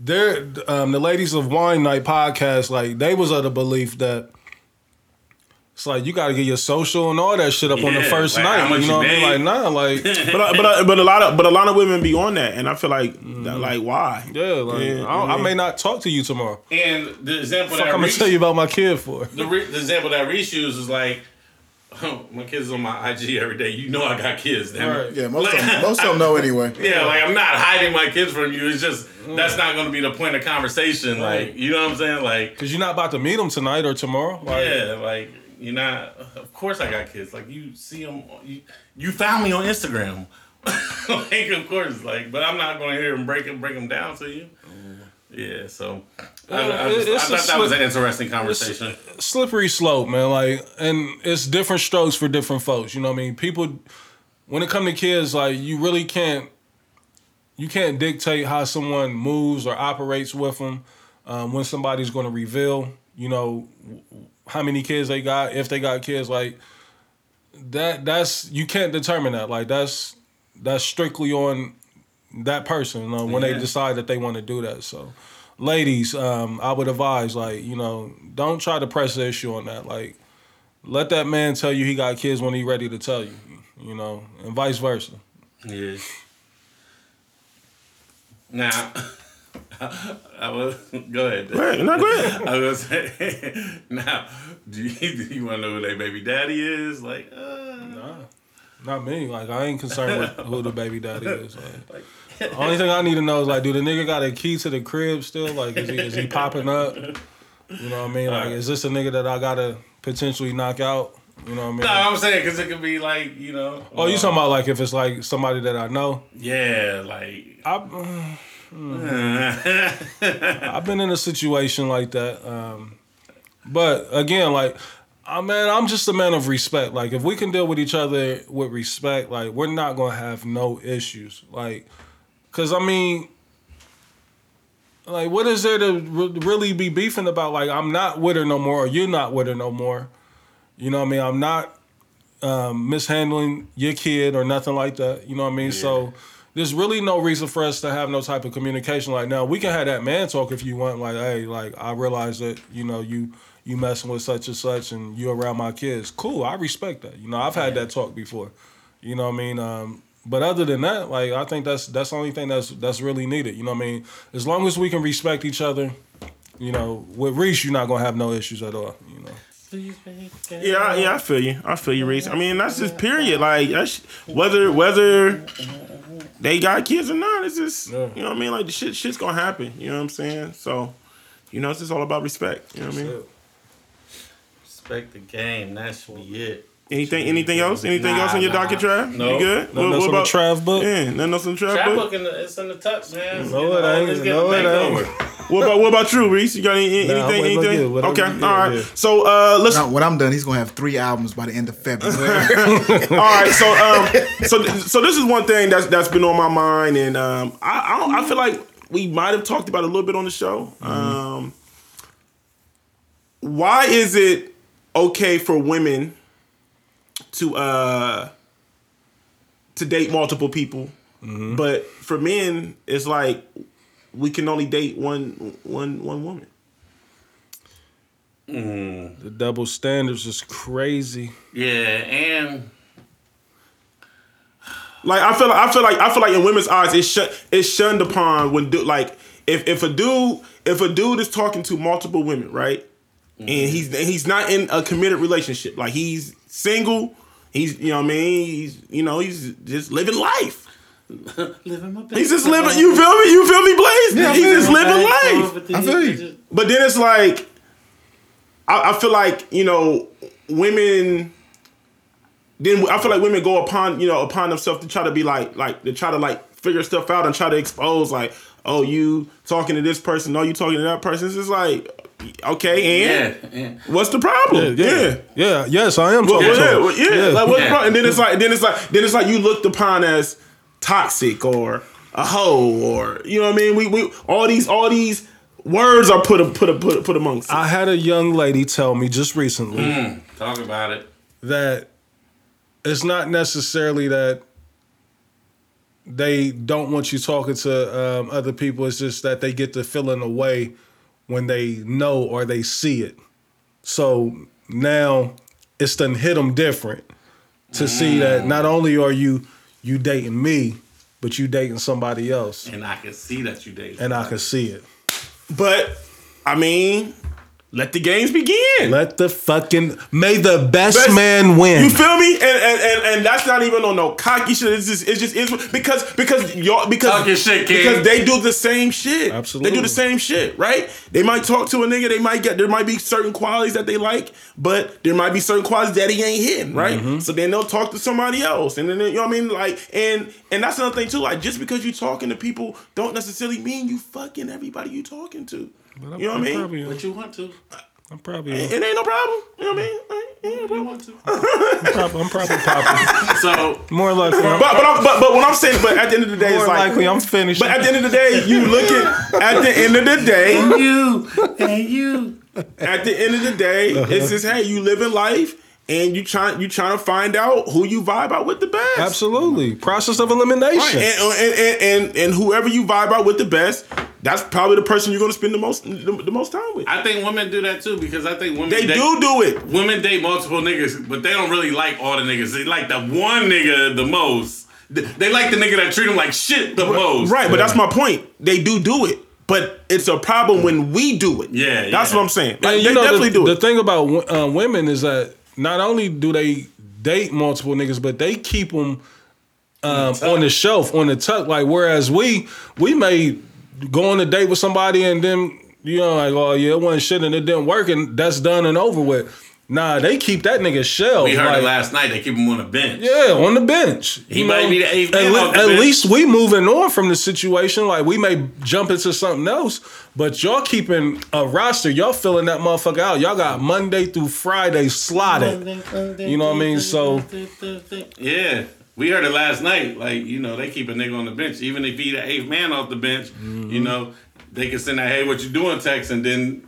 There, um, the ladies of Wine Night podcast, like they was of the belief that it's like you got to get your social and all that shit up on the first like, night. You know you what I mean? Like nah, like But but but a lot of but a lot of women be on that, and I feel like that, mm-hmm. like why? yeah, like Yeah, I, I may not talk to you tomorrow. and the example Fuck, that I'm gonna tell you about my kid for. the, re, the example that Reese used is like, oh, my kids on my IG every day. You know I got kids. Damn. Right. Yeah, most of them, most of them know anyway. Yeah, like I'm not hiding my kids from you. It's just mm. that's not going to be the point of conversation. Like you know what I'm saying? Like Cause you're not about to meet them tonight or tomorrow. Like, Yeah, like you're not. Of course, I got kids. Like you see them. You, you found me on Instagram. like of course, like, but I'm not going to hear them break them break them down to you. Yeah, so I, I, just, I thought that was an interesting conversation. slippery slope, man. Like, and it's different strokes for different folks. You know what I mean? People, when it come to kids, like you really can't, you can't dictate how someone moves or operates with them. Um, when somebody's going to reveal, you know, how many kids they got, if they got kids, like that. That's you can't determine that. Like that's that's strictly on that person you know, when they decide that they want to do that. So ladies, um, I would advise, like, you know, don't try to press the issue on that. Like, let that man tell you he got kids when he ready to tell you, you know, and vice versa. Yeah. Now, I was go ahead. Right, no, go ahead. I was gonna say now. Do you, do you want to know who their baby daddy is? Like, uh, Not me. Like, I ain't concerned with who the baby daddy is. Like, only thing I need to know is like, do the nigga got a key to the crib still? Like, is he is he popping up? You know what I mean? Like, is this a nigga that I gotta potentially knock out? You know what I mean? no, I'm saying because it could be like you know. Oh, you talking about like if it's like somebody that I know? Yeah, like. I, I've been in a situation like that. Um, but again, like I man, I'm just a man of respect. Like if we can deal with each other with respect, like we're not gonna have no issues. Like, cause I mean, like what is there to re- really be beefing about? Like I'm not with her no more, or you're not with her no more. You know what I mean? I'm not um, mishandling your kid or nothing like that. You know what I mean? So there's really no reason for us to have no type of communication. Like now, we can have that man talk if you want. Like, hey, like I realize that you know you you messing with such and such, and you around my kids. Cool, I respect that. You know, I've had that talk before. You know what I mean? Um, but other than that, like I think that's that's the only thing that's that's really needed. You know what I mean? As long as we can respect each other, you know, with Reese, you're not gonna have no issues at all. You know. Yeah, I- yeah, I feel you. I feel you, Reese. I mean, that's just period. Like, that's, whether whether they got kids or not, it's just Yeah. you know what I mean. Like the shit, shit's gonna happen. You know what I'm saying? So, you know, it's just all about respect. You know what I mean? Respect the game. That should be it. Anything, anything else? Anything Nah, else on your nah. docket, Trav? No. You good? Nothing else on the Trav book? Yeah, nothing else on the Trav Trap book. book in the, it's in the tuck, man. No, You it know, ain't. No, it ain't. What about what about you, Reese? You got any, Nah, I'm anything? waiting on you. Anything? Whatever Okay, you- all yeah, right. yeah. So uh, let's Now, when I'm done, he's gonna have three albums by the end of February. All right, so um, so so this is one thing that's that's been on my mind, and um, I I, don't, I feel like we might have talked about it a little bit on the show. Um, why is it okay for women to uh to date multiple people, mm-hmm. but for men it's like we can only date one one one woman? Mm. The double standards is crazy. Yeah, and Like I feel like I feel like I feel like in women's eyes it's shun, it's shunned upon when do like if if a dude if a dude is talking to multiple women right and mm-hmm. he's and he's not in a committed relationship like he's single he's you know what I mean he's you know he's just living life living my best. he's just living you feel me you feel me Blaze Yeah, I he's feel just you. living life I feel you. but then it's like I, I feel like you know women then I feel like women go upon you know upon themselves to try to be like like to try to like figure stuff out and try to expose like oh you talking to this person oh you talking to that person it's just like okay and Yeah, yeah. what's the problem yeah. Yeah. Yes, I am Well, talking well, yeah, to well, him. yeah, like what's the problem? And then it's like, then it's like, then it's like you looked upon as toxic or a hoe or you know what I mean. We we all these all these words are put put put put amongst. It. I had a young lady tell me just recently Mm, talk about it. that it's not necessarily that they don't want you talking to um, other people. It's just that they get the feeling away when they know or they see it. So now it's done hit them different to see that mm. not only are you you dating me, but you dating somebody else, And I can see that you date. and I can see it. But I mean, let the games begin. Let the fucking may the best, Best- man win. You feel me? And, and and and that's not even on no cocky shit. It's just it's just is because because y'all because Talk your shit, kid. because they do the same shit. Absolutely. they do the same shit, right? They might talk to a nigga. They might get there might be certain qualities that they like, but there might be certain qualities that he ain't hitting, right? Mm-hmm. So then they'll talk to somebody else, and then you know what I mean, like and and that's another thing too. Like just because you talking to people don't necessarily mean you fucking everybody you talking to. You know what I mean? Probably, What you want to? I'm probably, It ain't no problem. You know what I mean? It ain't no want to? I'm probably, I'm probably popping. So More likely, I'm, But but, I'm, but but what I'm saying, but at the end of the day, more it's like. likely I'm finished. But at the end of the day, you look at at the end of the day, you and you. at the end of the day, Uh-huh. it's just hey, you living life and you trying you trying to find out who you vibe out with the best. Absolutely, process of Right. elimination. And, and, and, and, and whoever you vibe out with the best, that's probably the person you're gonna spend the most the, the most time with. I think women do that too because I think women They date, do do it. Women date multiple niggas, but they don't really like all the niggas. They like the one nigga the most. They they like the nigga that treat them like shit the most. Right, but that's my point. They do do it. But it's a problem when we do it. Yeah, That's yeah. what I'm saying. Like, And they know, definitely the, do it. the thing about uh, women is that not only do they date multiple niggas, but they keep them um, on the shelf, on the tuck. Like whereas we we may go on a date with somebody and then you know like oh yeah it wasn't shit and it didn't work and that's done and over with. Nah, they keep that nigga shell. We heard like, it last night. They keep him on the bench. Yeah, on the bench. He might be the eighth At, man le- the at bench. least we moving on from the situation. Like we may jump into something else, but y'all keeping a roster. Y'all filling that motherfucker out. Y'all got Monday through Friday slotted. You know what I mean? So Yeah. We heard it last night. Like, you know, they keep a nigga on the bench. Even if he the eighth man off the bench, Mm-hmm. you know, they can send that, hey, what you doing text, and then,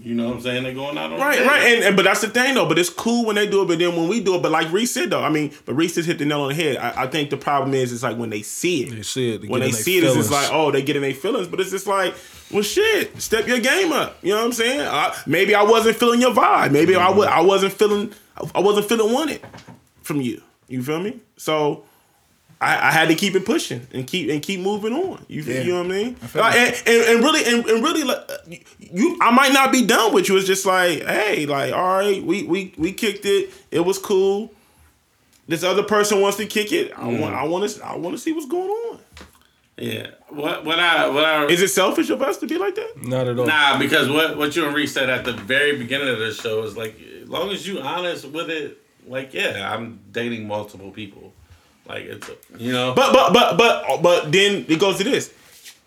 you know what I'm saying, They're going out on Right, the right, and, and but that's the thing though. But it's cool when they do it, but then when we do it, but like Reese said though, I mean, but Reese just hit the nail on the head. I, I think the problem is, it's like when they see it, They see it, they when get they in their see it, it's just like, oh, they get in their feelings. But it's just like, well, shit, step your game up. You know what I'm saying? I, maybe I wasn't feeling your vibe. Maybe I Mm-hmm. was, I wasn't feeling, I wasn't feeling wanted from you. You feel me? So. I, I had to keep it pushing and keep and keep moving on. You, Yeah. you know what I mean? feel Like, and, and, and really and, and really like you I might not be done with you. It's just like, hey, like, all right, we we we kicked it. It was cool. This other person wants to kick it. I want mm-hmm. I want to I want to see what's going on. Yeah. What, what I, what I, Is it selfish of us to be like that? not at all. Nah, because what what you and Reese said at the very beginning of the show is like, as long as you honest with it, like, yeah, I'm dating multiple people. Like it's, a, you know. But but but but but then it goes to this.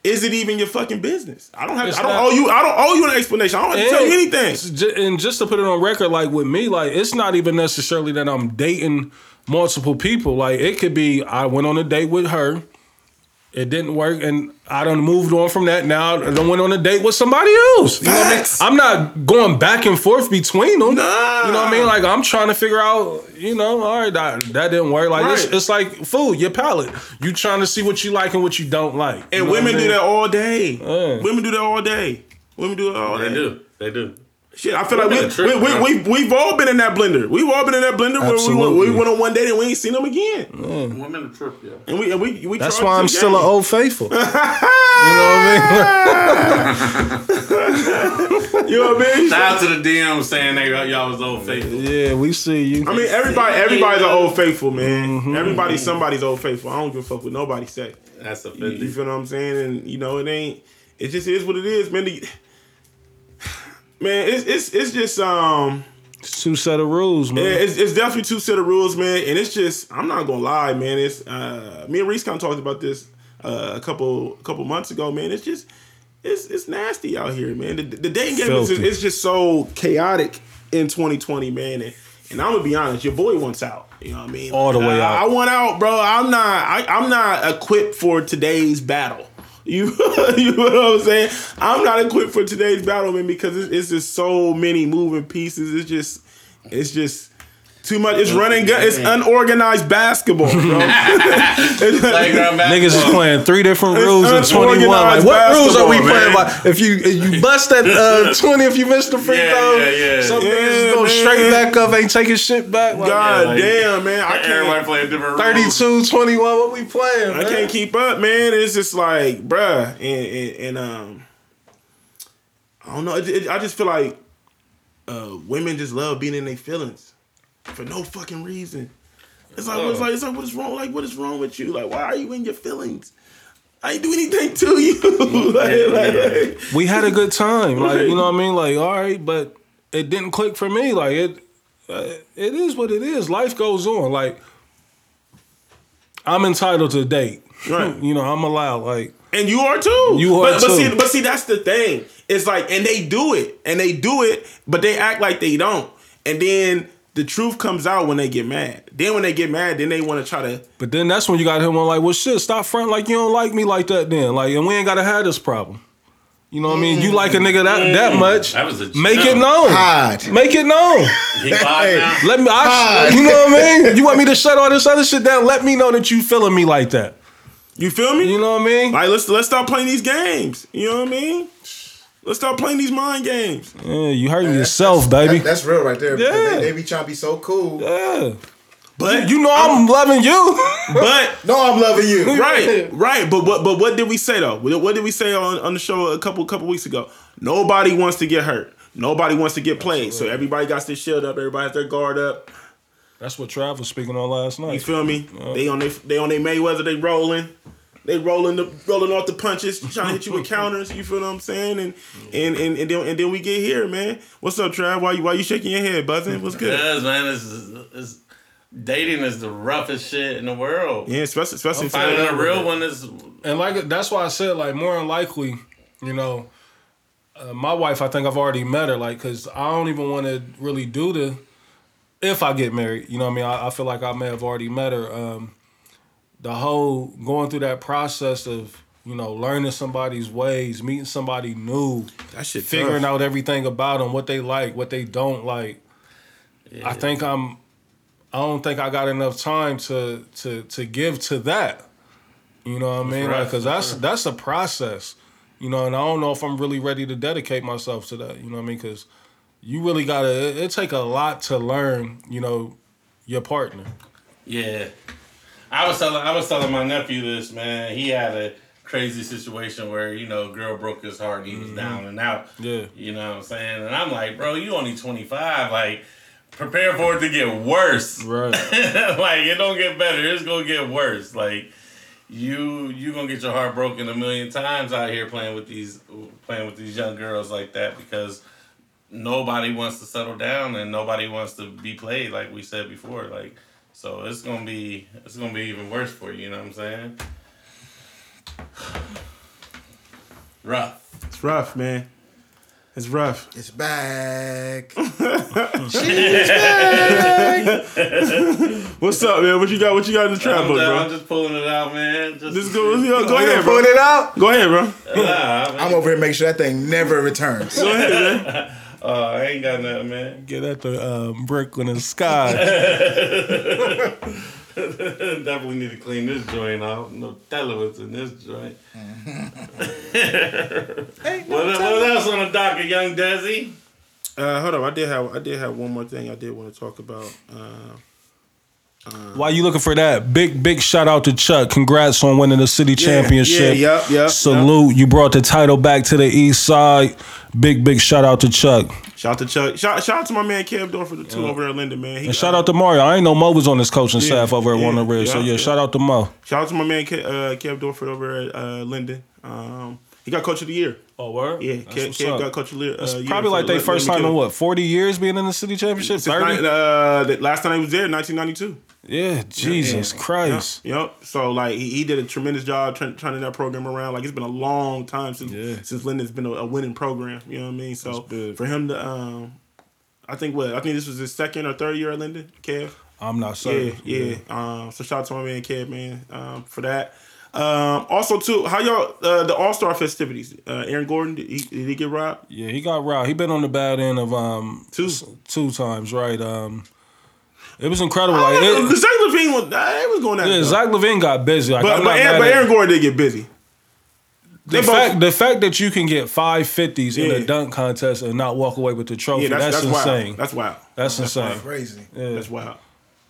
Is it even your fucking business? I don't have It's I don't not. owe you I don't owe you an explanation. I don't have to tell you anything. And just to put it on record, like with me, like it's not even necessarily that I'm dating multiple people. Like it could be I went on a date with her, it didn't work, and I done moved on from that. Now I done went on a date with somebody else. You know what I mean? I'm not going back and forth between them. Nah. You know what I mean? Like I'm trying to figure out, you know, all right, that, that didn't work. Like it's, Right. it's like food, your palate. You trying to see what you like and what you don't like. You And know what I women do that all day. Yeah. Women do that all day. Women do it all day. they do. They do. Shit, I feel like we, Women are we, tripping, we, bro. we, we've all been in that blender. We've all been in that blender where we went, we went on one date and we ain't seen them again. Women mm. are trip, yeah. And we, and we, we That's why I'm the still an old faithful. you know what I mean? You know what I mean? Shout out to the DM saying they y'all was old faithful. Yeah, we see you. I mean, everybody, everybody's an old faithful, man. Mm-hmm. Everybody's somebody's old faithful. I don't give a fuck what nobody say. That's You, offending. you feel what I'm saying? And you know, it ain't. It just is what it is, man. The- man, it's it's it's just um. It's two set of rules, man. Yeah, it's, it's definitely two set of rules, man. And it's just, I'm not gonna lie, man. It's uh, me and Reese kind of talked about this uh, a couple a couple months ago, man. It's just, it's it's nasty out here, man. The, the dating game is Filthy. it's just so chaotic in 2020, man. And, and I'm gonna be honest, your boy wants out. You know what I mean? All the way out. I want out, bro. I'm not. I, I'm not equipped for today's battle. You, you know what I'm saying? I'm not equipped for today's battle, man, because it's, it's just so many moving pieces. It's just, it's just too much. It's running gun. It's unorganized basketball, bro. It's- Playground Niggas is playing three different rules in 21. Like, what rules are we playing man. by? If you if you bust that uh, 20, if you miss the free Yeah, throw, yeah, yeah. some Yeah, niggas go straight back up, ain't taking shit back. Like, God like- damn, man. I can't. playing different rules. 32, 21, what we playing, I man? can't keep up, man. It's just like, bruh, and and, and um, I don't know. It, it- I just feel like uh, women just love being in their feelings for no fucking reason. It's like, it's like, it's like, what is wrong? Like, what is wrong with you? Like, why are you in your feelings? I ain't do anything to you. like, like, like, we had a good time. Like, Right. you know what I mean? Like, all right, but it didn't click for me. Like, it uh, it is what it is. Life goes on. Like, I'm entitled to date. Right. You know, I'm allowed. Like, And you are too. You are but, but too. see, but see, that's the thing. It's like, and they do it, and they do it, but they act like they don't. And then the truth comes out when they get mad. Then when they get mad, then they want to try to. but then that's when you got him on like, well, shit, stop fronting like you don't like me like that. Then, like, and we ain't gotta have this problem. You know what I mean? You like a nigga that that much? That was a Make it known. Hide. Make it known. He lied now. Let me. I, you know what I mean? You want me to shut all this other shit down? Let me know that you feeling me like that. You feel me? You know what I mean? Like let's let's stop playing these games. You know what I mean? Let's stop playing these mind games. Yeah, you hurting yourself, baby. That- that's real right there. because Yeah. They, they be trying to be so cool. yeah. But You know I'm loving you. but No, I'm loving you. right, right. But what but what did we say though? What what did we say on, on the show a couple couple weeks ago? Nobody wants to get hurt. Nobody wants to get played. So everybody got their shield up. Everybody has their guard up. That's what Trav was speaking on last night. You feel me? They on they they on their Mayweather. They rolling. They rolling the rolling off the punches, trying to hit you with counters. You feel what I'm saying? And and and, and then and then we get here, man. What's up, Trav? Why you why you shaking your head, buzzing? What's good? Because man, it's, it's dating is the roughest shit in the world. Yeah, especially especially Finding a real one is And like that's why I said like more than likely, you know, uh, my wife I think I've already met her like because I don't even want to really do the if I get married. You know what I mean? I, I feel like I may have already met her. Um, the whole going through that process of you know learning somebody's ways, meeting somebody new, That shit figuring tough. out everything about them, what they like, what they don't like. I think I'm. I don't think I got enough time to to to give to that. You know what I mean? Like, rough, cause that's that's that's a process. You know, and I don't know if I'm really ready to dedicate myself to that. You know what I mean? Cause you really gotta. It, it take a lot to learn. You know, your partner. Yeah. I was telling I was telling my nephew this, man. He had a crazy situation where, you know, girl broke his heart, he was mm-hmm. down and out. Yeah. You know what I'm saying? And I'm like, bro, you only 25. Like, prepare for it to get worse. Right. like, it don't get better. It's gonna get worse. Like, you you gonna get your heart broken a million times out here playing with these playing with these young girls like that because nobody wants to settle down and nobody wants to be played like we said before. Like, so it's gonna be it's gonna be even worse for you. You know what I'm saying? Rough. It's rough, man. It's rough. It's back. She's back. What's up, man? What you got? What you got in the trap I'm, book, just, I'm just pulling it out, man. Just, Just go, go, oh, go ahead, bro. Pulling it out. Go ahead, bro. Nah, I'm over here making sure that thing never returns. Go ahead, man. Oh, I ain't got nothing, man. Get at the um, Brooklyn and Sky. Definitely need to clean this joint out. No elements in this joint. what, what else on the docket, young Desi? Uh, hold on. I did have I did have one more thing I did want to talk about. Uh, While you looking for that, big big shout out to Chuck. Congrats on winning the city championship. Yeah, yep, yep. Salute. You brought the title back to the east side. Big big shout out to Chuck. Shout out to Chuck. Shout, shout out to my man Kev Dorfer too over there in Linden, man. He, And shout out to Mario. I ain't know Mo was on this coaching staff over at yeah, Walnut Ridge. So yeah, yeah, yeah. shout out to Mo. Shout out to my man Ke, uh, Kev Dorfer over at uh, Linden. Um, he got coach of the year. Oh word? Yeah, Kev, Kev got coach of the year. Uh, year Probably like their first time in what, 40 years being in the city championship? Since nine- 30? uh, the last time he was there, 1992. Yeah, Jesus Christ. Yep. So like he, he did a tremendous job trying, turning that program around. Like it's been a long time since Yeah. since Linden's been a, a winning program. You know what I mean? So for him to, um, I think what I think this was his second or third year at Linden. Kev. I'm not Yeah, certain. yeah. Um, so shout out to my man Kev, man, um, for that. Um, also too, how y'all uh, the All Star festivities? Uh, Aaron Gordon did he, did he get robbed? Yeah, he got robbed. He been on the bad end of um Two. two times, right? Um, it was incredible. I Like don't know, it, Zach LaVine was, he was going at it, yeah. Zach LaVine got busy. Like, but I'm but Aaron, but Aaron Gordon did get busy. the both- fact the fact that you can get five fifties in Yeah. a dunk contest and not walk away with the trophy, Yeah, that's, that's, that's, insane. wild. That's wild. That's insane. Crazy. That's wild.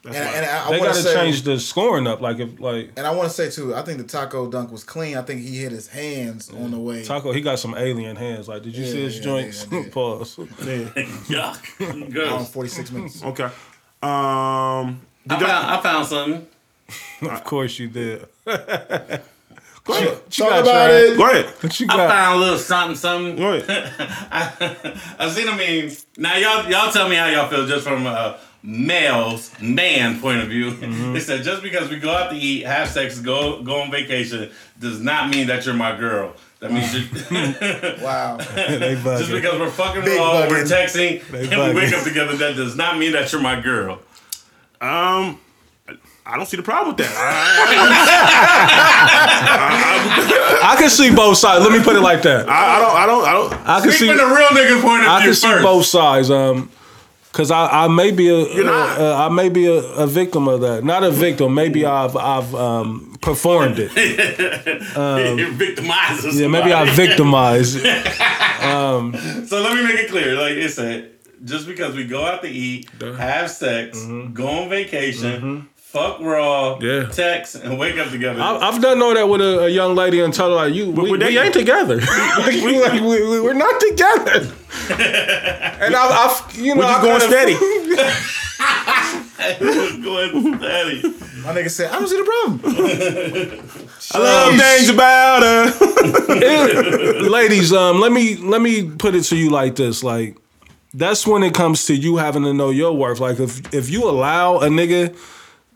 That's And, and I, I They want got to to change the scoring up. Like if like and I want to say too, I think the taco dunk was clean. I think he hit his hands on the way. Taco, he got some alien hands. Like, did you Yeah, see his yeah, joints? yeah, Pause. Yeah. Yuck. on Gross. 46 minutes. Okay. Um. I found, I found something. of course you did. Go ahead. What you Talk got, about Trav? it. Go ahead. What you I found a little something, something. Go ahead. I seen a meme. Now y'all y'all tell me how y'all feel just from a male's man point of view. Mm-hmm. It said just because we go out to eat, have sex, go go on vacation, does not mean that you're my girl. That means you're Wow. they just because we're fucking Big raw, we're texting, They and we wake up together. That does not mean that you're my girl. Um. I don't see the problem with that. I can see both sides. Let me put it like that. I, I don't. I don't. I don't. I can Speak see. from the real nigga point of I view can see first. both sides. Um, cause I, I may be a, not. uh, I may be a, a victim of that. Not a victim. Maybe I've I've um, performed it. you victimize us. Yeah, maybe I victimized. So let me make it clear. Like it said, just because we go out to eat, have sex, go on vacation, fuck raw, Yeah. text, and wake up together. I, I've done all that with a, a young lady and tell her like you we, we're we ain't together. like, we, like, we, we, we're not together. and I've, I've you know We're just I going kinda- steady. Going steady. My nigga said, I don't see the problem. I love things about her. ladies, um, let me let me put it to you like this: like, that's when it comes to you having to know your worth. Like, if if you allow a nigga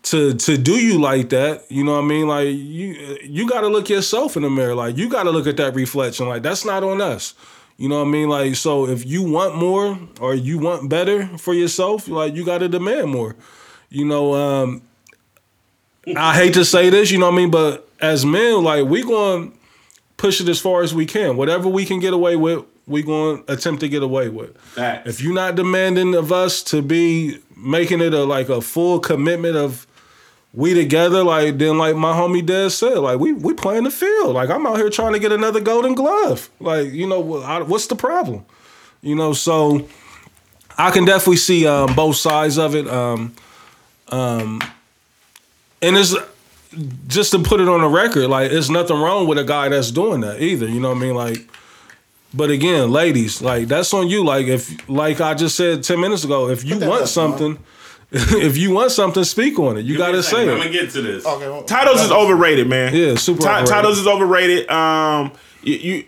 to to do you like that, you know what I mean? Like, you you got to look yourself in the mirror. Like, you got to look at that reflection. Like, that's not on us. You know what I mean? Like, so if you want more or you want better for yourself, like, you got to demand more. You know, um, I hate to say this, you know what I mean, but as men, like, we going to push it as far as we can. Whatever we can get away with, we going to attempt to get away with. Facts. If you're not demanding of us to be making it a like a full commitment of we together, like then like my homie Des said, like we we playing the field. Like I'm out here trying to get another Golden Glove. Like you know I- what's the problem? You know, so I can definitely see um, both sides of it. Um, um, and it's just to put it on the record, like there's nothing wrong with a guy that's doing that either. You know what I mean? Like, but again, ladies, like that's on you. Like if, like I just said ten minutes ago, if you want something, if you want something, speak on it. You got to say I'm it. gonna get to this. Okay, well, Titles is overrated, man. Yeah, super Ti- overrated. Titles is overrated. Um, you, you,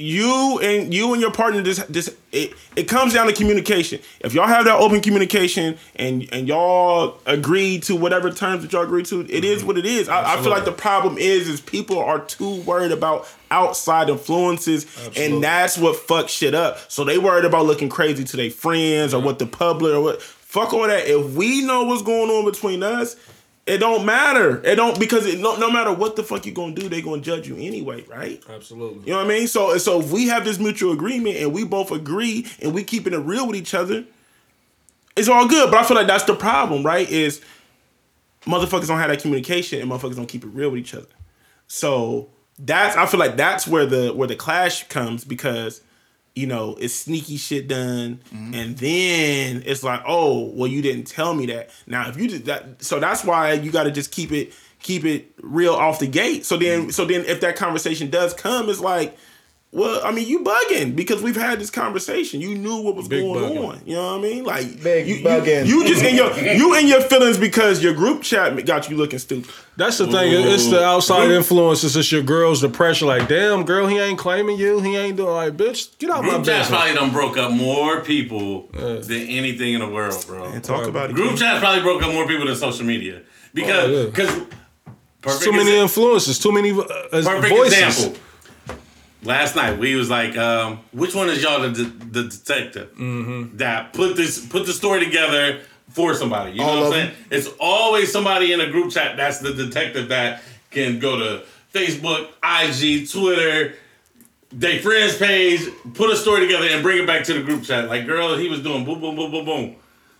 you and you and your partner just just it, it comes down to communication. If y'all have that open communication and and y'all agree to whatever terms that y'all agree to, it is what it is. I, I feel like the problem is is people are too worried about outside influences, and that's what fucks shit up. So they worried about looking crazy to their friends or what the public or what. Fuck all that. If we know what's going on between us, it don't matter. It don't because it, no, no matter what the fuck you gonna do, they gonna judge you anyway, right? Absolutely. You know what I mean? So so if we have this mutual agreement and we both agree and we keeping it real with each other, it's all good. But I feel like that's the problem, right? Is motherfuckers don't have that communication and motherfuckers don't keep it real with each other. So that's I feel like that's where the where the clash comes because you know it's sneaky shit done. Mm-hmm. And then it's like oh well you didn't tell me that. Now if you did that so that's why you got to just keep it keep it real off the gate. So then mm-hmm. so then if that conversation does come it's like well i mean you bugging because we've had this conversation you knew what was Big going bugging. on you know what i mean like Big you, you- bugging. you just in your you in your feelings because your group chat got you looking stupid That's the thing. It's the outside influences. It's your girls, the pressure. Like, damn, girl, he ain't claiming you. He ain't doing like, bitch, get out my Group chat business. probably done broke up more people than anything in the world, bro. and talk about it Group chat probably broke up more people than social media because Oh, yeah. because perfect Too many exa- influences. Too many uh, perfect voices. example. Last night we was like, um, which one is y'all the, the detective Mm-hmm. that put this put the story together for somebody? You know what I'm saying? It's always somebody in a group chat that's the detective that can go to Facebook, IG, Twitter, they friends page, put a story together and bring it back to the group chat. Like, girl, he was doing boom, boom, boom, boom, boom.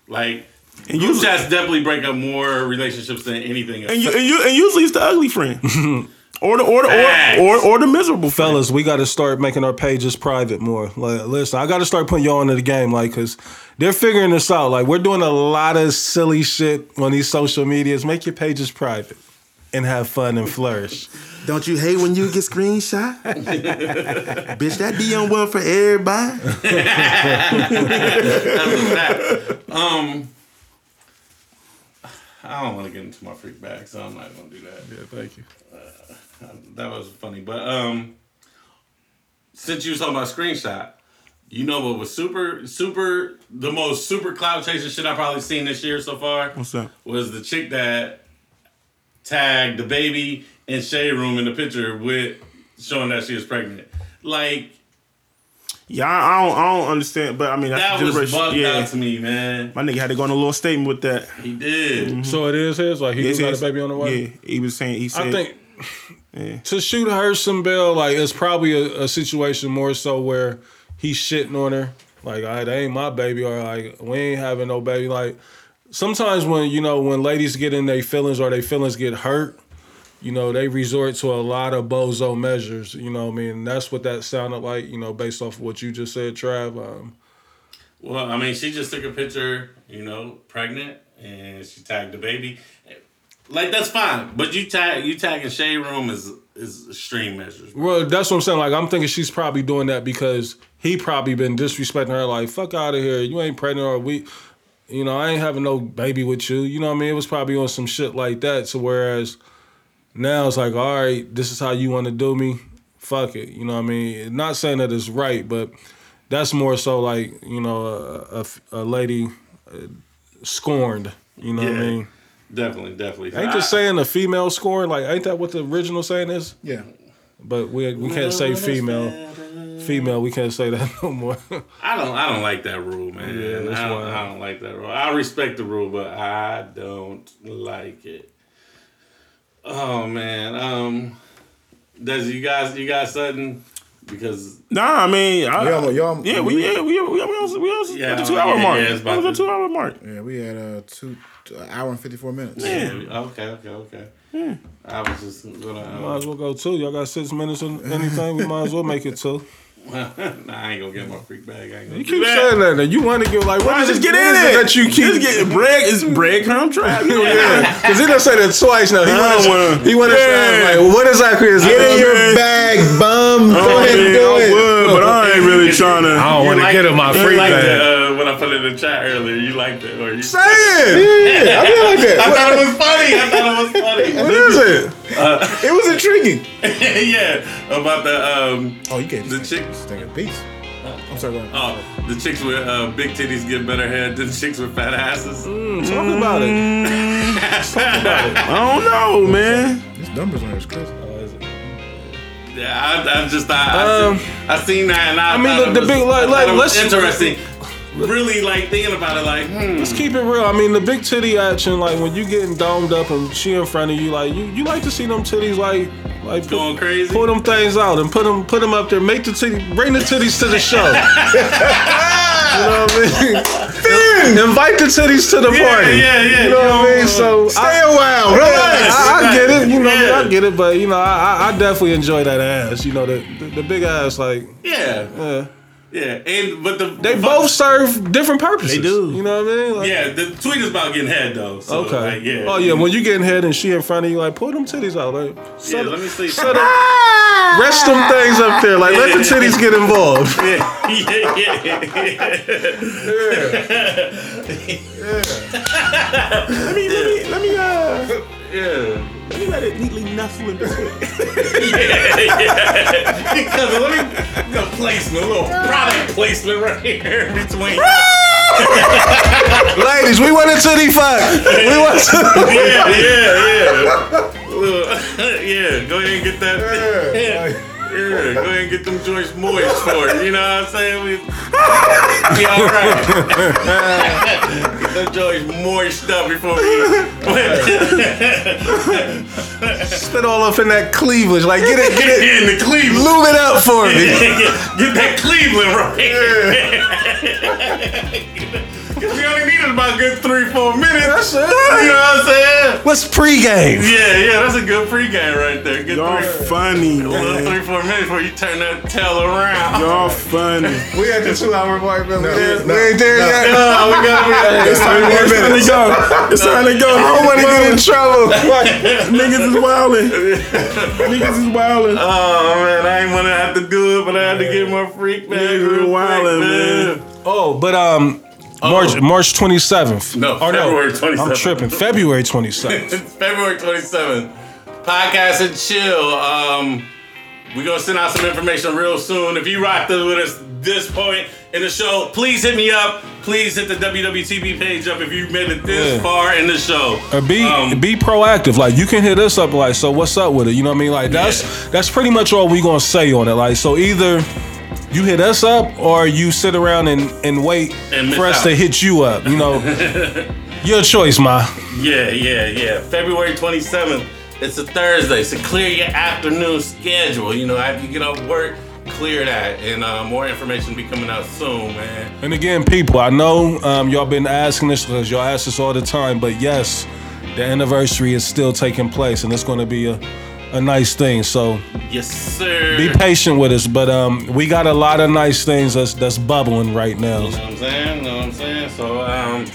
Like, And group usually- chats definitely break up more relationships than anything else. and you and you and usually it's the ugly friend or the or the or, or, or the miserable friend. Fellas, we got to start making our pages private more. Like, listen, I got to start putting y'all into the game, like, cause they're figuring this out. Like, we're doing a lot of silly shit on these social medias. Make your pages private and have fun and flourish. Don't you hate when you get screenshot? Bitch, that DM one for everybody. um, I don't want to get into my freak bag, so I'm not gonna do that. Yeah, thank you. That was funny, but um, since you was talking about screenshot, you know what was super, super, the most super cloud chasing shit I've probably seen this year so far What's that? was the chick that tagged the baby in shade room in the picture with showing that she was pregnant. Like Yeah, I, I don't I don't understand, but I mean that's that was bugged yeah. out to me, man. My nigga had to go on a little statement with that. He did. So it is his. Like, he Yes, got yes. a baby on the way. Yeah, he was saying he said. I think Yeah. to shoot her some bill, like it's probably a, a situation more so where he's shitting on her. Like, I, that ain't my baby, or like we ain't having no baby. Like sometimes when you know when ladies get in their feelings or their feelings get hurt, you know they resort to a lot of bozo measures. You know, what I mean that's what that sounded like. You know, based off of what you just said, Trav. Um, Well, I mean, she just took a picture, you know, pregnant, and she tagged the baby. Like that's fine, but you tag you tagging shade room is is extreme measures. Well, that's what I'm saying. Like, I'm thinking she's probably doing that because he probably been disrespecting her. Like, fuck out of here. You ain't pregnant or we. you know, I ain't having no baby with you. You know what I mean? It was probably on some shit like that. So whereas now it's like, all right, this is how you want to do me. Fuck it. You know what I mean? Not saying that it's right, but that's more so like, you know, a, a, a lady uh, scorned. You know what I mean? Definitely, definitely. Ain't I- the saying a female scorned? Like, ain't that what the original saying is? Yeah. But we we can't say female. Female, we can't say that no more. I don't. I don't like that rule, man. Yeah, that's I, don't, wild. I don't like that rule. I respect the rule, but I don't like it. Oh man. Um. Does you guys? You guys something? Because Nah, I mean, I, Y'all- y'all- yeah, we yeah we we we almost we almost Yeah, at the two hour yeah, mark. yeah, it's about It was to- a two hour mark. Yeah, we had uh two an hour and fifty four minutes. yeah. Okay. Okay. Okay. I was just gonna. might Uh, as well go two. Y'all got six minutes or anything. We might as well make it two. nah, I ain't gonna get my freak bag. I ain't gonna You keep that. saying that. Now. You want to get like what Right, just get in is it. that you keep Just get bread. It's breadcrumb trap. You know, yeah. Because he done said it twice now. He I want wanna- to. He want to Yeah. say like, well, what exactly is Get in your man. bag, bum. Go Oh, ahead and man, do I it. would, but I ain't really trying to. I don't want to like- get in my freak free liked bag. it, uh, when I put it in the chat earlier. You liked it, or you? Say it. Yeah, I feel like that. I thought it was funny. I thought it was funny. What is it? It was intriguing. yeah, about the um, Oh, you get the this chick. thing a piece. I'm sorry. Go ahead. Oh, the chicks with uh, big titties get better head than chicks with fat asses. Talk about it. talk about it. I don't know, man. These numbers on here is crazy. Yeah, I, I just I, I, Um, seen, I seen that and I, I mean, the- the was- big- like- like, let's- interesting. Really like thinking about it, like hmm. Let's keep it real. I mean, the big titty action, like when you getting domed up and she in front of you, like you, you like to see them titties, like, like put, Going crazy? Pull them things out and put them, put them up there. Make the titty, bring the titties to the show. you know what I mean? Invite the titties to the party. yeah, yeah, You know what I mean? So Stay I, a while. Relax. I, I get it. You know, Yeah. I get it. But you know, I, I, I definitely enjoy that ass. You know, the, the, the big ass, like, yeah, yeah. Yeah, and but the They both serve different purposes. They do. You know what I mean? Like, yeah. The tweet is about getting head though. So, Okay. like, yeah. Oh yeah, when you getting head and she in front of you, like pull them titties out, like yeah. set, Let me see. set up, rest them things up there, like let the titties get involved. Yeah, yeah, yeah, Let me let me let me uh yeah. let me let it neatly nestle in between. yeah, yeah. Because let me the placement, a little product placement right here in between. Ladies, we want a titty fuck. We went To- yeah, yeah, yeah. Yeah, go ahead and get that. Yeah. Yeah, go ahead and get them joints moist for it. You know what I'm saying? We be all right. get them joints moist up before we Spit all up in that cleavage, like get it, get it, in the Cleveland. lube it up for me. Get that Cleveland right. Cause only needed about a good three, four minutes. That's it. You know what I'm saying? What's pregame? Yeah, yeah, that's a good pregame right there. Good Y'all three, funny, a man. three, four minutes before you turn that tail around. Y'all funny. We at the two hour mark, man. No, we, ain't- no, we ain't there yet. Oh, we got, we got It's time, to go. It's time to go. I don't want to get in trouble. Niggas is wilding. Niggas is wilding. Oh man, I ain't wanna have to do it, but I had to get my freak back. Niggas real is wildin', quick, man. Oh, but um, March March twenty seventh. No, or February I'm tripping. February twenty seventh. It's February 27th. Podcast and chill. Um, we're gonna send out some information real soon. If you rocked with us this point in the show, please hit me up. Please hit the WWTB page up if you made it this Yeah. far in the show. Or be Um, be proactive. Like you can hit us up. Like so, what's up with it? You know what I mean? Like that's Yeah. that's pretty much all we gonna say on it. Like so, either you hit us up or you sit around and and wait And for us out. to hit you up. You know, your choice, ma. Yeah, yeah, yeah. February 27th. It's a Thursday, so clear your afternoon schedule. You know, after you get off work, clear that. And uh, more information will be coming out soon, man. And again, people, I know um, y'all been asking this because y'all ask this all the time, but yes, the anniversary is still taking place, and it's going to be a a nice thing. So Yes, sir. be patient with us. But um, we got a lot of nice things that's that's bubbling right now. You know what I'm saying? You know what I'm saying? So, um,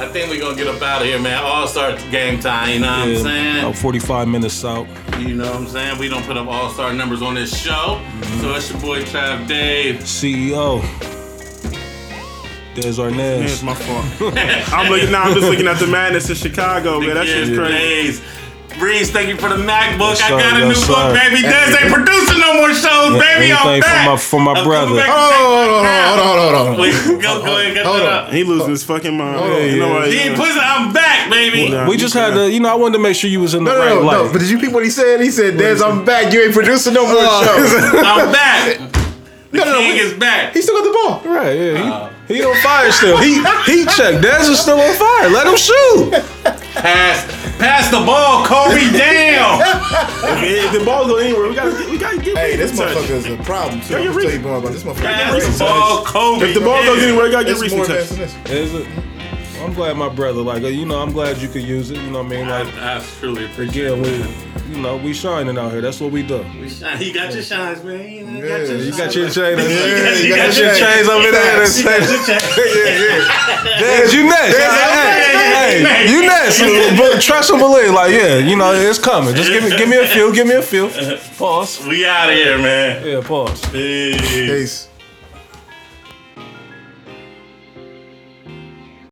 I think we're gonna get up out of here, man. All star game time, you know what I'm saying? About 45 minutes out. You know what I'm saying? We don't put up all star numbers on this show. Mm-hmm. So it's your boy Trav Dave. CEO. Des Man, Arnaz. it's my fault. I'm looking now. I'm just looking at the madness in Chicago, man. That shit's crazy. days. Breeze, thank you for the MacBook. Yes, I got a Yes, new book, baby. Des ain't producing no more shows, baby. I'm Anything for back. my- for my I'm brother. coming back. Hold on, hold on, hold on, hold on, hold on. Wait, go, go ahead, get Hold that on. up. He losing his fucking mind. on. you know what? He ain't pussy. I'm back, baby. Nah. We just had to, you know, I wanted to make sure you was in the No, right no, no, light. no. But did you peep what he said? He said, "Des, I'm back. You ain't producing no more oh. shows." I'm back. The No, no, no, king wait. is back. he still got the ball. Right, yeah. He, oh. he on fire still. He he checked. Dez is still on fire. Let him shoot. Pass, pass the ball, Kobe. Damn. If the ball go anywhere, we gotta, we gotta get. Hey, this Reese a touch. motherfucker is a problem too. Yeah, I'm tell you more about this motherfucker. Pass the ball, Kobe. If the ball goes anywhere, we gotta get It's Reese touch. advanced than this. Is it? I'm glad my brother, like, you know, I'm glad you could use it. You know what I mean? Like, I truly appreciate again, it. we, you know, we shining out here. That's what we do. We shine. He got your shines, man. You, know, Yeah, got your you You got your chain. Yeah, you you got got your your chains over there. Facts. That's yeah, yeah. Dez, you next. Hey, next. hey, you next. But trust and believe. Like, yeah, you know, it's coming. Just give me, give me a feel. Give me a feel. Pause. We out of here, man. Yeah, pause. Peace. Peace.